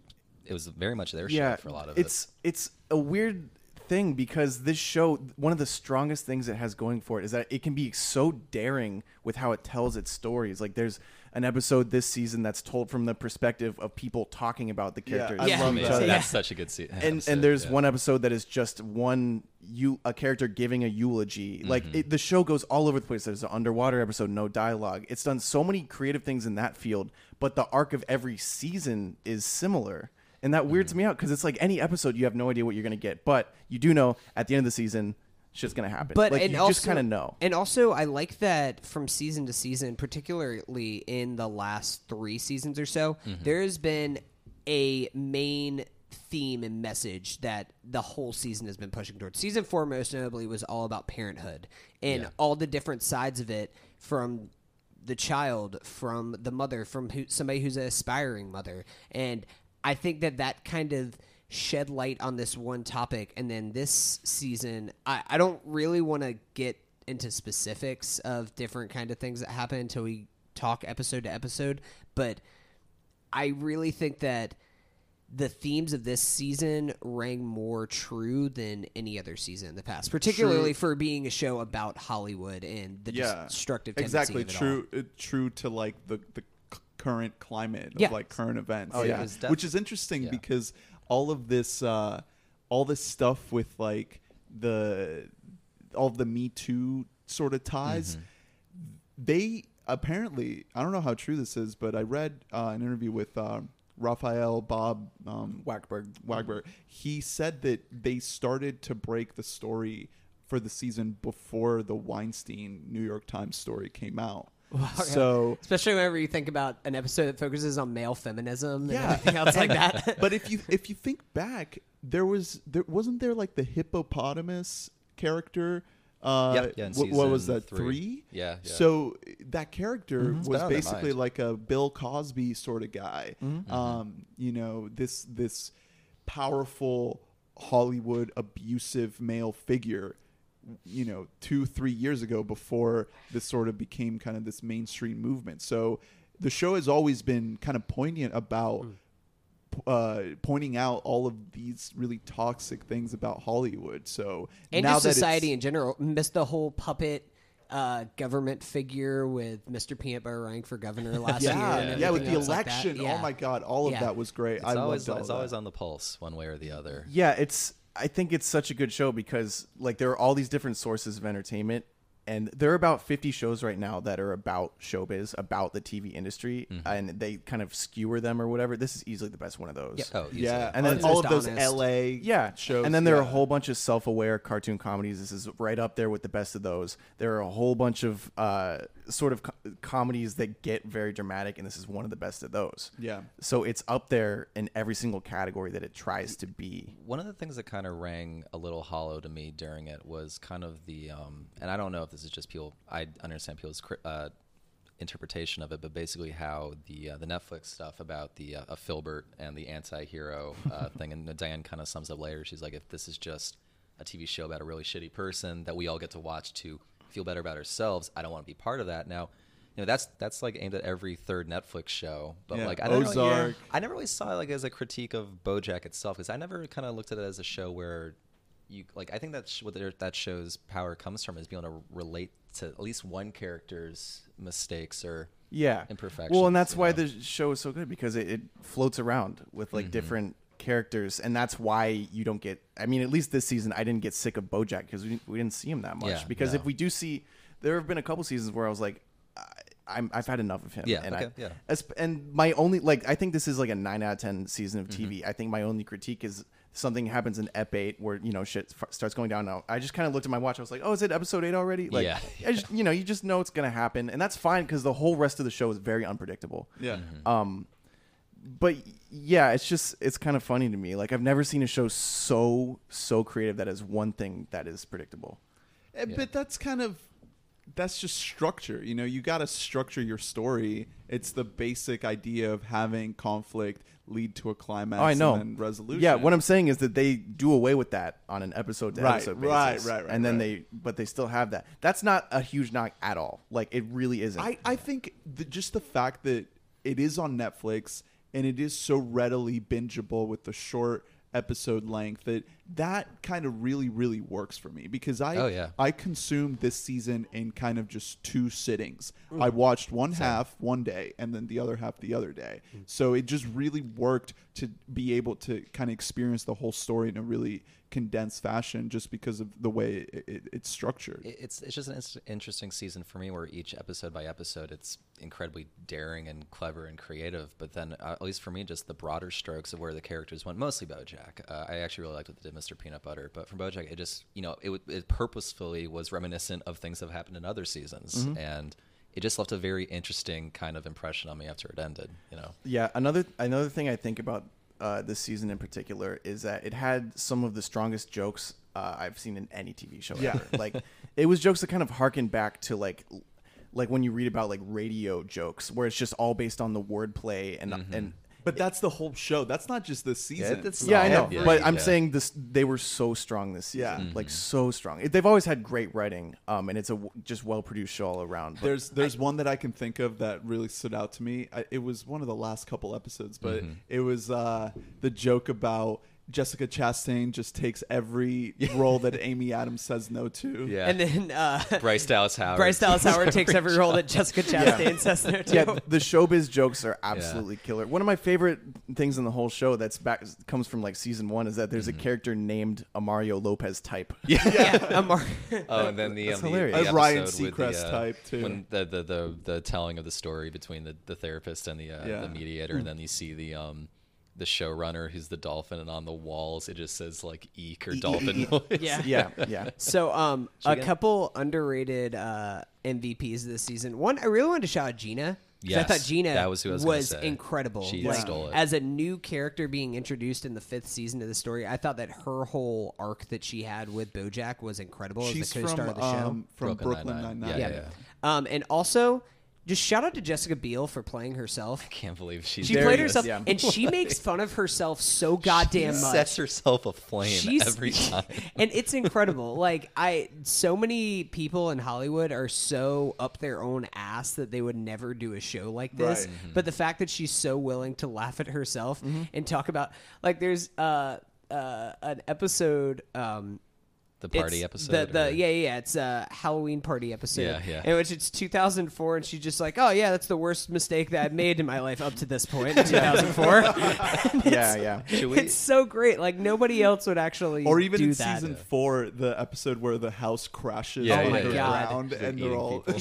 it was very much their yeah, show for a lot of it's it's a weird thing because this show, one of the strongest things it has going for it is that it can be so daring with how it tells its stories. Like there's an episode this season that's told from the perspective of people talking about the Yeah, characters. I Yeah. love it. That. That's Yeah. such a good scene. and and there's one episode that is just one you a character giving a eulogy like Mm-hmm. it, the show goes all over the place there's an underwater episode no dialogue it's done so many creative things in that field but the arc of every season is similar and that Mm-hmm. weirds me out because it's like any episode you have no idea what you're gonna get but you do know at the end of the season shit's gonna happen but like and you also, just kind of know And also, I like that from season to season, particularly in the last three seasons or so, Mm-hmm. there has been a main theme and message that the whole season has been pushing towards. Season four, most notably, was all about parenthood and Yeah. all the different sides of it from the child, from the mother, from who, somebody who's an aspiring mother. And I think that that kind of shed light on this one topic. And then this season, I, I don't really want to get into specifics of different kind of things that happen until we talk episode to episode. But I really think that the themes of this season rang more true than any other season in the past, particularly for being a show about Hollywood and the yeah, destructive exactly of it all. true. uh, True to like the the current climate of Yeah. like current events. Oh, yeah. yeah, def- which is interesting yeah. because all of this, uh, all this stuff with like the all of the Me Too sort of ties, Mm-hmm. they apparently I don't know how true this is, but I read uh, an interview with uh, Raphael Bob um, Waksberg. Wagner. He said that they started to break the story for the season before the Weinstein New York Times story came out. So [laughs] Especially whenever you think about an episode that focuses on male feminism and Yeah. everything else like that. [laughs] but if you [laughs] if you think back, there was there wasn't there like the hippopotamus character. Uh, Yeah, yeah, in what, what was that? three. Three. Yeah, yeah. So that character been was basically like a Bill Cosby sort of guy. Mm-hmm. Um, you know, this this powerful Hollywood abusive male figure. You know, two three years ago, before this sort of became kind of this mainstream movement. So the show has always been kind of poignant about uh, pointing out all of these really toxic things about Hollywood. So and now just that society in general. Missed the whole puppet uh, government figure with Mr. Peanut Butter running for governor [laughs] last year. yeah, and yeah, with the everything else like election. Yeah. Oh my God, all of Yeah. that was great. It's I always loved all it's of always that. on the pulse, one way or the other. Yeah, it's. I think it's such a good show because like there are all these different sources of entertainment, and there are about fifty shows right now that are about showbiz, about the TV industry, and they kind of skewer them or whatever. This is easily the best one of those. Oh. Yeah, And and then then all of those honest. LA Yeah, shows. and then there are a whole bunch of self-aware cartoon comedies. This is right up there with the best of those. There are a whole bunch of uh, sort of co- comedies that get very dramatic, and this is one of the best of those. Yeah. So it's up there in every single category that it tries to be. One of the things that kind of rang a little hollow to me during it was kind of the, um, and I don't know if this is just people. I understand people's uh, interpretation of it, but basically how the uh, the Netflix stuff about the uh, a Philbert and the anti-hero uh, [laughs] thing, and Diane kind of sums up later. She's like, if this is just a TV show about a really shitty person that we all get to watch to feel better about ourselves, I don't want to be part of that. Now, you know, that's that's like aimed at every third Netflix show, but Yeah, like I don't Really, Ozark. I never really saw it like as a critique of BoJack itself because I never kind of looked at it as a show where you like. I think that's what that show's power comes from is being able to relate to at least one character's mistakes or yeah imperfections. well and that's why know? the show is so good because it, it floats around with Mm-hmm. like different characters, and that's why you don't get. I mean, at least this season, I didn't get sick of BoJack because we, we didn't see him that much. Yeah, because no. if we do see, there have been a couple seasons where I was like, I, I'm I've had enough of him. Yeah, and okay, I, yeah. as- and my only like I think this is like a nine out of ten season of Mm-hmm. TV. I think my only critique is something happens in Ep eight where you know shit f- starts going down. Now I just kind of looked at my watch. I was like, oh, is it episode eight already? Like, Yeah. [laughs] I just, you know, you just know it's gonna happen, and that's fine because the whole rest of the show is very unpredictable. Yeah. Um, but yeah, it's just it's kind of funny to me. Like I've never seen a show so so creative that is one thing that is predictable. Eh, But that's kind of that's just structure. You know, you got to structure your story. It's the basic idea of having conflict lead to a climax Oh, I know. and then resolution. Yeah, what I'm saying is that they do away with that on an episode to Right, episode right, basis. right, right, And then right. they, but they still have that. That's not a huge knock at all. Like it really isn't. I, I think the, just the fact that it is on Netflix and it is so readily bingeable with the short episode length that that kind of really really works for me because I Oh, yeah. I consumed this season in kind of just two sittings. Mm. I watched one half one day and then the other half the other day. Mm. So it just really worked to be able to kind of experience the whole story in a really condensed fashion just because of the way it, it, it's structured. It's it's just an interesting season for me, where each episode by episode, it's incredibly daring and clever and creative. But then, uh, at least for me, just the broader strokes of where the characters went. Mostly BoJack. Uh, I actually really liked what they did, Mr. Peanut Butter. But from BoJack, it just you know it, it purposefully was reminiscent of things that have happened in other seasons, and it just left a very interesting kind of impression on me after it ended. You know. Yeah, another another thing I think about uh, this season in particular is that it had some of the strongest jokes uh, I've seen in any TV show Yeah. ever. Like it was jokes that kind of harken back to like like when you read about like radio jokes where it's just all based on the wordplay and and But that's the whole show. That's not just this season. it's yeah, I know, Yeah, but I'm yeah. saying this they were so strong this season, Yeah. Mm-hmm. like so strong. They've always had great writing, um, and it's a just well produced show all around. But There's there's one that I can think of that really stood out to me. I, it was one of the last couple episodes, but Mm-hmm. it was uh, the joke about Jessica Chastain just takes every role that Amy Adams says no to. Yeah. And then uh, Bryce Dallas Howard. Bryce Dallas Howard [laughs] takes every role that Jessica Chastain says no to. yeah, the showbiz jokes are absolutely killer. One of my favorite things in the whole show that's back comes from like season one is that there's Mm-hmm. a character named Amario Lopez type. yeah, [laughs] [laughs] Amar- Oh, and then the, That's um, the, hilarious. the A Ryan episode with the, Seacrest uh, type, too. When the, the the the telling of the story between the, the therapist and the uh, Yeah. the mediator, and then you see the um the showrunner who's the dolphin, and on the walls it just says like eek or dolphin noise. yeah. yeah, [laughs] yeah. So, um, we a get- couple underrated uh, MVPs this season. One, I really wanted to shout out Gina. 'cause I thought Gina that was who I was gonna say. incredible. She like, stole it. As a new character being introduced in the fifth season of the story, I thought that her whole arc that she had with BoJack was incredible She's as the co-star from of the show. um, from Brooklyn Brooklyn Nine-Nine. Nine Nine. Yeah, yeah. yeah, Um, and also, just shout out to Jessica Biel for playing herself. I can't believe she's She There played herself, yeah. and she [laughs] makes fun of herself so goddamn much. She much. sets herself aflame She's- every [laughs] time. and it's incredible. like I, so many people in Hollywood are so up their own ass that they would never do a show like this. Right. But the fact that she's so willing to laugh at herself and talk about, like, there's uh, uh, an episode. Um, The party it's episode. The, the or- yeah yeah yeah, it's a Halloween party episode. Yeah, yeah. In which it's 2004, and she's just like, "Oh yeah, that's the worst mistake that I've made in my life up to this point in 2004." [laughs] yeah, [laughs] [laughs] yeah. Should we? it's so great. Like nobody else would actually Or even do in that. season four, the episode where the house crashes Yeah, on yeah, the yeah. ground and they're all. people.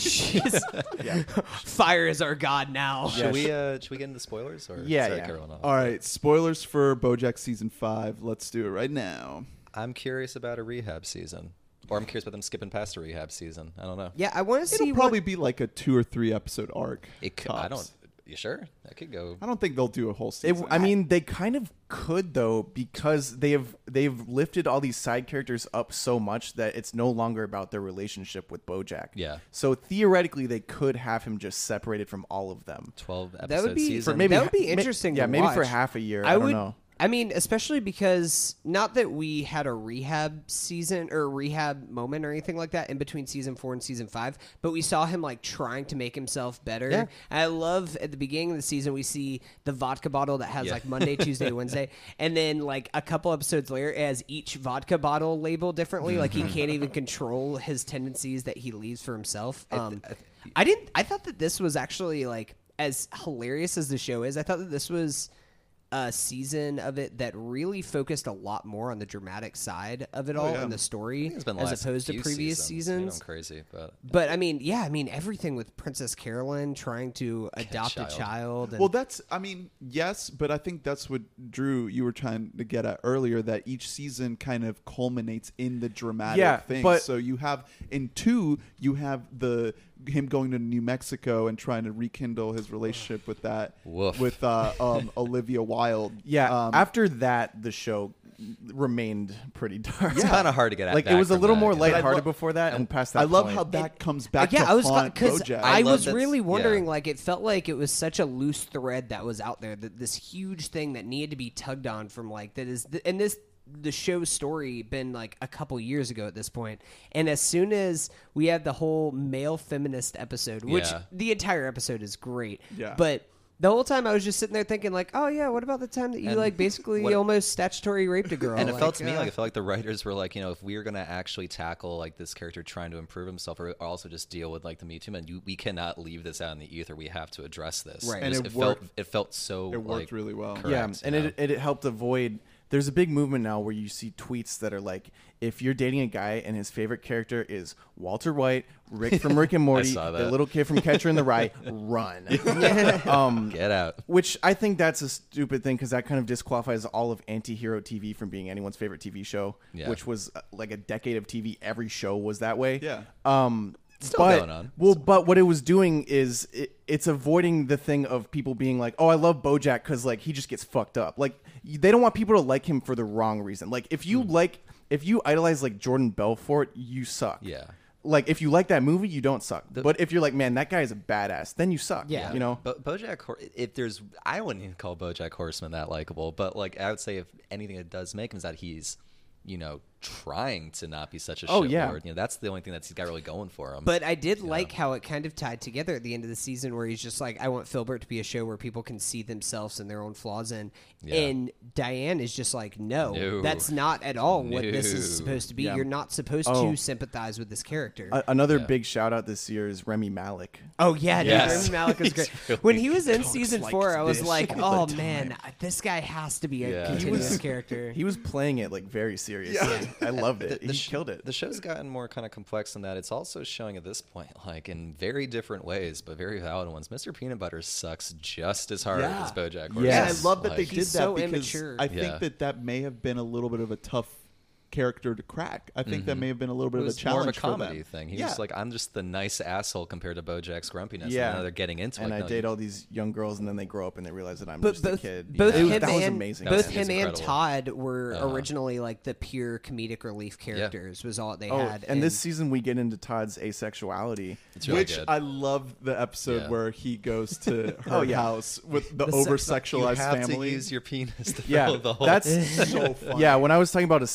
Yeah. fire is our god now. Should we? Uh, should we get into spoilers? Or Yeah, is yeah. everyone? All right, spoilers for BoJack season five. Let's do it right now. I'm curious about a rehab season, or I'm curious about them skipping past a rehab season. I don't know. Yeah, I want to see It'll probably be like a two or three episode arc. It could, I don't. You sure? That could go. I don't think they'll do a whole It, season. I mean, they kind of could though because they have they've lifted all these side characters up so much that it's no longer about their relationship with BoJack. Yeah. So theoretically, they could have him just separated from all of them. Twelve episode that would be season. For maybe that would be ha- ma- interesting. yeah, to maybe for watch. half a year, I don't would, know. I mean, especially because not that we had a rehab season or a rehab moment or anything like that in between season four and season five, but we saw him like trying to make himself better. Yeah. I love at the beginning of the season we see the vodka bottle that has Yeah. like Monday, Tuesday, [laughs] Wednesday, and then like a couple episodes later, it has each vodka bottle labeled differently. Like he can't even control his tendencies that he leaves for himself. Um, I didn't. I thought that this was actually like as hilarious as the show is. I thought that this was a season of it that really focused a lot more on the dramatic side of it oh, all yeah. and the story It's been the as opposed to previous seasons. seasons. You know, crazy, but But I mean, yeah, I mean everything with Princess Carolyn trying to adopt a child. child. And, Well, that's, I mean, yes, but I think that's what Drew you were trying to get at earlier. That each season kind of culminates in the dramatic Yeah, thing. but- so you have in two, you have the him going to New Mexico and trying to rekindle his relationship with that Woof. with uh, um, [laughs] Olivia Wilde. Yeah. um, after that, the show remained pretty dark. it's kind of hard to get at. Like it was a little that, more 'cause- lighthearted I lo- before that, and past that. I love point- how that comes back. yeah, to I was because I, I was really wondering. yeah. Like, it felt like it was such a loose thread that was out there. That this huge thing that needed to be tugged on from like that is and this the show's story been like a couple years ago at this. And as soon as we had the whole male feminist episode, which Yeah. the entire episode is great, Yeah. but. The whole time I was just sitting there thinking, like, oh yeah, what about the time that you And like basically what- almost statutory raped a girl? and it Like, felt to me uh, like it felt like the writers were like, you know, if we are going to actually tackle like this character trying to improve himself, or also just deal with like the Me Too man, you, we cannot leave this out in the ether. We have to address this. Right. It And just- it it, felt it felt so it worked like, really well. correct, yeah, you and know? it, it helped avoid. There's a big movement now where you see tweets that are like, if you're dating a guy and his favorite character is Walter White, Rick from Rick and [laughs] Morty, the little kid from Catcher in the Rye, [laughs] run. um, get out. which I think that's a stupid thing because that kind of disqualifies all of anti-hero TV from being anyone's favorite TV show, Yeah. which was uh, like a decade of TV. Every show was that way. Yeah. Um, Still but, going on. Well, but what it was doing is it, it's avoiding the thing of people being like, "Oh, I love BoJack" because like he just gets fucked up. Like y- they don't want people to like him for the wrong reason. Like if Hmm. you like, if you idolize like Jordan Belfort, you suck. Yeah. Like if you like that movie, you don't suck. but if you're like, man, that guy is a badass, then you suck. Yeah. You know. Bo- BoJack. Hor- If there's, I wouldn't even call BoJack Horseman that likable, but like I would say, if anything that does make him is that he's, you know, trying to not be such a Oh, shitlord. yeah. You know, that's the only thing that he's got really going for him. But I did like how it kind of tied together at the end of the season, where he's just like, "I want Philbert to be a show where people can see themselves and their own flaws in." Yeah. And Diane is just like, "No, No. that's not at all what this is supposed to be. Yeah. You're not supposed Oh. to sympathize with this character." A- another Yeah. big shout out this year is Rami Malek. oh yeah, dude, Yes. Rami Malek was [laughs] great. really when he was in season like four, I was like, "Oh man, this guy has to be a Yeah. He continuous was- character." He was playing it like very seriously. [laughs] I loved it. he sh- killed it. The show's gotten more kind of complex in that it's also showing at this point, [laughs] like in very different ways, but very valid ones. Mr. Peanut Butter sucks just as hard Yeah. as BoJack Yes. Horseman. And I love that they did that so because immature. I think Yeah. that that may have been a little bit of a tough character to crack. I think that may have been a little bit It of a was more of challenge a for comedy them. thing. He yeah. was like, I'm just the nice asshole compared to BoJack's grumpiness. Yeah. and now they're getting into and it. And I No, date you- all these young girls, and then they grow up and they realize that I'm but just both, a kid. both It was- him that was and amazing. both That him and. Todd were Uh-huh. originally like the pure comedic relief characters. Was all they Oh, had. and this season we get into Todd's asexuality. Really Which good. I love the episode Yeah. where he goes to [laughs] her Oh, house with the, The over sex- you sexualized have family. to use your penis to Yeah, fill the hole. that's so [laughs] funny. yeah. When I was talking about a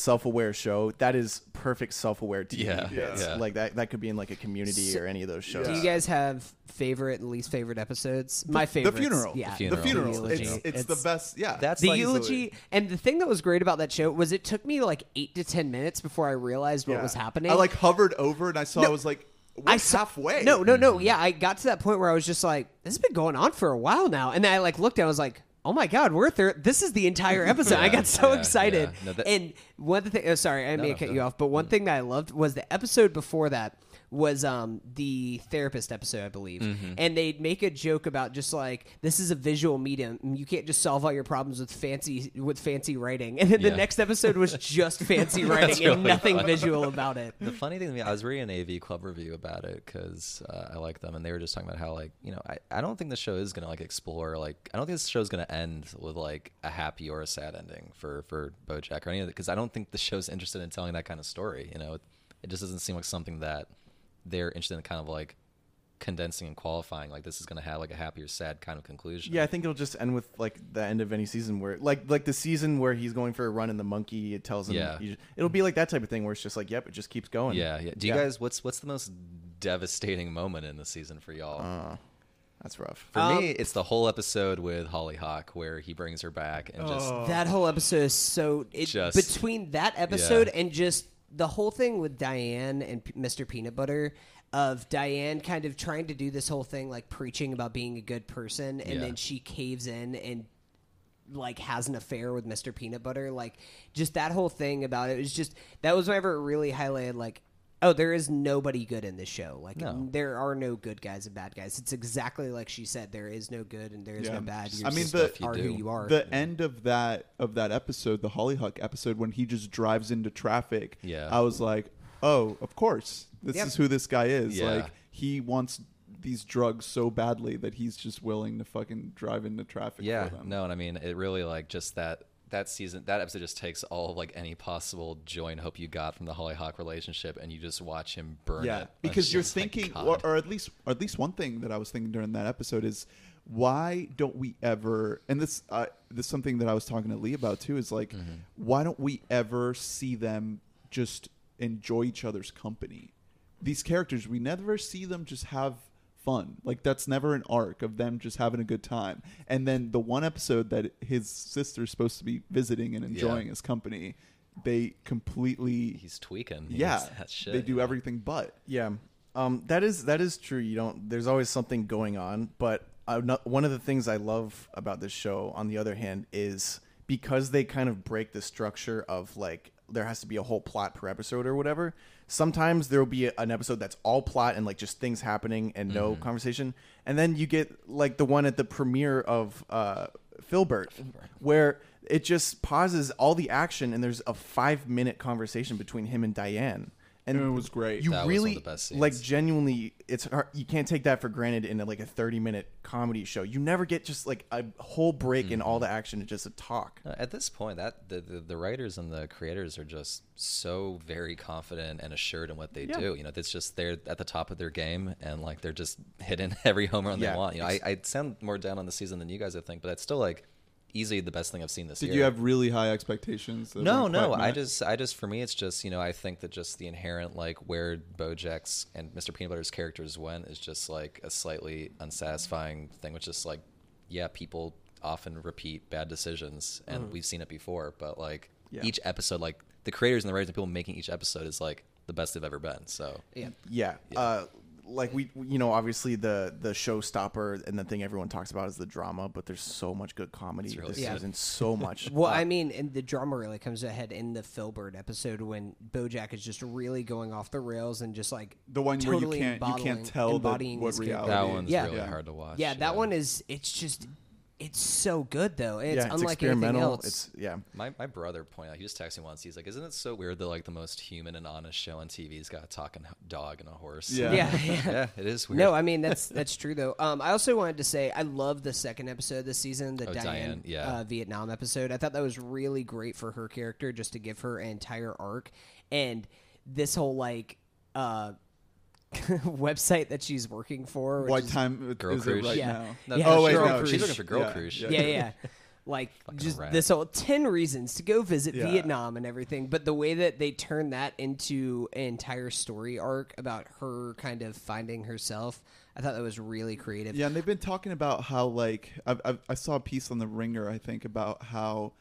self-aware show, that is perfect self-aware TV. Yeah, Yeah. yeah. Like that. That could be in like a Community So- or any of those shows. Do you guys have favorite and least favorite episodes? My favorite. the funeral. Yeah. The funeral. The funeral. The It's, eulogy. it's, the best. Yeah. That's The like- eulogy and the thing that was great about that show was it took me like eight to ten minutes before I realized what Yeah. was happening. I like hovered over and I saw. I was like, we're I saw- halfway. No, no, no. Yeah, I got to that point where I was just like, this has been going on for a while now, and then I like looked and I was like. Oh my God, we're thir- this is the entire episode. I got so yeah, excited. yeah. No, that- and one of the things, oh, sorry, I may no, cut you off, but one mm. thing that I loved was the episode before that was um the therapist episode, I believe. Mm-hmm. And they'd make a joke about just like this is a visual medium. You can't just solve all your problems with fancy with fancy writing. And then the next episode was just [laughs] fancy writing and nothing funny. visual about it. The funny thing to me, I was reading an AV Club review about it because uh, I like them, and they were just talking about how like you know I, I don't think the show is gonna like explore like I don't think this show is gonna end with like a happy or a sad ending for for BoJack or any of it because I don't think the show's interested in telling that kind of story. You know, it, it just doesn't seem like something that they're interested in kind of like condensing and qualifying. Like this is gonna have like a happy or sad kind of conclusion. Yeah, I think it'll just end with like the end of any season where, like, like the season where he's going for a run and the monkey it tells him. Yeah. you- it'll be like that type of thing where it's just like, yep, it just keeps going. Yeah, yeah. Do you Yeah. guys? What's what's the most devastating moment in the season for y'all? Uh, that's rough. For Um, me, it's the whole episode with Hollyhock where he brings her back and just That whole episode is so it, Just- between that episode Yeah. and just the whole thing with Diane and P- Mr. Peanut Butter of Diane kind of trying to do this whole thing like preaching about being a good person and Yeah. then she caves in and like has an affair with Mr. Peanut Butter. Like just that whole thing about it was just that was whenever it really highlighted like oh there is nobody good in this show. Like No. there are no good guys and bad guys. It's exactly like she said there is no good and there is Yeah. no bad. I You're mean, just the- you are do. who you are. the end of that of that episode, the Hollyhock episode, when he just drives into traffic, Yeah. I was like, oh, of course, this Yep. is who this guy is. Yeah. Like he wants these drugs so badly that he's just willing to fucking drive into traffic. Yeah, for them. no, and I mean it really like just that that season that episode just takes all of like any possible joy and hope you got from the Hollyhock relationship and you just watch him burn yeah it. because you're just like, thinking or, or at least or at least one thing that i was thinking during that episode is why don't we ever and this uh, this is something that i was talking to lee about too is like Mm-hmm. why don't we ever see them just enjoy each other's company these characters we never see them just have fun like that's never an arc of them just having a good time and then the one episode that his sister's supposed to be visiting and enjoying Yeah. his company they completely he's tweaking. He yeah needs that shit, they do you know? everything but Yeah, um, that is that is true. You don't. There's always something going on. But uh, no- one of the things I love about this show, on the other hand, is because they kind of break the structure of like there has to be a whole plot per episode or whatever. Sometimes there will be an episode that's all plot and like just things happening and no conversation, and then you get like the one at the premiere of uh, Philbert, where it just pauses all the action and there's a five minute conversation between him and Diane. And It was great. You That was one of really the best like genuinely. It's hard, you can't take that for granted in a, like a thirty minute comedy show. You never get just like a whole break in Mm-hmm. all the action to just a talk. Uh, At this point, that the, the the writers and the creators are just so very confident and assured in what they Yeah. do. You know, it's just they're at the top of their game and like they're just [laughs] hitting every home run Yeah. they want. You know, I, I sound more down on the season than you guys, I think, but that's still like easily the best thing I've seen this Did year. Did you have really high expectations? that no, no. quite I just, I just, for me, it's just, you know, I think that just the inherent like where Bojack's and Mr. Peanut Butter's characters went is just like a slightly unsatisfying thing, which is like, yeah, people often repeat bad decisions, and we've seen it before. But like Yeah. each episode, like the creators and the writers and people making each episode is like the best they've ever been. So yeah. Yeah, Yeah. Uh, like we, you know, obviously the the showstopper and the thing everyone talks about is the drama, but there's so much good comedy really this good. season. So [laughs] much. Well, Uh, I mean, and the drama really comes ahead in the Philbert episode when BoJack is just really going off the rails and just like The one where you totally can't- you can't embodying- tell that- embodying what reality- that one's Yeah. really Yeah. hard to watch. Yeah, that one is. It's just. It's so good though. It's yeah, it's unlike anything experimental. else. It's yeah. My, my brother pointed out, he just texted me once. He's like, Isn't it so weird that, like, the most human and honest show on TV's got a talking dog and a horse? Yeah. yeah, [laughs] yeah. yeah, it is weird. No, I mean that's that's true though. Um, I also wanted to say I love the second episode this season, the Oh, Diane, Diane, yeah. uh, Vietnam episode. I thought that was really great for her character, just to give her an entire arc, and this whole like uh, [laughs] website that she's working for. What What is- time Girl is Croosh. it right Yeah. now? No, Yeah, oh wait, Girl no, Croosh. She's looking for Girl yeah, Croosh. Yeah. yeah, yeah. [laughs] Like Fucking just rat. this whole ten reasons to go visit Yeah. Vietnam and everything, but the way that they turn that into an entire story arc about her kind of finding herself, I thought that was really creative. Yeah, and they've been talking about how like I've, I've, I saw a piece on the Ringer, I think, about how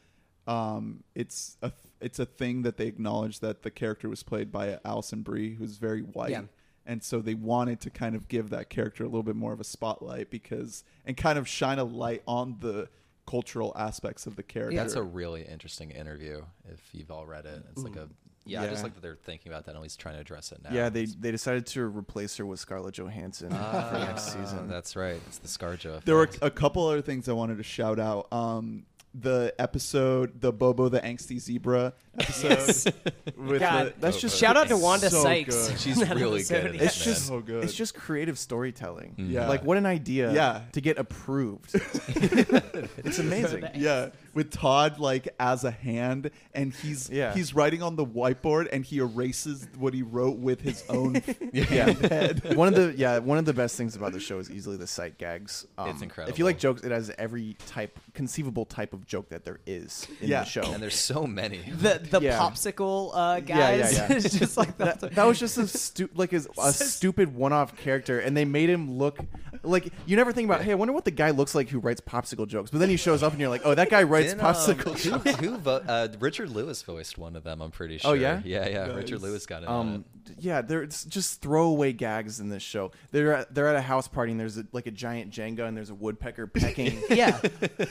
um, it's a it's a thing that they acknowledge that the character was played by Alison Brie, who's very white, Yeah. And so they wanted to kind of give that character a little bit more of a spotlight because and kind of shine a light on the cultural aspects of the character. That's a really interesting interview if you've all read it. It's like a yeah, I just like that they're thinking about that and at least trying to address it now. Yeah, they they decided to replace her with Scarlett Johansson Ah, for next season. That's right. It's the ScarJo. There were a couple other things I wanted to shout out. Um, the episode, the Bobo the Angsty Zebra episode. with [laughs] God, the, That's just Shout out to Wanda so Sykes. good. [laughs] She's really good at it's this, just So good. it's just creative storytelling. Yeah. Like what an idea. Yeah. To get approved. [laughs] it's amazing. yeah, with Todd like as a hand, and he's Yeah. he's writing on the whiteboard, and he erases what he wrote with his own Yeah. head. one of the yeah one of the best things about the show is easily the sight gags. Um, It's incredible. If you like jokes, it has every type conceivable type of joke that there is in Yeah. the show. and there's so many. the the Yeah. popsicle uh, Yeah, yeah, guys. yeah. [laughs] it's just like that. that, that was just a stu- like a, a [laughs] stupid one-off character, and they made him look like you never think about. Hey, I wonder what the guy looks like who writes popsicle jokes. But then he shows up, and you're like, oh, that guy writes Didn't, um, popsicle who, jokes. who vo- uh, Richard Lewis voiced one of them. I'm pretty sure. Oh, yeah? yeah, yeah. Nice. Richard Lewis got it. on Um, yeah, there's just throwaway gags in this show. They're at, they're at a house party, and there's a, like a giant Jenga, and there's a woodpecker pecking [laughs] yeah,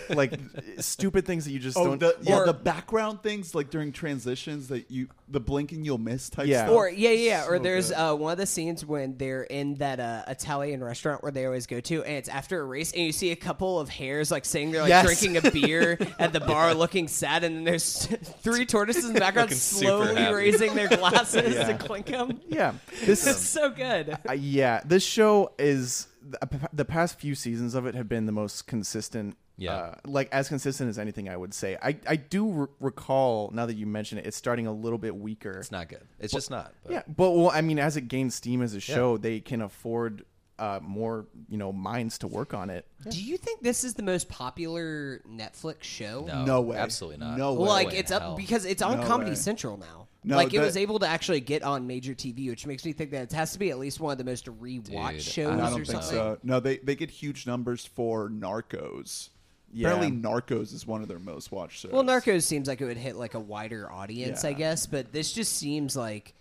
like stupid things that you just Oh, don't. the, yeah, or- the background things like during transitions that you the blinking you'll miss type Yeah. stuff. Or yeah, yeah, yeah. or So there's uh, one of the scenes when they're in that uh, Italian restaurant where they always go to, and it's after a race, and you see a couple of hares like sitting there, like Yes. drinking a beer [laughs] at the bar, looking sad, and then there's [laughs] three tortoises in the background Looking slowly raising their glasses [laughs] Yeah. to clink them. yeah, this It's is so good. uh, yeah. This show is the, the past few seasons of it have been the most consistent. Yeah. uh, like as consistent as anything I would say. I I do re- recall now that you mention it, it's starting a little bit weaker. It's not good. It's just not. But Yeah, but well, I mean, as it gains steam as a show, they can afford uh, more, you know, minds to work on it. Do you think this is the most popular Netflix show? No, No way. absolutely not. No way. like way it's up hell. because it's on No Comedy way. Central now. No, like it that- was able to actually get on major TV, which makes me think that it has to be at least one of the most rewatched Dude, shows I I don't think something. so. No, they they get huge numbers for Narcos. Yeah. Apparently, Narcos is one of their most watched shows. Well, Narcos seems like it would hit like a wider audience, I guess, but this just seems like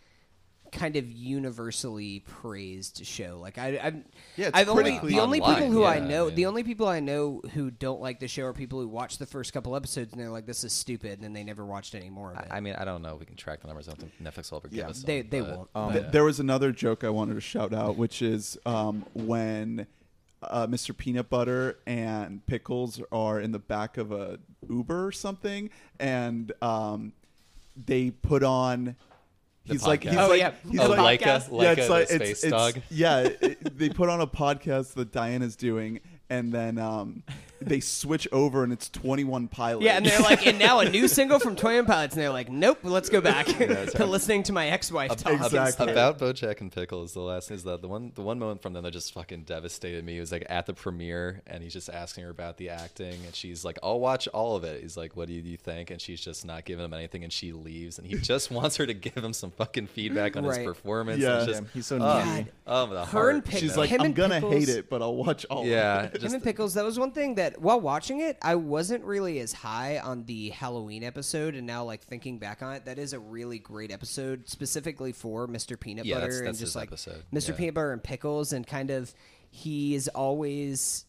kind of universally praised show. Like I, I'm, Yeah, it's I've only critically the only online, people who I yeah, know, I the only people I know who don't like the show are people who watch the first couple episodes and they're like, "This is stupid," and then they never watched any more of it. I, I mean, I don't know if we can track the numbers. I don't think Netflix will ever give Yeah. us. They- them, they but- won't. Um, Th- There was another joke I wanted to shout out, which is um, when uh, Mr. Peanut Butter and Pickles are in the back of a Uber or something, and um, they put on. The He's like, he's Oh, like, yeah. he's Oh, like, podcast? Laika, yeah, Laika it's the like space it's, it's dog. yeah. [laughs] it- they put on a podcast that Diana's doing, and then um, they switch over, and it's Twenty One Pilots. yeah, and they're like, and now a new [laughs] single from Toy and Pilots, and they're like, "Nope, let's go back that's [laughs] to listening to my ex-wife talk." Exactly. About BoJack and Pickles, the last thing is that the one the one moment from them that just fucking devastated me was like at the premiere, and he's just asking her about the acting, and she's like, "I'll watch all of it." He's like, "What do you think?" And she's just not giving him anything, and she leaves, and he [laughs] just wants her to give him some fucking feedback on Right. his performance. Yeah. just, Yeah, he's so oh, needy. oh, the Her heart, and Pick- She's like, Him I'm gonna Pickles- hate it, but I'll watch all. yeah, of it. Him and Pickles, that was one thing that while watching it, I wasn't really as high on the Halloween episode, and now like thinking back on it, that is a really great episode, specifically for Mr. Peanut Yeah, Butter that's- and just like episode, Mr. yeah. Peanut Butter and Pickles, and kind of he is always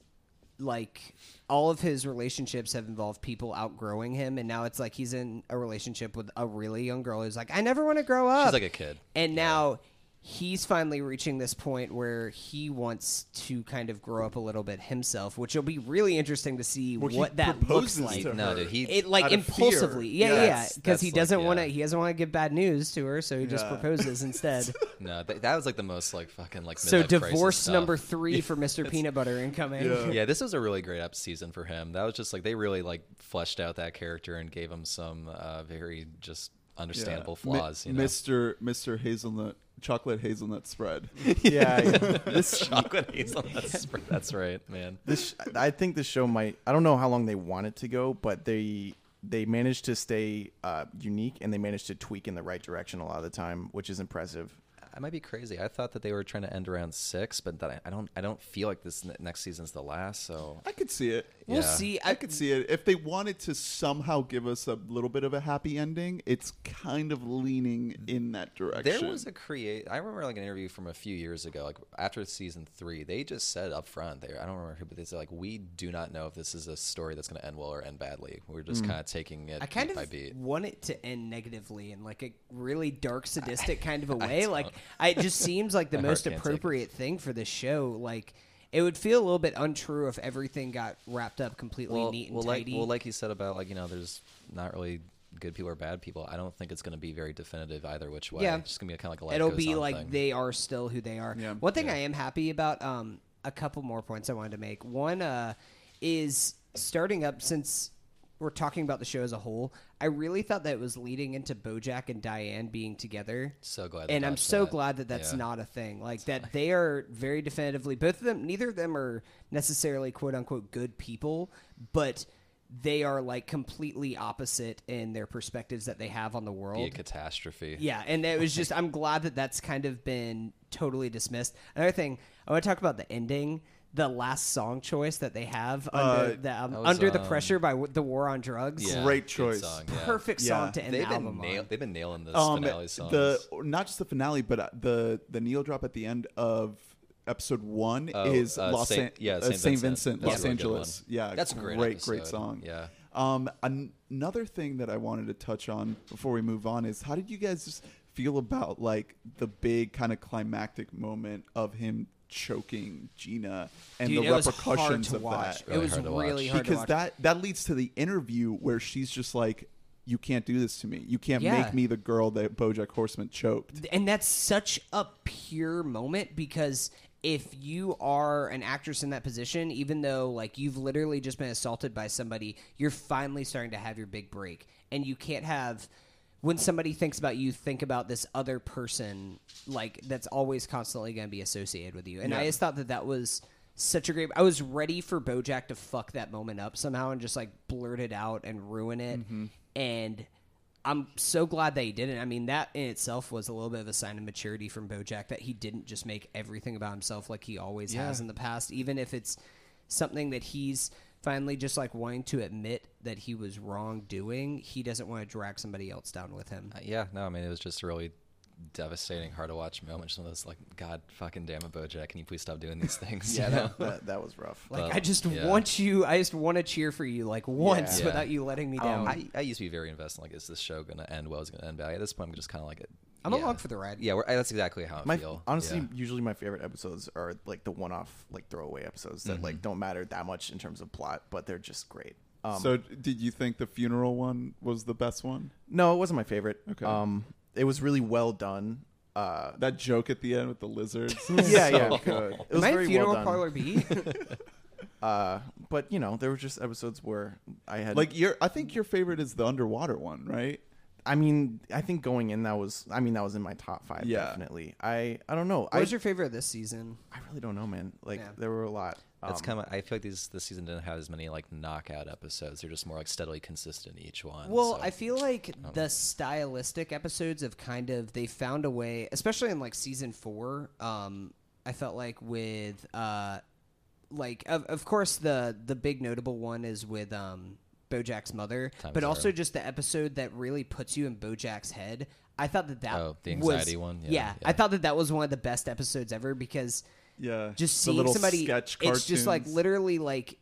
like all of his relationships have involved people outgrowing him, and now it's like he's in a relationship with a really young girl who's like, I never want to grow up. she's like a kid. And now he's finally reaching this point where he wants to kind of grow up a little bit himself, which will be really interesting to see Well, he what that looks proposes like. to No, her. dude, he It like out of fear. impulsively, yeah, Yeah, yeah, that's- because he that's like, doesn't want to. yeah. He doesn't want to give bad news to her, so he just Yeah. proposes instead. [laughs] no, that, that was like the most like fucking like so midlife crisis divorce stuff. number three [laughs] for Mr. Peanut Butter incoming. Yeah. yeah, this was a really great up season for him. That was just like they really like fleshed out that character and gave him some uh, very just understandable Mi- flaws. You know, Mr. Mr. Hazelnut chocolate hazelnut spread. [laughs] yeah, yeah. [laughs] this chocolate hazelnut spread. That's right, man. this I think the show might I don't know how long they want it to go, but they they managed to stay uh, unique and they managed to tweak in the right direction a lot of the time, which is impressive. I might be crazy. I thought that they were trying to end around six, but that I, I don't. I don't feel like this ne- next season's the last. So I could see it. We'll Yeah. see. I could see it. If they wanted to somehow give us a little bit of a happy ending, it's kind of leaning in that direction. There was a create. I remember like an interview from a few years ago, like after season three. They just said up front, they I don't remember who, but they said like we do not know if this is a story that's going to end well or end badly. We're just mm. kind of taking it I kind beat by of beat. want it to end negatively in like a really dark, sadistic kind of a [laughs] way. don't. like, I, it just seems like the [laughs] My most heart can't take it. appropriate thing for this show. Like, it would feel a little bit untrue if everything got wrapped up completely Well, neat and well, like tidy. well, like you said about like you know, there's not really good people or bad people. I don't think it's going to be very definitive either which way. Yeah. it's just going to be kind of like a life It'll goes be on like thing. they are still who they are. Yeah. One thing Yeah. I am happy about, um, a couple more points I wanted to make. One uh, is starting up since we're talking about the show as a whole. I really thought that it was leading into BoJack and Diane being together. So glad and I'm so that. glad that that's Yeah. not a thing. Like that they are very definitively both of them. Neither of them are necessarily quote unquote good people, but they are like completely opposite in their perspectives that they have on the world. be a catastrophe. Yeah, and it was just [laughs] I'm glad that that's kind of been totally dismissed. Another thing I want to talk about the ending, the last song choice that they have under Uh, the um, that was, under the um, pressure by w- the war on drugs. Yeah, Great choice. song, yeah. Perfect Yeah. song to end They've the album nail- on. they've been nailing this um, finale songs. the not just the finale, but uh, the the needle drop at the end of episode one Oh, is uh, Los Saint- An- yeah, uh, Saint Saint Vincent. Vincent, Los really Angeles. Yeah, That's a great great, great song. Yeah. Um, an- another thing that I wanted to touch on before we move on is how did you guys just feel about like the big kind of climactic moment of him choking Gina and Dude, the it was hard repercussions of watch. that? it Really was hard to really watch. hard because to watch. that that leads to the interview where she's just like, "You can't do this to me. You can't Yeah. make me the girl that BoJack Horseman choked." and that's such a pure moment because if you are an actress in that position even though like you've literally just been assaulted by somebody you're finally starting to have your big break and you can't have when somebody thinks about you think about this other person like that's always constantly going to be associated with you. And i just thought that that was such a great i was ready for bojack to fuck that moment up somehow and just like blurt it out and ruin it. Mm-hmm. And I'm so glad that he didn't. I mean, that in itself was a little bit of a sign of maturity from Bojack that he didn't just make everything about himself like he always has in the past, even if it's something that he's finally just like wanting to admit that he was wrongdoing. He doesn't want to drag somebody else down with him. Uh, yeah, no, I mean it was just a really devastating, hard to watch moment. Just one of those like, God fucking damn it, BoJack, can you please stop doing these things? Yeah, [laughs] that, that, that was rough. [laughs] Like Well, I just yeah. want you. I just want to cheer for you like once Yeah. without you letting me down. I, I used to be very invested. Like, is this show gonna end well? Is it gonna end bad? At this point, I'm just kind of like, I'm yeah. along for the ride. Yeah, we're, that's exactly how I my feel. honestly, Yeah. usually my favorite episodes are like the one-off, like throwaway episodes that Mm-hmm. like don't matter that much in terms of plot, but they're just great. Um, so, did you think the funeral one was the best one? no, it wasn't my favorite. Okay. Um, it was really well done. Uh, That joke at the end with the lizards. [laughs] yeah, yeah, [laughs] So good. It was I very funeral well done. parlor B? [laughs] Uh, but you know, there were just episodes where I had like your, I think your favorite is the underwater one, right? I mean, I think going in that was, I mean, that was in my top five. Yeah. definitely. I, I don't know. what I, was your favorite this season? I really don't know, man. Like Yeah. there were a lot. That's Um, kind of. I feel like these this season didn't have as many like knockout episodes. They're just more like steadily consistent each one. Well, so- I feel like the stylistic episodes have kind of they found a way, especially in like season four. Um, I felt like with uh, like of, of course the the big notable one is with um BoJack's mother, Time but Zero. also just the episode that really puts you in BoJack's head. I thought that that Oh, the was- one? Yeah, Yeah, yeah. I thought that that was one of the best episodes ever because Yeah, just The seeing little somebody sketch it's just like literally like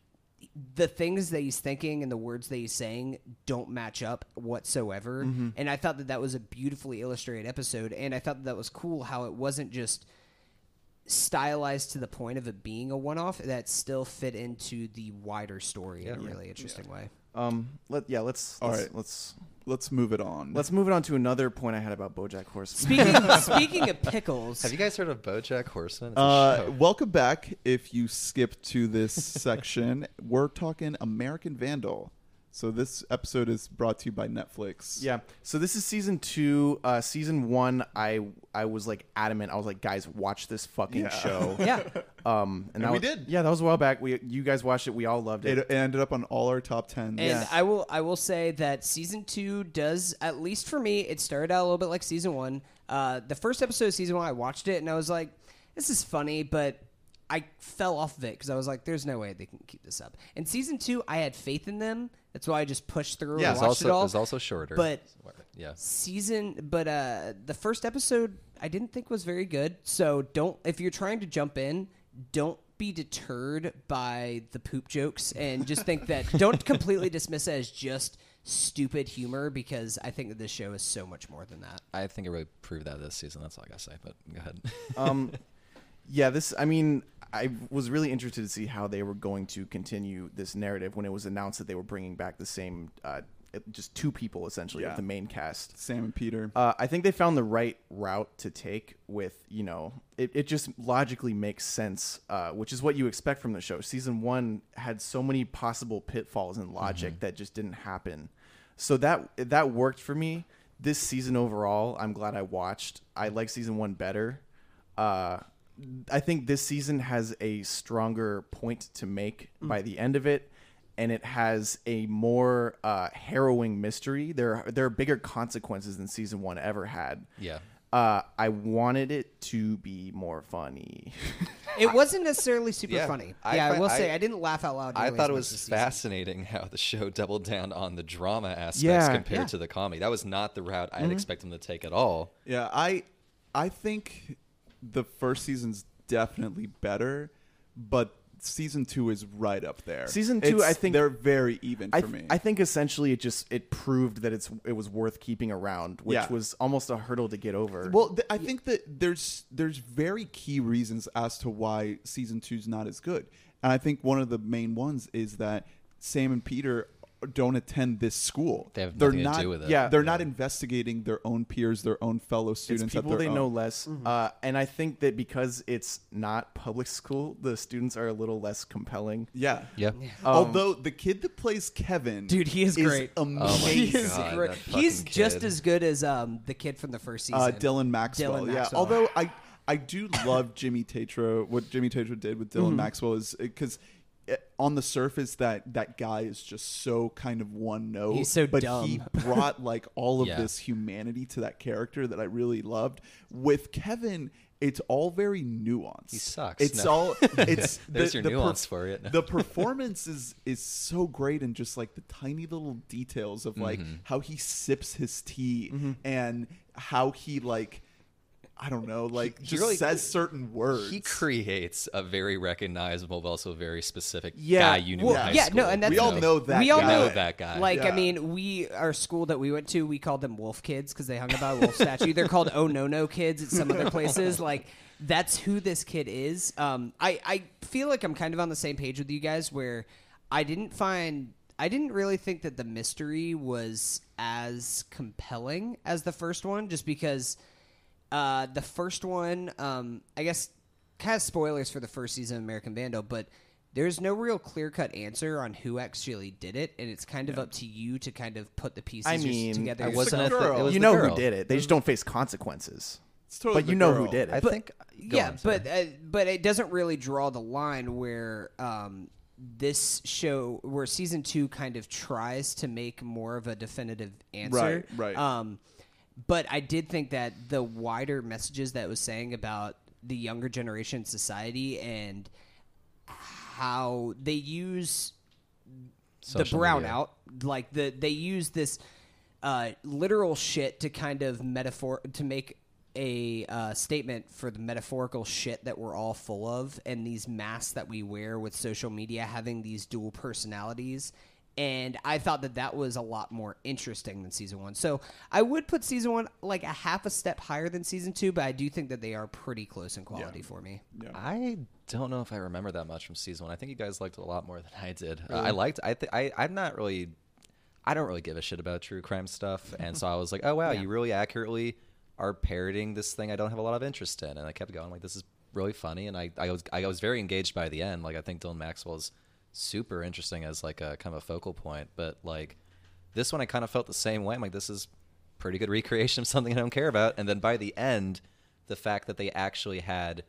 the things that he's thinking and the words that he's saying don't match up whatsoever Mm-hmm. and i thought that that was a beautifully illustrated episode and i thought that that was cool how it wasn't just stylized to the point of it being a one-off that still fit into the wider story in a really interesting way Um, let yeah, let's All let's, right. let's Let's move it on. let's move it on to another point I had about BoJack Horseman. speaking [laughs] speaking of pickles have you guys heard of BoJack Horseman? It's a Uh, show. welcome back. If you skip to this section, [laughs] we're talking American Vandal. So this episode is brought to you by Netflix. Yeah. So this is season two. Uh, season one, I I was like adamant. I was like, guys, watch this fucking Yeah. show. [laughs] yeah Um, and, that we was- did. Yeah, that was a while back. We you guys watched it. We all loved it. It ended up on all our top ten. And I will I will say that season two does at least for me it started out a little bit like season one. Uh, the first episode of season one I watched it and I was like, this is funny, but I fell off of it because I was like, there's no way they can keep this up. And season two, I had faith in them. That's why I just pushed through Yeah, and it's watched also it all. it's also shorter. But yeah, season but uh the first episode i didn't think was very good so don't if you're trying to jump in don't be deterred by the poop jokes and just think that [laughs] don't completely dismiss it as just stupid humor because i think that this show is so much more than that I think it really proved that this season. That's all I gotta say. But go ahead. um, [laughs] yeah, this. I mean, I was really interested to see how they were going to continue this narrative when it was announced that they were bringing back the same, uh, just two people essentially Yeah. of the main cast. Sam and Peter. Uh, I think they found the right route to take with, you know, it, it just logically makes sense, uh, which is what you expect from the show. Season one had so many possible pitfalls in logic that just didn't happen. So that that worked for me. This season overall, I'm glad I watched. I like season one better. Uh, I think this season has a stronger point to make by the end of it, and it has a more uh, harrowing mystery. There, there are bigger consequences than season one ever had. yeah. Uh, I wanted it to be more funny. it wasn't necessarily super Yeah, funny I yeah i find- will say I- i didn't laugh out loud I thought it was fascinating how the show doubled down on the drama aspects Yeah, compared yeah. to the comedy. That was not the route Mm-hmm. I'd expect them to take at all. Yeah, I I think the first season's definitely better, but season two is right up there. Season two, It's- I think- they're very even for I, me. I think essentially it just it proved that it's it was worth keeping around, which Yeah. was almost a hurdle to get over. Well, th- I think that there's there's very key reasons as to why season two's not as good, and I think one of the main ones is that Sam and Peter don't attend this school. They have They're nothing to not, do with it. Yeah. they're not investigating their own peers, their own fellow students. at people they own. know less, uh, and I think that because it's not public school, the students are a little less compelling. Yeah, Yeah. Although the kid that plays Kevin, Dude, he is great. Oh Amazing. He is God, great. He's fucking just as good as um, the kid from the first season. uh, Dylan Maxwell. Dylan Yeah, although I I do love Jimmy Tatro. What Jimmy Tatro did with Mm-hmm. Dylan Maxwell is because. On the surface, that that guy is just so kind of one note. He's so but dumb. he [laughs] brought like all of Yeah. this humanity to that character that I really loved. With Kevin, it's all very nuanced. He sucks. It's No. all. [laughs] It's There's the, your the nuance for it. the performance is is so great and just like the tiny little details of like Mm-hmm. how he sips his tea and how he like I don't know like he just really- says certain words. He creates a very recognizable, but also very specific Yeah, guy you knew well, in high yeah, school. no, and that's we all know that. we all guy. know know that guy. Like I mean, we our school that we went to, we called them wolf kids because they hung about a wolf statue. They're called oh no no kids at some other places. [laughs] Like that's who this kid is. Um, I I feel like I'm kind of on the same page with you guys where I didn't find. I didn't really think that the mystery was as compelling as the first one, just because uh, the first one, um, I guess, kind of spoilers for the first season of American Vandal, but there's no real clear cut answer on who actually did it, and it's kind of up to you to kind of put the pieces I mean, together. I yourself. wasn't a th- girl. was you know girl. who did it. They just don't face consequences. It's totally but you know girl. who did it. I But- think. go yeah, on, but uh, but it doesn't really draw the line where um, this show, where season two kind of tries to make more of a definitive answer. Right, right. Um, but I did think that the wider messages that it was saying about the younger generation society and how they use the Social brown media. like the they use this uh, literal shit to kind of metaphor to make a uh, statement for the metaphorical shit that we're all full of and these masks that we wear with social media having these dual personalities and i thought that that was a lot more interesting than season one so i would put season one like a half a step higher than season two but i do think that they are pretty close in quality for me I don't know if I remember that much from season one. I think you guys liked it a lot more than I did. Uh, I liked. I, th- I. I'm not really. I don't really give a shit about true crime stuff, and so I was like, oh wow, [laughs] you really accurately are parroting this thing I don't have a lot of interest in, and I kept going like this is really funny, and I, I was I was very engaged by the end. Like I think Dylan Maxwell is super interesting as like a kind of a focal point, but like this one I kind of felt the same way. I'm like this is pretty good recreation of something I don't care about, and then by the end, the fact that they actually had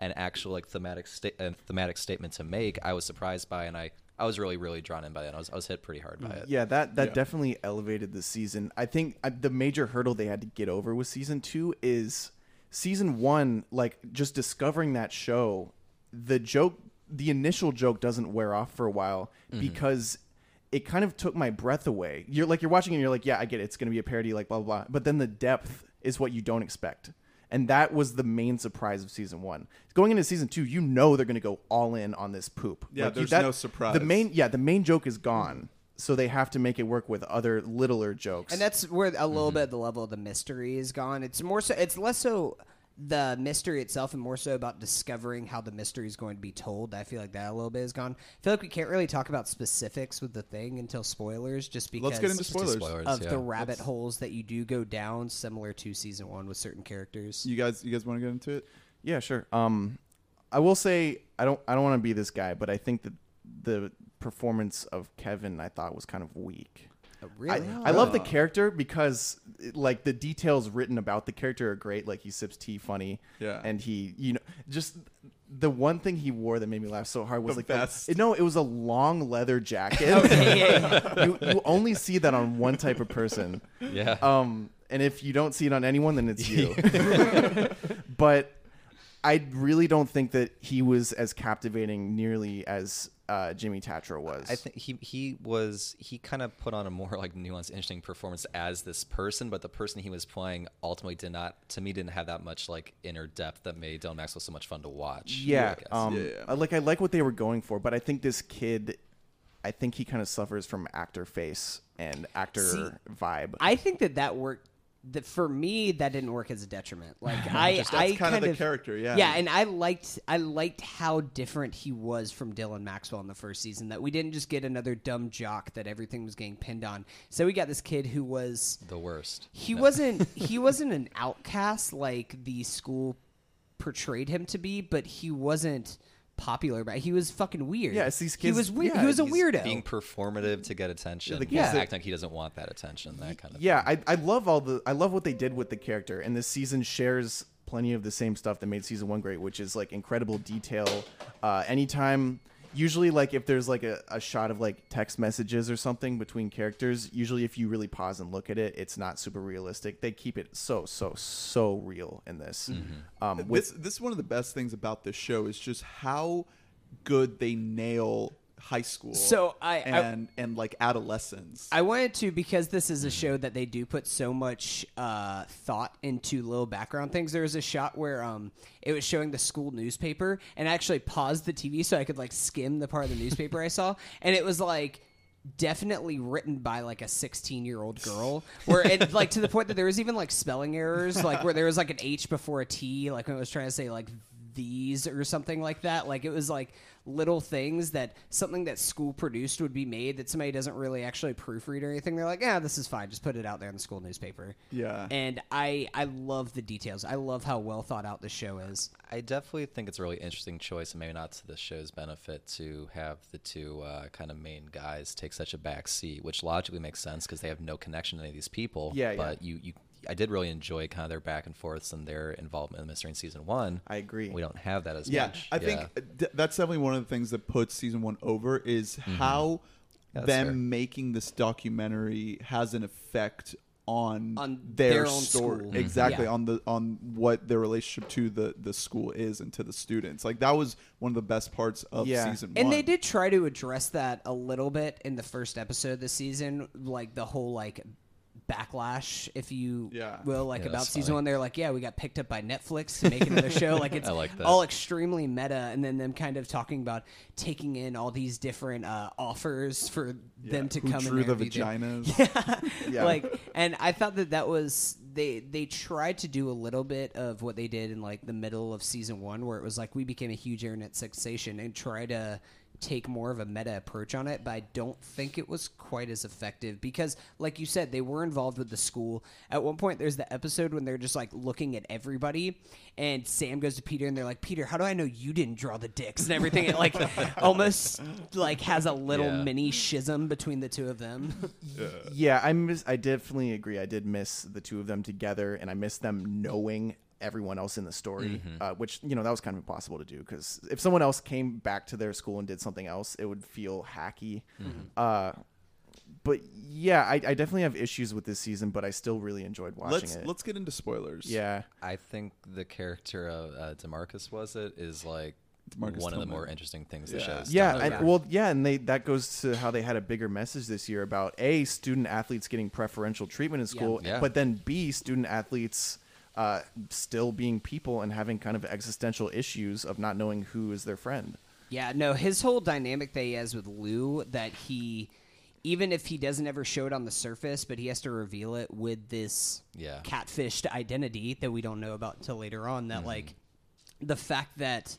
an actual like thematic sta- uh, thematic statement to make, I was surprised by, and I I was really really drawn in by that. I was I was hit pretty hard by it. Yeah, that that Yeah. definitely elevated the season. I think uh, the major hurdle they had to get over with season two is season one. Like just discovering that show, the joke, the initial joke doesn't wear off for a while mm-hmm. because it kind of took my breath away. You're like you're watching and you're like, yeah, I get it. It's going to be a parody, like blah blah blah. But then the depth is what you don't expect. And that was the main surprise of season one. Going into season two, you know they're going to go all in on this poop. Yeah, Like, there's that- no surprise. The main yeah, the main joke is gone. So they have to make it work with other littler jokes. And that's where a little mm-hmm. bit of the level of the mystery is gone. It's more so. It's less so the mystery itself, and more so about discovering how the mystery is going to be told. I feel like that a little bit is gone. I feel like we can't really talk about specifics with the thing until spoilers, just because Let's get into spoilers. spoilers, of yeah. the rabbit holes that you do go down, similar to season one with certain characters. You guys, you guys want to get into it? yeah, sure. Um, I will say I don't I don't want to be this guy, but I think that the performance of Kevin I thought was kind of weak. Oh, really? I, I love the character because it- like the details written about the character are great. Like he sips tea funny. Yeah. And he, you know, just the one thing he wore that made me laugh so hard was The like vest. The, no, it was a long leather jacket. [laughs] Okay, yeah, yeah. [laughs] you you only see that on one type of person. Yeah. Um, and if you don't see it on anyone, then it's you. [laughs] but I really don't think that he was as captivating nearly as uh, Jimmy Tatro was. I think he he was he kind of put on a more like nuanced, interesting performance as this person, but the person he was playing ultimately did not, to me, didn't have that much like inner depth that made Dylan Maxwell so much fun to watch. Yeah, I um, Yeah, yeah. Like I like what they were going for, but I think this kid, I think he kind of suffers from actor face and actor See, vibe. I think that that worked. That for me, that didn't work as a detriment. [laughs] Like I, Just that's I kind of the character, yeah. yeah, and I liked, I liked how different he was from Dylan Maxwell in the first season. That we didn't just get another dumb jock that everything was getting pinned on. So we got this kid who was the worst. he No. wasn't [laughs] he wasn't an outcast like the school portrayed him to be, but he wasn't popular. But he was fucking weird. Yeah, it's these He was weird. yeah, he was a He's weirdo. being performative to get attention. the Yeah, kids that- acting like he doesn't want that attention. That kind of yeah, I I love all the I love what they did with the character, and this season shares plenty of the same stuff that made season one great, which is like incredible detail. Uh, anytime, usually like if there's like a, a shot of like text messages or something between characters, usually if you really pause and look at it, it's not super realistic. They keep it so so so real in this. Um, with this this is one of the best things about this show is just how good they nail high school. So I- I- and and like adolescence. I wanted to because this is a show that they do put so much uh, thought into little background things. There was a shot where um, it was showing the school newspaper, and I actually paused the TV so I could like skim the part of the newspaper I saw, [laughs] and it was like definitely written by like a 16 year old girl where it [laughs] like to the point that there was even like spelling errors like where there was like an h before a t like when it was trying to say like these or something like that like it was like little things that something that school produced would be made that somebody doesn't really actually proofread or anything they're like yeah this is fine just put it out there in the school newspaper Yeah. and i i love the details i love how well thought out the show is I definitely think it's a really interesting choice, and maybe not to the show's benefit, to have the two uh, kind of main guys take such a back seat, which logically makes sense because they have no connection to any of these people. Yeah, yeah. But you, you, I did really enjoy kind of their back and forths and their involvement in the mystery in season one. I agree. We don't have that as yeah, much. I think d- that's definitely one of the things that puts season one over is how Mm-hmm. Yeah, them fair. making this documentary has an effect on, On their, their own story school. exactly Yeah. on the on what their relationship to the the school is and to the students like that was one of the best parts of Yeah. season and one they did try to address that a little bit in the first episode of the season like the whole like backlash if you Yeah. will like Yeah, about season funny. one they're like yeah we got picked up by netflix to make another show like [laughs] it's I like all extremely meta and then them kind of talking about taking in all these different uh, offers for them to who come drew and the interview them. vaginas [laughs] Yeah. like and i thought that that was they they tried to do a little bit of what they did in like the middle of season one where it was like we became a huge internet sensation and try to take more of a meta approach on it but i don't think it was quite as effective because like you said they were involved with the school at one point there's the episode when they're just like looking at everybody and sam goes to peter and they're like peter how do i know you didn't draw the dicks and everything it like [laughs] almost like has a little Yeah. mini schism between the two of them Yeah, I miss. I definitely agree. I did miss the two of them together, and I miss them knowing everyone else in the story, uh, which you know that was kind of impossible to do because if someone else came back to their school and did something else, it would feel hacky. Uh, but yeah, I, I definitely have issues with this season, but I still really enjoyed watching let's it. let's get into spoilers yeah, I think the character of uh, Demarcus was it is like Demarcus one of the Tillman. more interesting things the Yeah. show's yeah, done. and, yeah. well, yeah, and they that goes to how they had a bigger message this year about a student athletes getting preferential treatment in school, Yeah. but then b student athletes uh, still being people and having kind of existential issues of not knowing who is their friend. Yeah, no, his whole dynamic that he has with Lou that he even if he doesn't ever show it on the surface, but he has to reveal it with this Yeah. catfished identity that we don't know about until later on. That like the fact that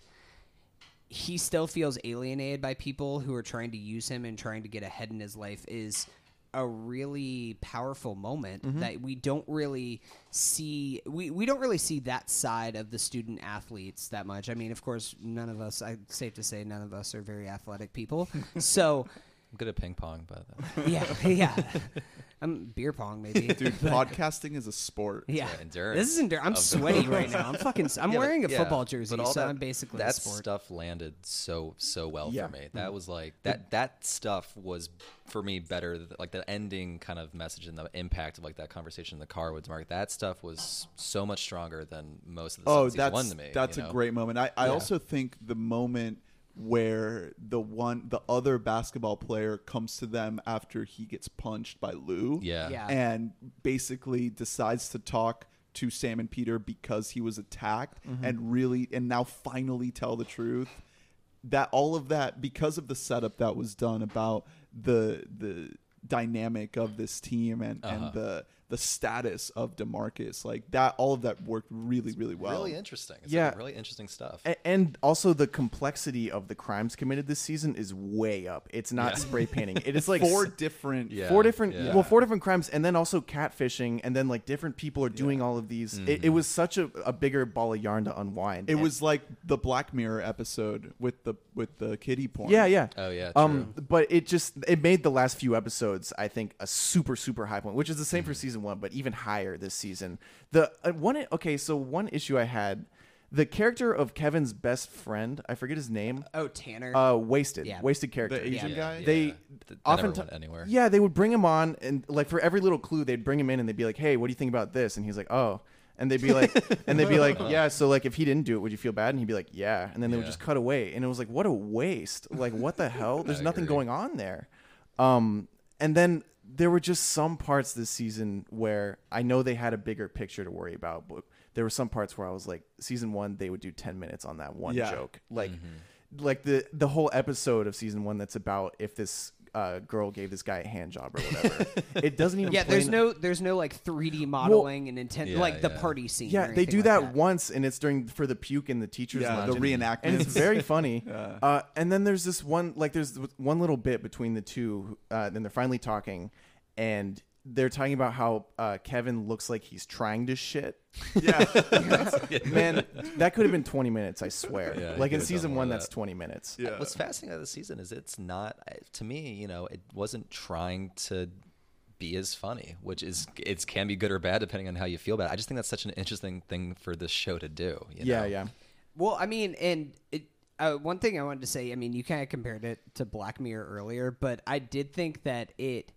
he still feels alienated by people who are trying to use him and trying to get ahead in his life is a really powerful moment mm-hmm. that we don't really see we, we don't really see that side of the student athletes that much. I mean of course none of us i safe to say none of us are very athletic people. [laughs] So I'm good at ping pong, but uh, [laughs] yeah, yeah. I'm beer pong maybe. Dude, [laughs] podcasting is a sport. yeah, Yeah, endurance this is endur- I'm sweaty right now. I'm fucking. I'm Yeah, but- wearing a yeah, football but jersey, all so that- I'm basically that a sport. stuff landed so so well Yeah. for me. That mm. was like that that stuff was for me better. Like the ending kind of message and the impact of like that conversation in the car with Mark. That stuff was so much stronger than most of the Oh, stuff season one to me. that's you a great moment. I, I also think the moment where the one the other basketball player comes to them after he gets punched by Lou. Yeah. Yeah. And basically decides to talk to Sam and Peter because he was attacked Mm-hmm. and really and now finally tell the truth. That all of that because of the setup that was done about the the dynamic of this team and, Uh-huh. and the the status of Demarcus like that all of that worked really really well. Really interesting. It's Yeah. like really interesting stuff. A- And also the complexity of the crimes committed this season is way up. It's not Yeah. spray painting. It is like [laughs] four different Yeah. four different yeah. well four different crimes and then also catfishing and then like different people are doing all of these it, Mm-hmm. it was such a, a bigger ball of yarn to unwind It And- was like the Black Mirror episode with the with the kitty porn. yeah yeah Oh, yeah, um but it just it made the last few episodes i think a super super high point which is the same Mm-hmm. for season one but even higher this season the uh, one okay so one issue i had the character of kevin's best friend i forget his name oh, Tanner. uh wasted Yeah. wasted character The Asian Yeah. guy. they Yeah. Th- that often never went anywhere. Yeah, they would bring him on, and like for every little clue, they'd bring him in, and they'd be like, "Hey, what do you think about this?" And he's like, "Oh," and they'd be like, [laughs] and they'd be like, "Yeah." So like, if he didn't do it, would you feel bad? And he'd be like, "Yeah," and then they would just cut away, and it was like, what a waste! Like, what the hell? [laughs] There's nothing going on there. Um, and then there were just some parts this season where I know they had a bigger picture to worry about, but there were some parts where I was like, season one, they would do ten minutes on that one Yeah. joke, like, Mm-hmm. like the the whole episode of season one that's about if this uh, girl gave this guy a hand job or whatever. [laughs] it doesn't even. yeah, there's in- no there's no like 3D modeling and intent Yeah, like the yeah. party scene. Yeah, or they do like that, that once, and it's during for the puke in the teachers' Yeah, the reenactment, and it's very [laughs] funny. uh, and then there's this one, like, there's one little bit between the two, uh, then they're finally talking, and they're talking about how uh, Kevin looks like he's trying to shit. [laughs] yeah. [laughs] Man, that could have been 20 minutes, I swear. Yeah, like in season one, of that's that. 20 minutes. yeah. What's fascinating about the season is it's not to me. You know, it wasn't trying to be as funny, which is it can be good or bad depending on how you feel about it. I just think that's such an interesting thing for this show to do. you Yeah, know? yeah. Well, I mean, and it, uh, one thing I wanted to say, I mean, you kind of compared it to Black Mirror earlier, but I did think that it,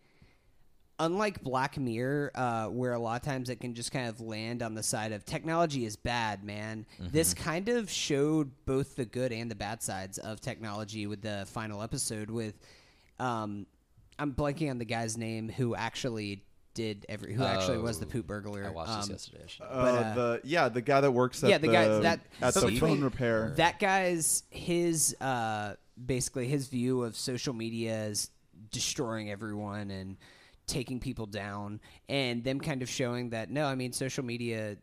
unlike Black Mirror, uh, where a lot of times it can just kind of land on the side of technology is bad, man. This kind of showed both the good and the bad sides of technology with the final episode. With, um, I'm blanking on the guy's name who actually did every, who actually was the Oh, poop burglar. I watched this Um, yesterday. actually. Uh, But, uh, the yeah, the guy that works at yeah, the guy that at so the between phone repair. That guy's his uh, basically his view of social media is destroying everyone and taking people down, and them kind of showing that no, I mean social media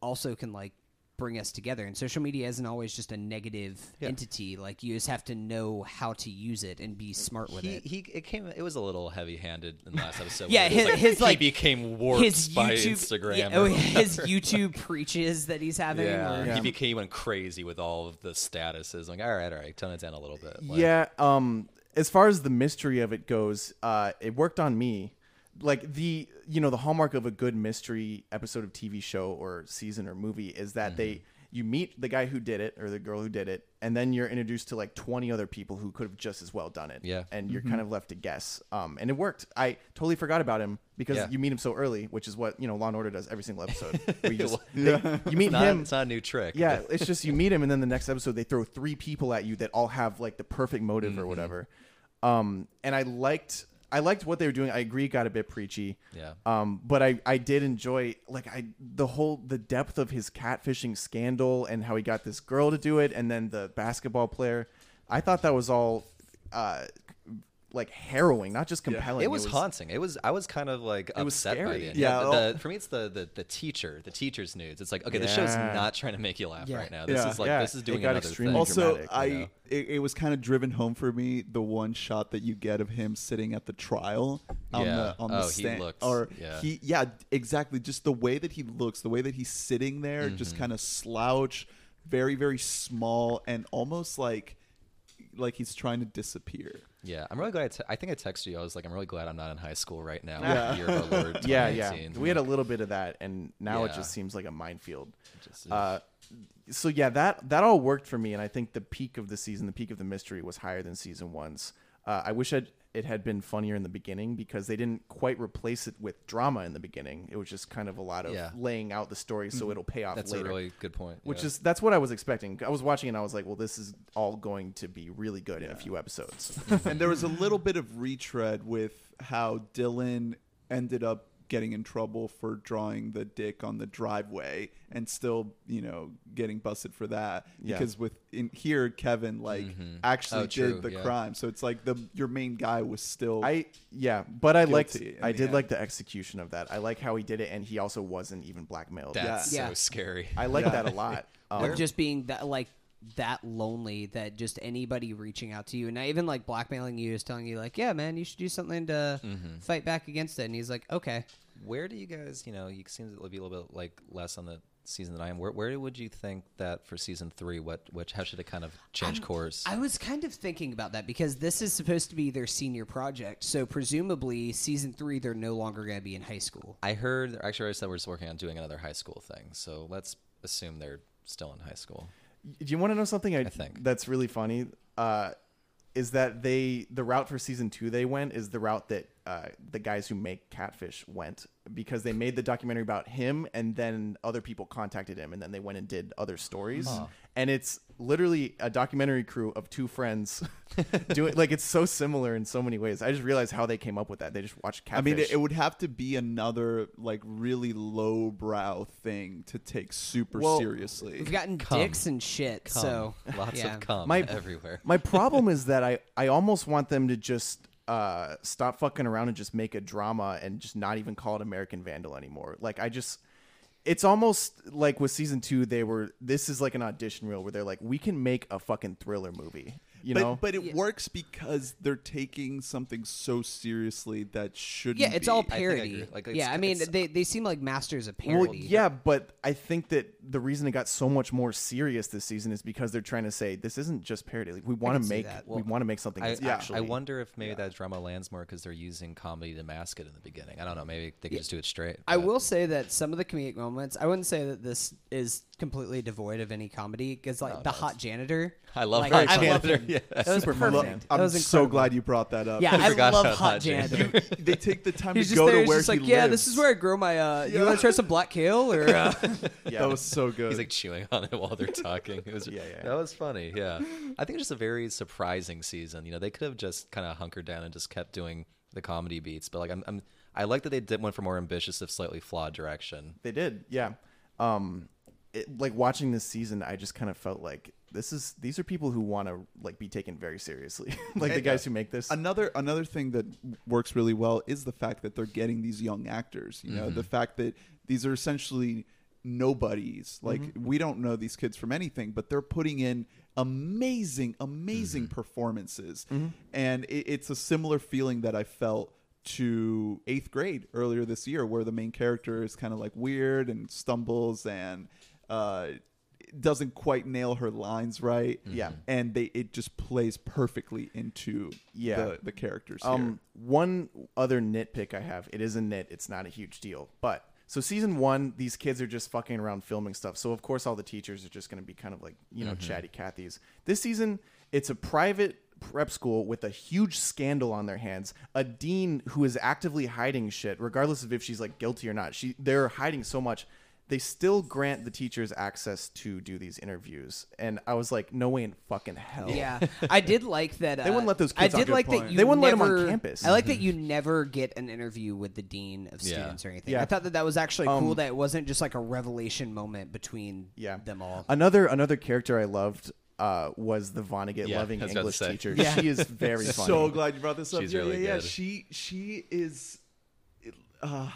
also can like bring us together, and social media isn't always just a negative entity. Like you just have to know how to use it and be smart with He, it. he it came it was a little heavy handed in the last episode. [laughs] Yeah, where it was his- his, like, he became warped his by YouTube, Instagram. [laughs] yeah, oh, his whatever. [laughs] YouTube preaches that he's having. Yeah, or- Yeah. he became went crazy with all of the statuses. Like, all right, all right, tone it down a little bit. Like, yeah. Um, as far as the mystery of it goes, uh, it worked on me. Like the you know the hallmark of a good mystery episode of TV show or season or movie is that they Mm-hmm. you meet the guy who did it or the girl who did it, and then you're introduced to like 20 other people who could have just as well done it. Yeah. and you're kind of left to guess. Um, and it worked. I totally forgot about him because Yeah. you meet him so early, which is what you know Law and Order does every single episode. [laughs] Where you, just, Yeah. they- [laughs] you meet It's not, him. it's not a new trick. Yeah, [laughs] it's just you meet him, and then the next episode they throw three people at you that all have like the perfect motive Mm-hmm. or whatever. Um, and I liked I liked what they were doing. I agree, it got a bit preachy. Yeah. Um, but I I did enjoy like I the whole the depth of his catfishing scandal and how he got this girl to do it, and then the basketball player. I thought that was all. Uh, like harrowing, not just compelling. It was, haunting. It was. I was kind of like was upset by scary. the end. Yeah, the, the- for me, it's the, the the teacher, the teacher's nudes. It's like okay, the show's not trying to make you laugh Yeah. right now. This Yeah. is like Yeah, this is it doing got another extremely thing. also, dramatic, I you know? it, it was kind of driven home for me the one shot that you get of him sitting at the trial on Yeah. the on the Oh, he stand. looks- or yeah. he yeah exactly just the way that he looks, the way that he's sitting there, just Mm-hmm. kind of slouch, very very small and almost like like he's trying to disappear. Yeah, I'm really glad. I, te- I think I texted you. I was like, I'm really glad I'm not in high school right now. Yeah. Year of our Lord [laughs] yeah, yeah. 2019. We had a little bit of that, and now it Yeah. just seems like a minefield. Just- Uh, so yeah, that that all worked for me, and I think the peak of the season, the peak of the mystery, was higher than season one's. Uh, I wish I'd, it had been funnier in the beginning because they didn't quite replace it with drama in the beginning. It was just kind of a lot of Yeah. laying out the story so mm-hmm. it'll pay off That's later. a really good point. which yeah. is that's what I was expecting. I was watching and I was like, well, this is all going to be really good in a few episodes. [laughs] and there was a little bit of retread with how Dylan ended up getting in trouble for drawing the dick on the driveway and still, you know, getting busted for that. Yeah. Because with in here Kevin like actually Oh, true, did the yeah. crime. So it's like the your main guy was still I yeah, but I liked I did end. like the execution of that. I like how he did it, and he also wasn't even blackmailed. That's Yeah. so scary. I like Yeah. that a lot. Um, of just being that like that lonely that just anybody reaching out to you and not even like blackmailing you is telling you like yeah man you should do something to Mm-hmm. fight back against it and he's like okay Where do you guys, you know, you seem to be a little bit like less on the season than I am. Where, where would you think that for season three? What, which, how should it kind of change I'm- course? I was kind of thinking about that because this is supposed to be their senior project so presumably season three they're no longer going to be in high school I heard actually I said we're just working on doing another high school thing. So let's assume they're still in high school. Do you want to know something I, think. that's really funny? Uh, is that they the route for season two they went is the route that uh, the guys who make Catfish went because they made the documentary about him and then other people contacted him and then they went and did other stories and it's literally a documentary crew of two friends [laughs] doing like it's so similar in so many ways. I just realized how they came up with that. They just watched Catfish. I mean, it, it would have to be another like really lowbrow thing to take super Well, seriously. we've gotten Cum. dicks and shit Cum. so lots yeah. of cum My- everywhere. My [laughs] problem is that I, I almost want them to just uh, stop fucking around and just make a drama and just not even call it American Vandal anymore. Like I just, it's almost like with season two, they were. This is like an audition reel where they're like, we can make a fucking thriller movie. You but, know, but it Yeah. works because they're taking something so seriously that shouldn't. yeah it's be. all think I parody. Like, yeah i mean they, they seem like masters of parody. well, parody yeah, but I think that the reason it got so much more serious this season is because they're trying to say this isn't just parody. Like, we want to make that. we want to make something I, that's I- actually. I wonder if maybe that drama lands more because they're using comedy to mask it in the beginning. I don't know. Maybe they could just do it straight. I will say that some of the comedic moments, I wouldn't say that this is completely devoid of any comedy because, like, No, the no, hot janitor. I love like, Hot I love Janitor, him. yeah. That was Super perfect. man. That I'm was so incredible. glad you brought that up. Yeah, [laughs] I, forgot love about hot Hot janitor. Janitor. [laughs] they take the time He's to just go there. to He's where just he like, yeah, this is where I grow my. Uh, You want to try some black kale or? Uh, [laughs] yeah, That was so good. He's like chewing on it while they're talking. It was Yeah, yeah. that was funny. Yeah, I think it's just a very surprising season. You know, they could have just kind of hunkered down and just kept doing the comedy beats. But like, I'm, I'm I like that they did went for more ambitious, if slightly flawed direction. They did, yeah. Um, it, like watching this season, I just kind of felt like this is these are people who want to like be taken very seriously, [laughs] like the And, guys who make this. Another another thing that works really well is the fact that they're getting these young actors. You know, the mm-hmm. fact that these are essentially nobodies. Like mm-hmm. we don't know these kids from anything, but they're putting in amazing, amazing mm-hmm. performances, and it, it's a similar feeling that I felt to eighth grade earlier this year, where the main character is kind of like weird and stumbles and. Uh, doesn't quite nail her lines right Yeah. and they it just plays perfectly into Yeah. the, the characters here. Um, one other nitpick I have. It is a nit. It's not a huge deal, but so season one, these kids are just fucking around filming stuff. So of course, all the teachers are just going to be kind of like you know chatty Cathys. This season, it's a private prep school with a huge scandal on their hands. A dean who is actively hiding shit, regardless of if she's like guilty or not. She they're hiding so much. They still grant the teachers access to do these interviews, and I was like, no way in fucking hell. yeah, [laughs] I did like that. Uh, They wouldn't let those I kids on. did Good like that. You They wouldn't let 'em on never- campus. I like that [laughs] you never get an interview with the dean of Yeah. students or anything. Yeah. I thought that that was actually Um, cool. That it wasn't just like a revelation moment between yeah them all. another another character i loved uh, was the vonnegut Yeah, loving I was about to english teacher Yeah. she is [laughs] very funny so glad you brought this up. She's yeah, really yeah, yeah. good. She she is, uh,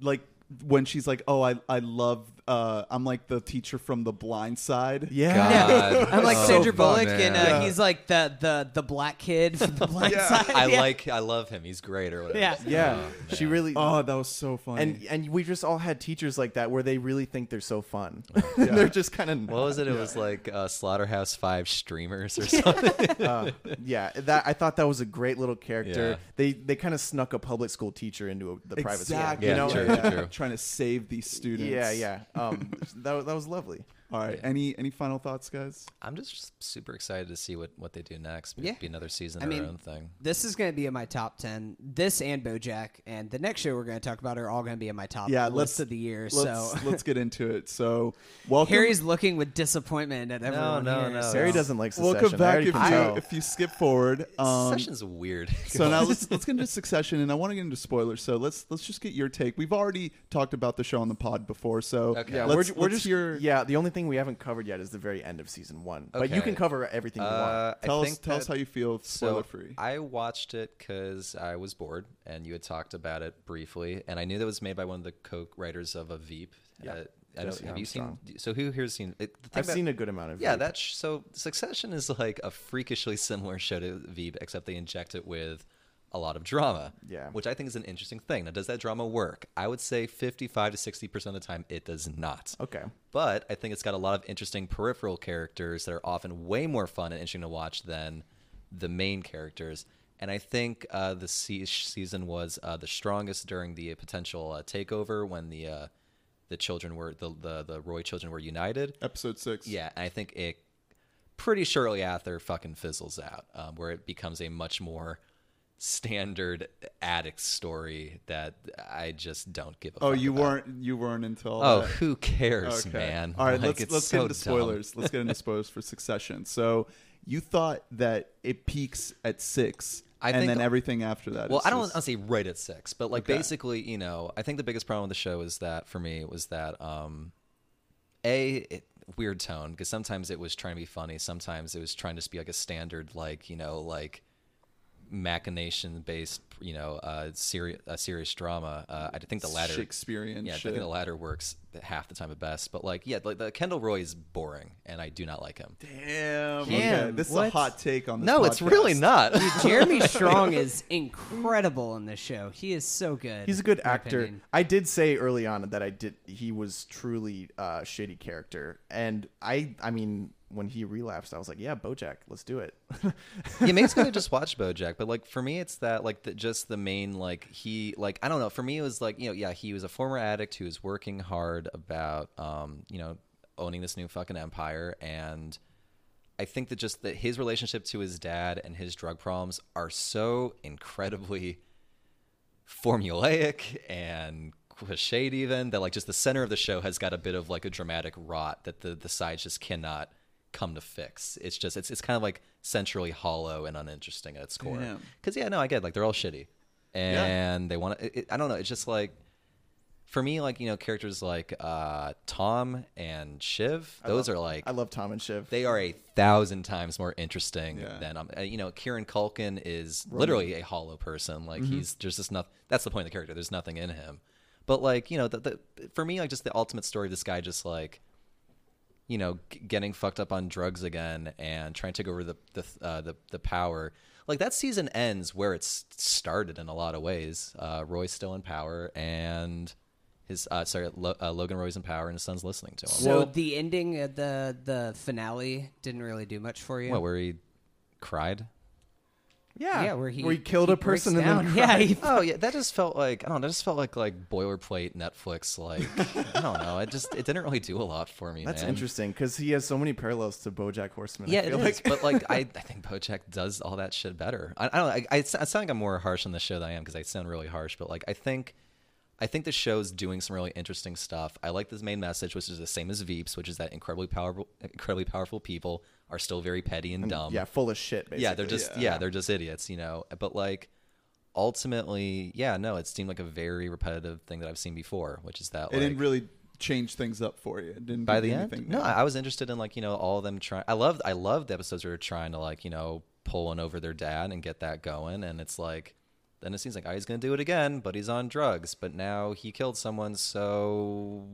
like when she's like, "Oh, I I love uh, I'm like the teacher from The Blind Side. Yeah. God. I'm like [laughs] Oh, Sandra fun, Bullock, man. and uh, Yeah. he's like the the the black kid from the Blind Side. I [laughs] Yeah. like I love him. He's great or whatever. Yeah. Yeah. Oh, she really. Oh, that was so funny. and and we just all had teachers like that where they really think they're so fun. [laughs] they're just kind of. What was it? It was like uh, Slaughterhouse Five streamers or something. uh, yeah, that I thought that was a great little character. Yeah. They they kind of snuck a public school teacher into a, the private school. exactly. You know? true, Yeah. true. Trying to save these students. Yeah, yeah. Um, [laughs] that that was lovely. All right. Yeah. Any any final thoughts, guys? I'm just super excited to see what, what they do next. Yeah. Be another season I of mean, their own thing. This is going to be in my top ten. This and BoJack, and the next show we're going to talk about are all going to be in my top Yeah, list let's- of the year. Let's So [laughs] let's get into it. So, [laughs] welcome. Harry's looking with disappointment at everyone no, here. no. so- Harry doesn't like Succession. welcome back. If you if you skip forward, [laughs] um, Session's weird. so now let's let's get into Succession, and I want to get into spoilers. So let's let's just get your take. We've already talked about the show on the pod before, so Okay. Yeah, let's, we're, ju- we're just hear. yeah. The only thing we haven't covered yet is the very end of season one. But you Okay. can cover everything you want. Uh, I Tell us think tell us that- how you feel spoiler So free. I watched it because I was bored, and you had talked about it briefly, and I knew that it was made by one of the co-writers of a Veep. Yeah, Uh, I don't, Jesse have you seen? So who here's seen? It, the thing I've about- seen a good amount of Yeah, Veep. that's so. Succession is like a freakishly [laughs] similar show to Veep, except they inject it with a lot of drama. Yeah. which I think is an interesting thing. Now, does that drama work? I would say fifty-five to sixty percent of the time, it does not. okay. But I think it's got a lot of interesting peripheral characters that are often way more fun and interesting to watch than the main characters. And I think uh, the se- season was uh, the strongest during the potential uh, takeover when the uh, the children were the, the the Roy children were united. Episode six. Yeah, and I think it pretty shortly after fucking fizzles out, um, where it becomes a much more standard addict story that I just don't give a. Oh, fuck you about. weren't you weren't until. Oh, that. who cares, Okay. man? All right, Like, let's let's so get into spoilers. let's get into [laughs] spoilers for Succession. So you thought that it peaks at six, I and think- then everything after that. Well, I don't just- to say right at six, but like Okay. basically, you know, I think the biggest problem with the show is that for me was that um, a it, weird tone because sometimes it was trying to be funny, sometimes it was trying to just be like a standard, like you know, like machination based, you know, uh, serious uh, serious drama. Uh, I think the latter Shakespearean Yeah, I think the latter works half the time at best. But like, yeah, like the Kendall Roy is boring, and I do not like him. Damn. Okay. This is a hot take on this. No, it's really podcast. not. Jeremy [laughs] Strong [laughs] is incredible in this show. He is so good. He's a good actor. opinion. I did say early on that I did. He was truly a shitty character, and I. I mean, when he relapsed, I was like, "Yeah, BoJack, let's do it." [laughs] yeah, it's gonna just watch BoJack, but like for me, it's that like the, just the main like he like I don't know. For me, it was like you know yeah he was a former addict who was working hard about um you know owning this new fucking empire, and I think that just that his relationship to his dad and his drug problems are so incredibly formulaic and cliched even that like just the center of the show has got a bit of like a dramatic rot that the the sides just cannot come to fix. It's just it's it's kind of like centrally hollow and uninteresting at its core. Because yeah, no, I get it. like they're all shitty, and they want to. I don't know. It's just like for me, like you know, characters like uh, Tom and Shiv. Those are like I love Tom and Shiv. they are a thousand times more interesting Yeah. than um, you know. Kieran Culkin is literally a hollow person. Like he's there's just nothing. That's the point of the character. There's nothing in him. But like you know, the, the for me, like just the ultimate story. of This guy just like you know g- getting fucked up on drugs again and trying to take over the the uh, the, the power. Like that season ends where it's started in a lot of ways. Uh, Roy's still in power and. His uh, sorry, Lo- uh, Logan Roy's in power, and his son's listening to him. So Well- the ending the the finale didn't really do much for you. What, where he cried? Yeah, yeah, where he killed he a person breaks and then down. [laughs] [laughs] yeah, he, Oh yeah, that [laughs] just felt like I don't know. That just felt like like boilerplate Netflix. Like I don't know. It just it didn't really do a lot for me. That's man. interesting because he has so many parallels to BoJack Horseman. I Yeah, it feel is. like. but like I, I think BoJack does all that shit better. I, I don't. know. I, I, I sound like I'm more harsh on the show than I am because I sound really harsh. But like I think. I think the show's doing some really interesting stuff. I like this main message, which is the same as Veeps, which is that incredibly powerful, incredibly powerful people are still very petty and dumb. yeah, full of shit. Basically. yeah, they're just Yeah. yeah. they're just idiots, you know. But like ultimately, yeah, no, it seemed like a very repetitive thing that I've seen before, which is that It like, didn't really change things up for you. It didn't by the end. No. I was interested in like you know all of them trying. I loved I loved the episodes where they're trying to like you know pull one over their dad and get that going, and it's like then it seems like oh, he's going to do it again, but he's on drugs. But now he killed someone, so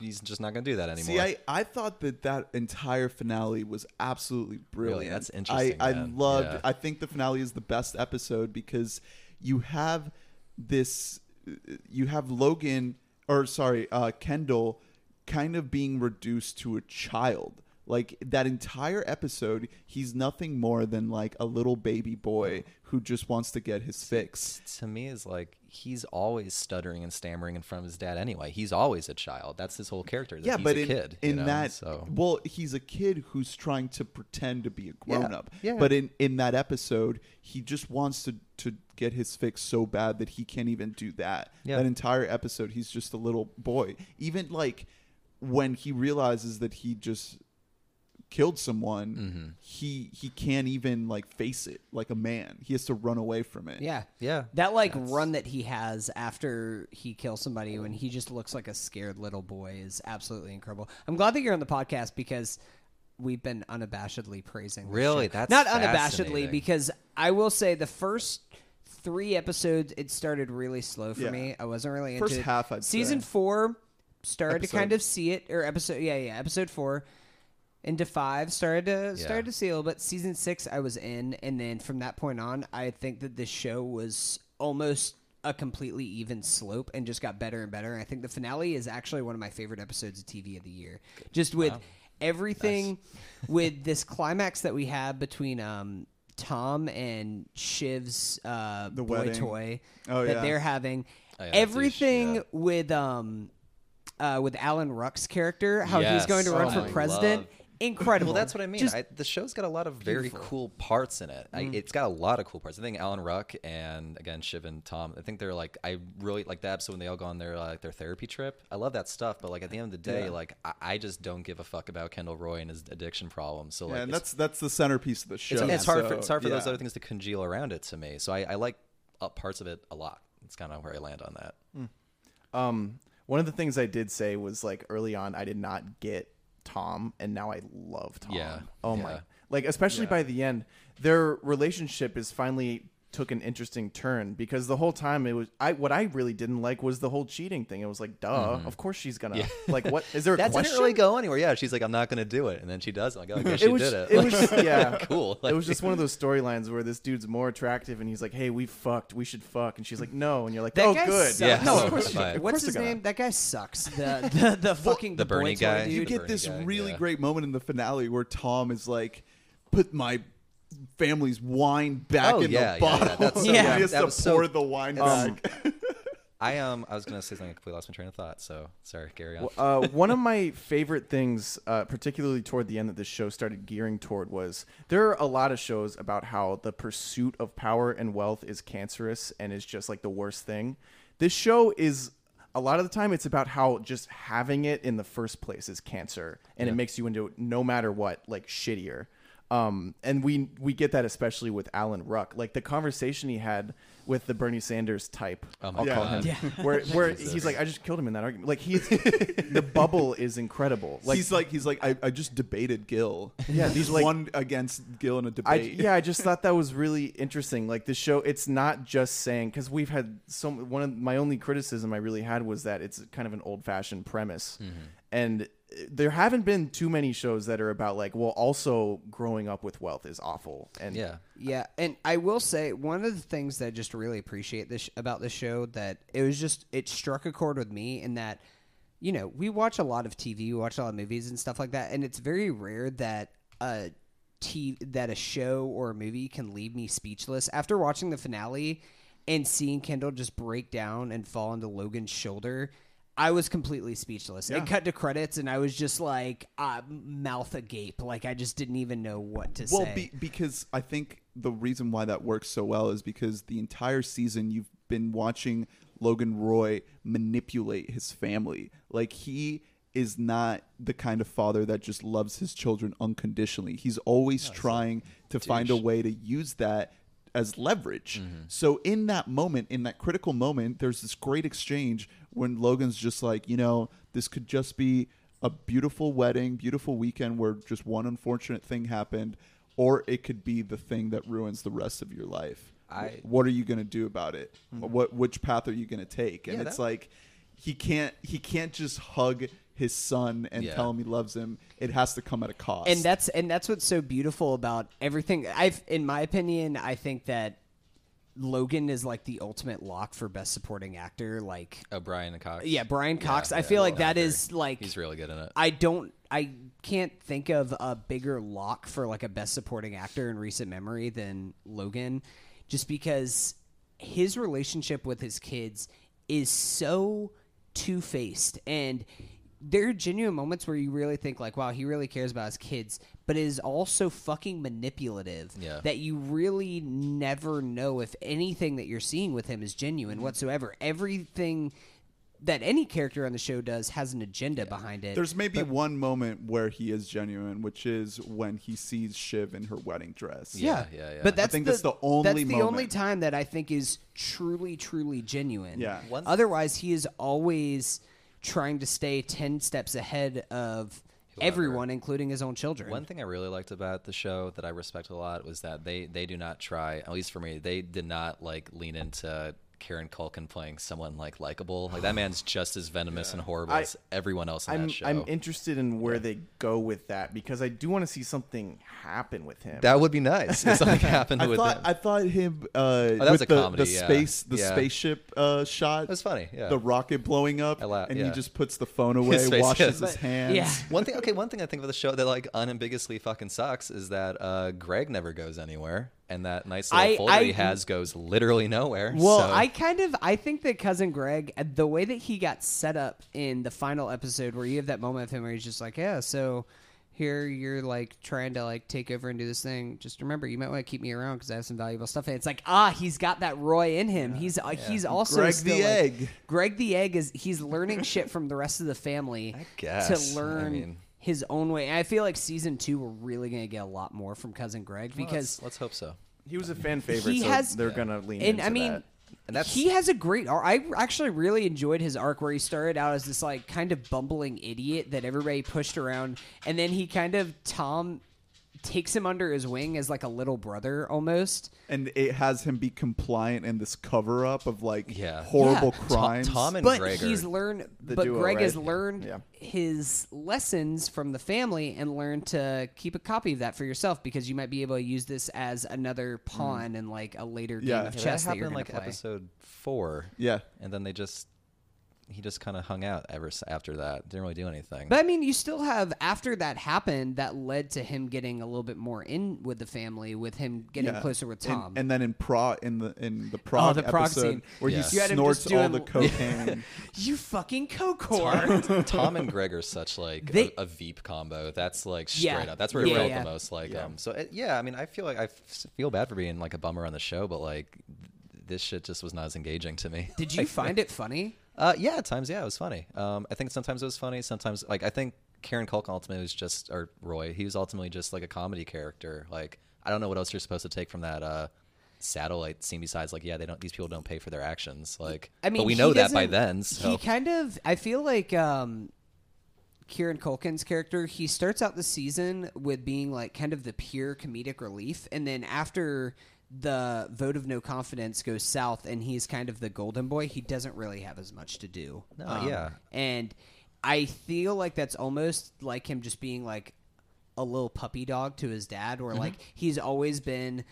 he's just not going to do that anymore. See, I, I thought that that entire finale was absolutely brilliant. That's interesting, I, I man. loved. Yeah. I think the finale is the best episode because you have this. You have Logan, or sorry, uh, Kendall, kind of being reduced to a child. Like that entire episode, he's nothing more than like a little baby boy who just wants to get his fix. to me is like he's always stuttering and stammering in front of his dad anyway. He's always a child. That's his whole character. yeah, but in, kid. you in know, that, so well, he's a kid who's trying to pretend to be a grown up. yeah. But in in that episode, he just wants to to get his fix so bad that he can't even do that. Yeah. That entire episode, he's just a little boy. Even like when he realizes that he just killed someone, Mm-hmm. he he can't even like face it like a man. He has to run away from it. Yeah. Yeah, That like that's- run that he has after he kills somebody when he just looks like a scared little boy is absolutely incredible. I'm glad that you're on the podcast because we've been unabashedly praising. Really? show. That's not unabashedly because I will say the first three episodes it started really slow for Yeah. me. I wasn't really First into it. half, I'd Season say. four started to kind of see it or episode yeah yeah episode four into five started to started to see a little bit season six i was in and then from that point on i think that this show was almost a completely even slope and just got better and better and i think the finale is actually one of my favorite episodes of tv of the year just with everything [laughs] with this climax that we have between um tom and shiv's uh The boy wedding. toy Oh, that yeah. they're having Oh, yeah, everything yeah. with um uh, with Alan Ruck's character, how he's going to run Oh for president. love- Incredible. Well, that's what I mean. Just- I, the show's got a lot of very cool parts in it. I, it's got a lot of cool parts. I think Alan Ruck and again Shiv and Tom. I think they're like I really like the episode when they all go on their like their therapy trip. I love that stuff. But like at the end of the day, Yeah. like I, I just don't give a fuck about Kendall Roy and his addiction problems. So like Yeah, and that's that's the centerpiece of the show. it's, it's hard for so, it's hard for those other things to congeal around it to me. So I, I like uh, parts of it a lot. It's kind of where I land on that. Um, one of the things I did say was like early on, I did not get Tom, and now I love Tom. Yeah, Oh my! Like especially Yeah. by the end, their relationship is finally took an interesting turn because the whole time it was I what I really didn't like was the whole cheating thing. It was like, duh, mm-hmm. of course she's gonna like what is there a [laughs] That question? didn't really go anywhere. Yeah, she's like, I'm not going to do it, and then she does. it. Like, oh, I guess [laughs] she was did it. it was [laughs] yeah cool. it was just one of those storylines where this dude's more attractive and he's like, hey, we fucked, we should fuck, and she's like, no, and you're like, that oh, good, sucks. Yeah, no, of course, she- fine. of What's course his name? That guy sucks. The the, the fucking the boy Bernie guy. dude. you get Bernie this guy, really yeah. great moment in the finale where Tom is like, "Put my family's wine back Oh, in yeah, the yeah, yeah. bottle." That's so he good. That to was so- pour the wine Um, back. [laughs] I um I was gonna say something I completely lost my train of thought. So sorry, Gary. On. uh, one of my favorite things, uh, particularly toward the end that this show started gearing toward, was there are a lot of shows about how the pursuit of power and wealth is cancerous and is just like the worst thing. This show is a lot of the time it's about how just having it in the first place is cancer, and it makes you into no matter what like shittier. Um, and we we get that especially with Alan Ruck, like the conversation he had with the Bernie Sanders type. Oh my I'll call God. him, where [laughs] where he's like, I just killed him in that argument. Like he's [laughs] the bubble is incredible. Like he's like, he's like, I, I just debated Gil. Yeah, he's these, like- won against Gil in a debate. I, yeah, I just thought that was [laughs] really interesting. Like the show, it's not just saying because we've had so one of my only criticism I really had was that it's kind of an old fashioned premise, and uh, there haven't been too many shows that are about like, well, also growing up with wealth is awful. And yeah. Yeah, and I will say one of the things that I just really appreciate this about this show that it was just it struck a chord with me in that you know we watch a lot of TV, we watch a lot of movies and stuff like that, and it's very rare that a t- that a show or a movie can leave me speechless after watching the finale and seeing Kendall just break down and fall into Logan's shoulder. I was completely speechless. It cut to credits, and I was just like uh, mouth agape, like I just didn't even know what to well, say. be, because I think the reason why that works so well is because the entire season you've been watching Logan Roy manipulate his family. Like he is not the kind of father that just loves his children unconditionally. He's always trying to find a way to use that as leverage. Mm-hmm. So in that moment, in that critical moment, there's this great exchange when Logan's just like, you know, this could just be a beautiful wedding, beautiful weekend where just one unfortunate thing happened, or it could be the thing that ruins the rest of your life. I- what are you going to do about it? Mm-hmm. What which path are you going to take? And Yeah, it's that- like he can't he can't just hug his son and Yeah. tell him he loves him. It has to come at a cost. and that's and that's what's so beautiful about everything. I've, in my opinion, I think that Logan is like the ultimate lock for best supporting actor. Like, Oh, Brian Cox. yeah, Brian Cox. Yeah, I yeah, feel like well, that actor. is like he's really good in it. I don't. I can't think of a bigger lock for like a best supporting actor in recent memory than Logan, just because his relationship with his kids is so two faced and. There are genuine moments where you really think like, "Wow, he really cares about his kids," but it is also fucking manipulative. Yeah. That you really never know if anything that you're seeing with him is genuine mm-hmm. whatsoever. Everything that any character on the show does has an agenda behind it. There's maybe one moment where he is genuine, which is when he sees Shiv in her wedding dress. Yeah, yeah, yeah. But that's think the, that's the only that's the only time that I think is truly, truly genuine. Yeah. One- Otherwise, he is always trying to stay ten steps ahead of Whoever. everyone, including his own children. One thing I really liked about the show that I respect a lot was that they they do not try, at least for me, they did not like lean into Kieran Culkin playing someone like likable. Like that man's [sighs] just as venomous and horrible I- as everyone else in I'm that show. I'm interested in where they go with that because I do want to see something happen with him. that would be nice if something [laughs] happened I with thought him. I thought him uh, that was with a the, comedy, the yeah. space the Yeah. spaceship uh, shot. That's funny, yeah. The rocket blowing up, I la- and yeah. he just puts the phone [laughs] away, His face, washes yeah. his hands. yeah. [laughs] one thing, okay, one thing I think of the show that like unambiguously fucking sucks is that uh, Greg never goes anywhere, and that nice little I- folder I- he has goes literally nowhere. Well, so- I kind of I think that cousin Greg, uh, the way that he got set up in the final episode, where you have that moment of him where he's just like, "Yeah, so here you're like trying to like take over and do this thing. Just remember, you might want to keep me around because I have some valuable stuff." And it's like, ah, he's got that Roy in him. He's uh, he's also Greg still, the like- egg. Greg the egg is he's learning shit from the rest of the family [laughs] I guess. to I learn. mean- his own way. And I feel like season two, we're really going to get a lot more from cousin Greg Well, because let's, let's hope so. he was a fan favorite, he so has they're gonna lean and into I mean, that. And that's- he has a great arc. I actually really enjoyed his arc where he started out as this like kind of bumbling idiot that everybody pushed around, and then he kind of Tom takes him under his wing as like a little brother almost. and it has him be compliant in this cover up of like Yeah. horrible Yeah. crimes. Tom and But Greg are- he's learned. The But duo, Greg right? has learned Yeah. his lessons from the family and learned to keep a copy of that for yourself because you might be able to use this as another mm. pawn in like a later game Yeah. of Yeah, chess that that, you're happened in going like play. episode four. yeah, and then they just he just kind of hung out ever s- after that. Didn't really do anything. But I mean, you still have after that happened, that led to him getting a little bit more in with the family, with him getting yeah. closer with And- Tom. And, then in Prague, in the in the Prague, the Prague episode scene. where Yeah. he You had him snorts just all doing- the cocaine. [laughs] you fucking Cocor. [laughs] Tom and Greg are such like They- a, a Veep combo. That's like straight Yeah. up. That's where it Yeah, felt yeah. the most like. Um. So it, yeah, I mean, I feel like I f- feel bad for being like a bummer on the show, but like th- this shit just was not as engaging to me. Did [laughs] you find it funny? Uh, yeah, at times, yeah, it was funny. Um, I think sometimes it was funny. Sometimes, like, I think Kieran Culkin ultimately was just, or Roy, he was ultimately just like a comedy character. Like, I don't know what else you're supposed to take from that uh, satellite scene besides, like, yeah, they don't. These people don't pay for their actions. Like, I mean, but we know that by then. So He kind of. I feel like um, Kieran Culkin's character. He starts out the season with being like kind of the pure comedic relief, and then after the vote of no confidence goes south, and he's kind of the golden boy. He doesn't really have as much to do. Um, yeah. and I feel like that's almost like him just being like a little puppy dog to his dad, where like he's always been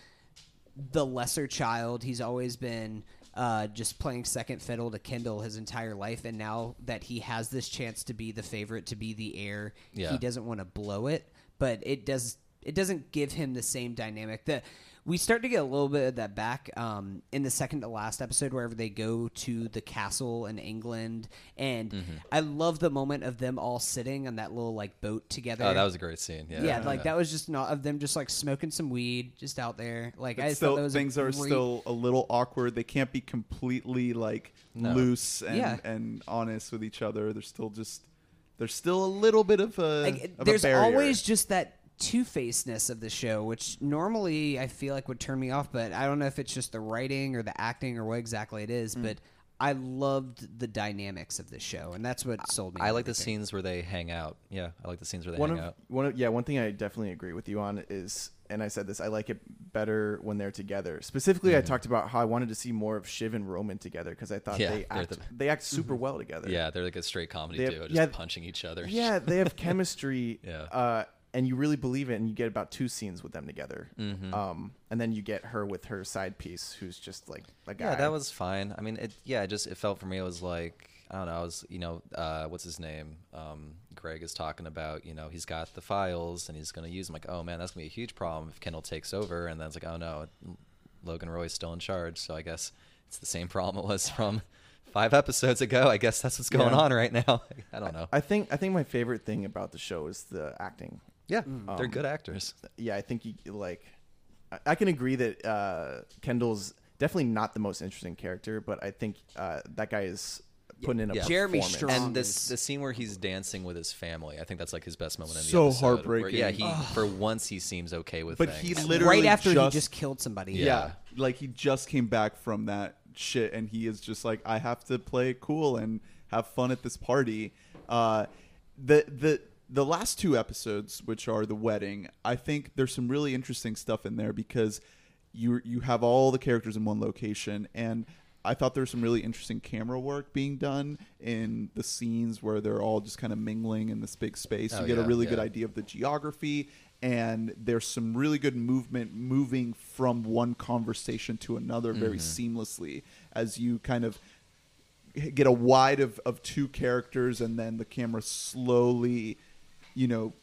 the lesser child. He's always been uh, just playing second fiddle to Kendall his entire life, and now that he has this chance to be the favorite, to be the heir, Yeah. he doesn't want to blow it. But it does. It doesn't give him the same dynamic. that we start to get a little bit of that back um, in the second to last episode, wherever they go to the castle in England, and Mm-hmm. I love the moment of them all sitting on that little like boat together. oh, that was a great scene. Yeah, yeah, like that was just not of them just like smoking some weed just out there. Like I just thought still that was things are great- still a little awkward. They can't be completely like No. loose and, Yeah. and honest with each other. They're still just there's still a little bit of a, like, of there's barrier. always just that two-facedness of the show which normally i feel like would turn me off but i don't know if it's just the writing or the acting or what exactly it is Mm. but I loved the dynamics of the show, and that's what sold me. I like the scenes where they hang out. Yeah, I like the scenes where they one hang of out. one of yeah one thing I definitely agree with you on is and I said this I like it better when they're together. Specifically, I talked about how I wanted to see more of Shiv and Roman together because I thought Yeah, they act the- they act super well together. Yeah, they're like a straight comedy have- duo, just yeah, punching each other. yeah, they have [laughs] chemistry. Yeah. uh, and you really believe it, and you get about two scenes with them together. Mm-hmm. Um, and then you get her with her side piece, who's just like a guy. Yeah, that was fine. I mean, it. Yeah, it just it felt for me. It was like I don't know. I was you know uh, what's his name? Um, Greg is talking about you know he's got the files and he's going to use them. Like oh man, that's gonna be a huge problem if Kendall takes over. And then it's like oh no, Logan Roy's still in charge. So I guess it's the same problem it was from [laughs] five episodes ago. I guess that's what's going Yeah. on right now. [laughs] I don't know. I think I think my favorite thing about the show is the acting. Yeah, Mm. they're Um, good actors. yeah, I think you like. I, I can agree that uh, Kendall's definitely not the most interesting character, but I think uh, that guy is putting in a Yeah. Jeremy performance. Strong. and this the scene where he's dancing with his family, I think that's like his best moment in the So episode. where- heartbreaking. yeah, he for once he seems okay with But things. he literally right after just, he just killed somebody. yeah. Yeah. like he just came back from that shit, and he is just like, I have to play it cool and have fun at this party. Uh, the the the last two episodes, which are the wedding, I think there's some really interesting stuff in there because you you have all the characters in one location and. I thought there was some really interesting camera work being done in the scenes where they're all just kind of mingling in this big space. Oh, you get a yeah, really good idea of the geography and there's some really good movement moving from one conversation to another very Mm-hmm. seamlessly as you kind of get a wide of, of two characters and then the camera slowly you know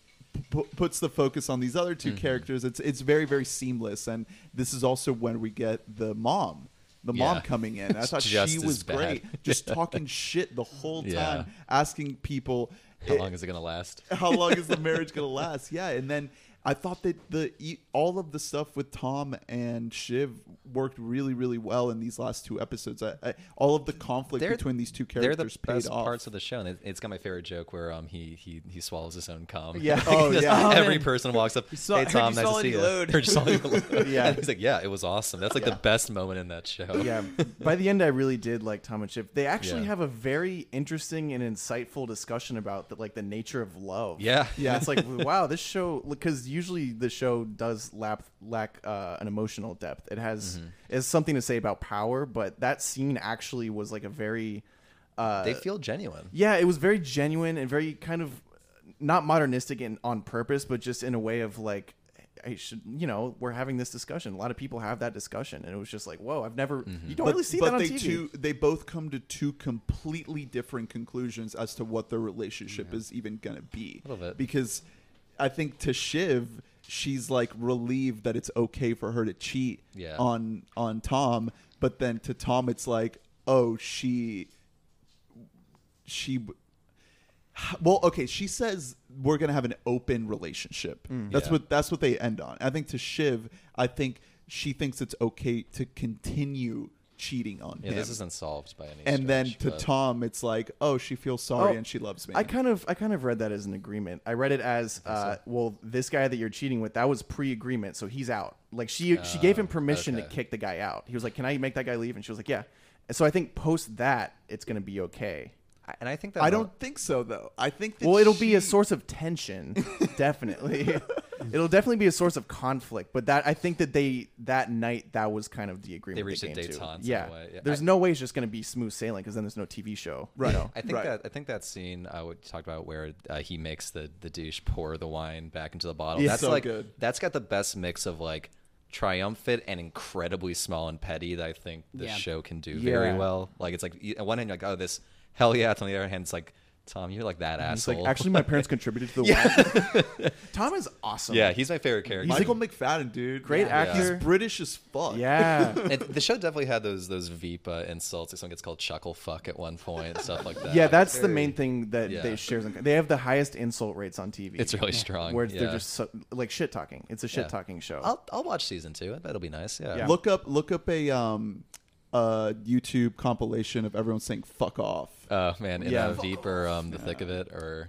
p- puts the focus on these other 2 Mm-hmm. characters it's it's very very seamless and this is also when we get the mom the mom coming in i [laughs] thought she was great just [laughs] talking shit the whole time Yeah. asking people How long is it gonna last? [laughs] how long is the marriage gonna last? Yeah, and then I thought that the e- all of the stuff with Tom and Shiv worked really, really well in these last two episodes. I, I, all of the conflict They're- between these two They're the characters paid best off. parts of the show, and it, it's got my favorite joke where um he he, he swallows his own cum. Yeah. [laughs] Oh, Just yeah. Every man. person walks up. saw- hey [laughs] Tom, nice to see [laughs] you. load." Heard you swallowed load. Yeah. And he's like, yeah, it was awesome. That's like the best moment in that show. yeah. By the end, I really did like Tom and Shiv. They actually Yeah. have a very interesting and insightful discussion about the, like the nature of love. Yeah. yeah. It's like wow, this show because usually the show does lack lack uh, an emotional depth. It has Mm-hmm. is something to say about power, but that scene actually was like a very. Uh, They feel genuine. yeah, it was very genuine and very kind of not modernistic and on purpose, but just in a way of like, I should, you know, we're having this discussion. A lot of people have that discussion, and it was just like, whoa, I've never, Mm-hmm. you don't but really see but that on they TV. two they both come to two completely different conclusions as to what their relationship is even gonna be. A little bit. because I think to Shiv, she's like relieved that it's okay for her to cheat Yeah. on on Tom, but then to Tom, it's like, oh, she she well okay she says we're gonna have an open relationship mm. that's Yeah. what that's what they end on i think to shiv i think she thinks it's okay to continue cheating on Yeah, him this isn't solved by any. and then stretch, to but- tom it's like oh she feels sorry Oh, and she loves me I kind of, I kind of read that as an agreement. I read it as, uh, well, this guy that you're cheating with, that was pre-agreement, so he's out. Like she, she gave him Oh, permission to okay. kick the guy out. He was like, "Can I make that guy leave?" And she was like, "Yeah." So I think post that, it's gonna be okay. I- and I think that i don't think so though i think that Well, it'll be a she- source of tension, [laughs] definitely. it'll definitely be a source of conflict. But that I think that they that night that was kind of the agreement reached a came to. détente in a Yeah. way, yeah. there's I- no way it's just going to be smooth sailing because then there's no TV show. you Right. know? I think Right. that I think that scene uh, we talked about where uh, he makes the the douche pour the wine back into the bottle. Yeah. that's So like good. that's got the best mix of like triumphant and incredibly small and petty that I think the Yeah. show can do Yeah. very well. Like it's like you- on one hand you're like oh this hell yeah. It's On the other hand it's like Tom you're like that It's asshole. like actually, my parents [laughs] contributed to the wine. [laughs] Tom is awesome. yeah, he's my favorite character. michael Macfadyen dude great Yeah. actor. he's british as fuck Yeah. [laughs] and the show definitely had those those Veep uh, insults. Like someone gets called chuckle fuck at one point and stuff like that. Yeah, Like, that's the main thing that yeah. they share. They have the highest insult rates on TV. It's really strong. where yeah. they're just so, like shit talking. It's a shit Yeah. talking show. I'll I'll watch season two. I bet it'll be nice. Yeah. Yeah. look up look up a um uh youtube compilation of everyone saying fuck off Oh man, in Yeah. uh, Veep or um, the thick of it or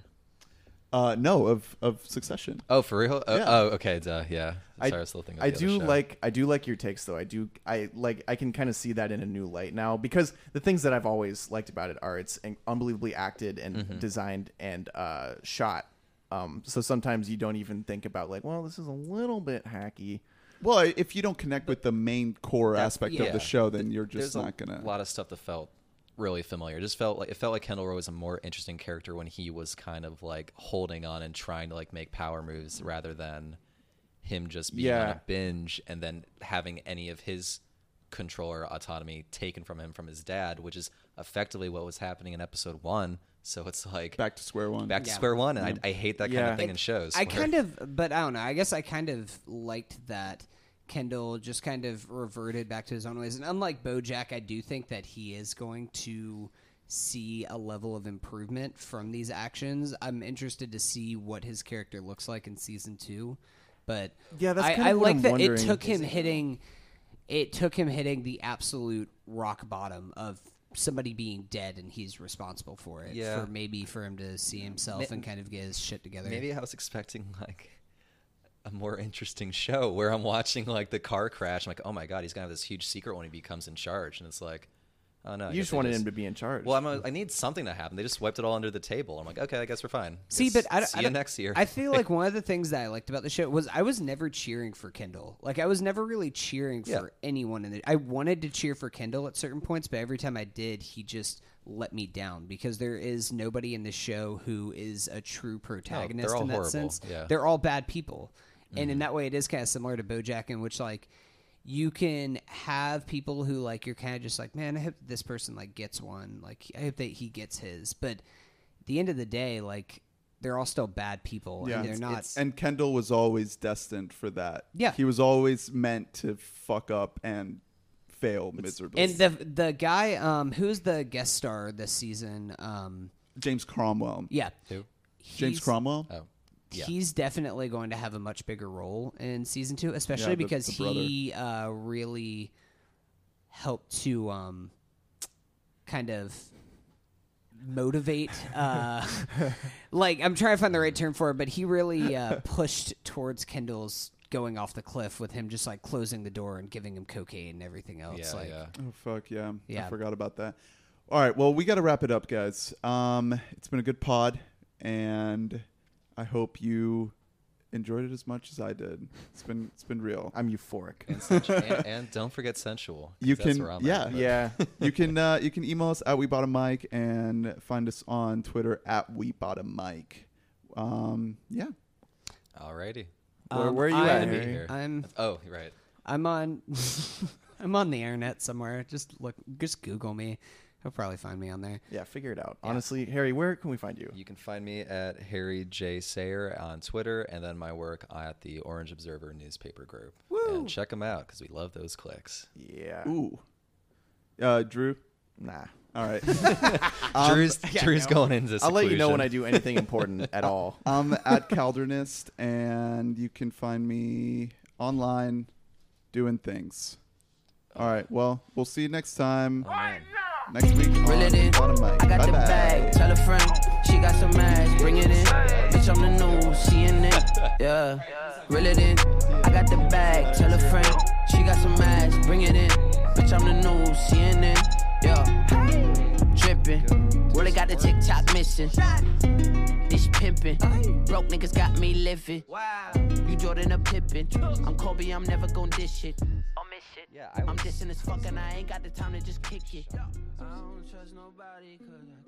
Uh, no, of of Succession. Oh, for real? Oh, Yeah. oh, okay, duh, yeah. Sorry, I was still thinking. I do like I do like your takes though. I do I like I can kind of see that in a new light now because the things that I've always liked about it are it's unbelievably acted and Mm-hmm. designed and uh, shot. Um, so sometimes you don't even think about like, well, this is a little bit hacky. Well, if you don't connect with the main core aspect of the show, then you're just a not gonna. A lot of stuff that felt really familiar. It just felt like it felt like Kendall Roy was a more interesting character when he was kind of like holding on and trying to like make power moves rather than him just being on a binge and then having any of his control or autonomy taken from him from his dad, which is effectively what was happening in episode one. So it's like back to square one. back to Yeah. square one, and I, mm-hmm. I hate that kind Yeah. of thing in shows. I where- kind of, but I don't know. I guess I kind of liked that Kendall just kind of reverted back to his own ways. And unlike BoJack, I do think that he is going to see a level of improvement from these actions. I'm interested to see what his character looks like in season two. But Yeah, that's I, kind I of what like I'm that it took him hitting. It took him hitting the absolute rock bottom of somebody being dead, and he's responsible for it. Yeah. For maybe for him to see himself and kind of get his shit together. Maybe I was expecting like a more interesting show where I'm watching like the car crash. I'm like, oh my god, he's gonna have this huge secret when he becomes in charge, and it's like, oh no, I You just they wanted him to be in charge. Well, I'm a, I need something to happen. They just wiped it all under the table. I'm like, okay, I guess we're fine. See, Guess- but I, see I you don't- next year. I feel like [laughs] one of the things that I liked about the show was I was never cheering for Kendall. Like I was never really cheering for Yeah. anyone in it. I wanted to cheer for Kendall at certain points, but every time I did, he just let me down because there is nobody in the show who is a true protagonist all in that horrible, sense. yeah. They're all bad people. And in that way it is kind of similar to BoJack in which like you can have people who like you're kind of just like, man, I hope this person like gets one. Like I hope that he gets his. But at the end of the day, like they're all still bad people, Yeah, and they're it's- not. it's- and Kendall was always destined for that. Yeah. he was always meant to fuck up and fail miserably. and the the guy um, who's the guest star this season, um, James Cromwell, yeah, Who? James Cromwell. Oh, yeah. He's definitely going to have a much bigger role in season two, especially the- because the he uh, really helped to um, kind of motivate. Uh, [laughs] like I'm trying to find the right term for it, but he really uh, pushed towards Kendall's going off the cliff with him just like closing the door and giving him cocaine and everything else. yeah, like, yeah. Oh fuck yeah. I forgot about that. All right, well we got to wrap it up, guys. Um, it's been a good pod, and I hope you enjoyed it as much as I did. It's been it's been real. I'm euphoric. And, [laughs] sensual. and, and don't forget sensual. You that's can- where I'm yeah. at, yeah. [laughs] you can uh, you can email us at we bought a mic and find us on Twitter at we bought a mic. Um, yeah. Alrighty. Where, Um, where are you I- at, to be here. I'm Oh, right. I'm on [laughs] I'm on the internet somewhere. Just look, just Google me. He'll probably find me on there. Yeah, figure it out. Honestly, Harry, where can we find you? You can find me at Harry J. Sayer on Twitter, and then my work at the Orange Observer newspaper group. Woo! And check them out because we love those clicks. Yeah. Ooh. Uh, Drew. Nah. All right. [laughs] Drew's [laughs] Drew's going into. I'll let you know when I do anything important [laughs] at all. I'm at Caldernist, and you can find me online doing things. All right. Well, we'll see you next time. Next week Reel it in. I got the Bye-bye. bag. Tell a friend she got some ass. Bring it in. Bitch, I'm the news. CNN. Yeah. Reel it in. I got the bag. Tell a friend she got some ass. Bring it in. Bitch, I'm the news. CNN. Yeah. Drippin'. Really got the TikTok missing. This pimpin'. Broke niggas got me living. Wow. You Jordan a Pippin. I'm Kobe. I'm never gon' dish it. I'll miss it. Yeah, I I'm was- dissing as fuck and I ain't got the time to just kick it. I don't trust nobody cause I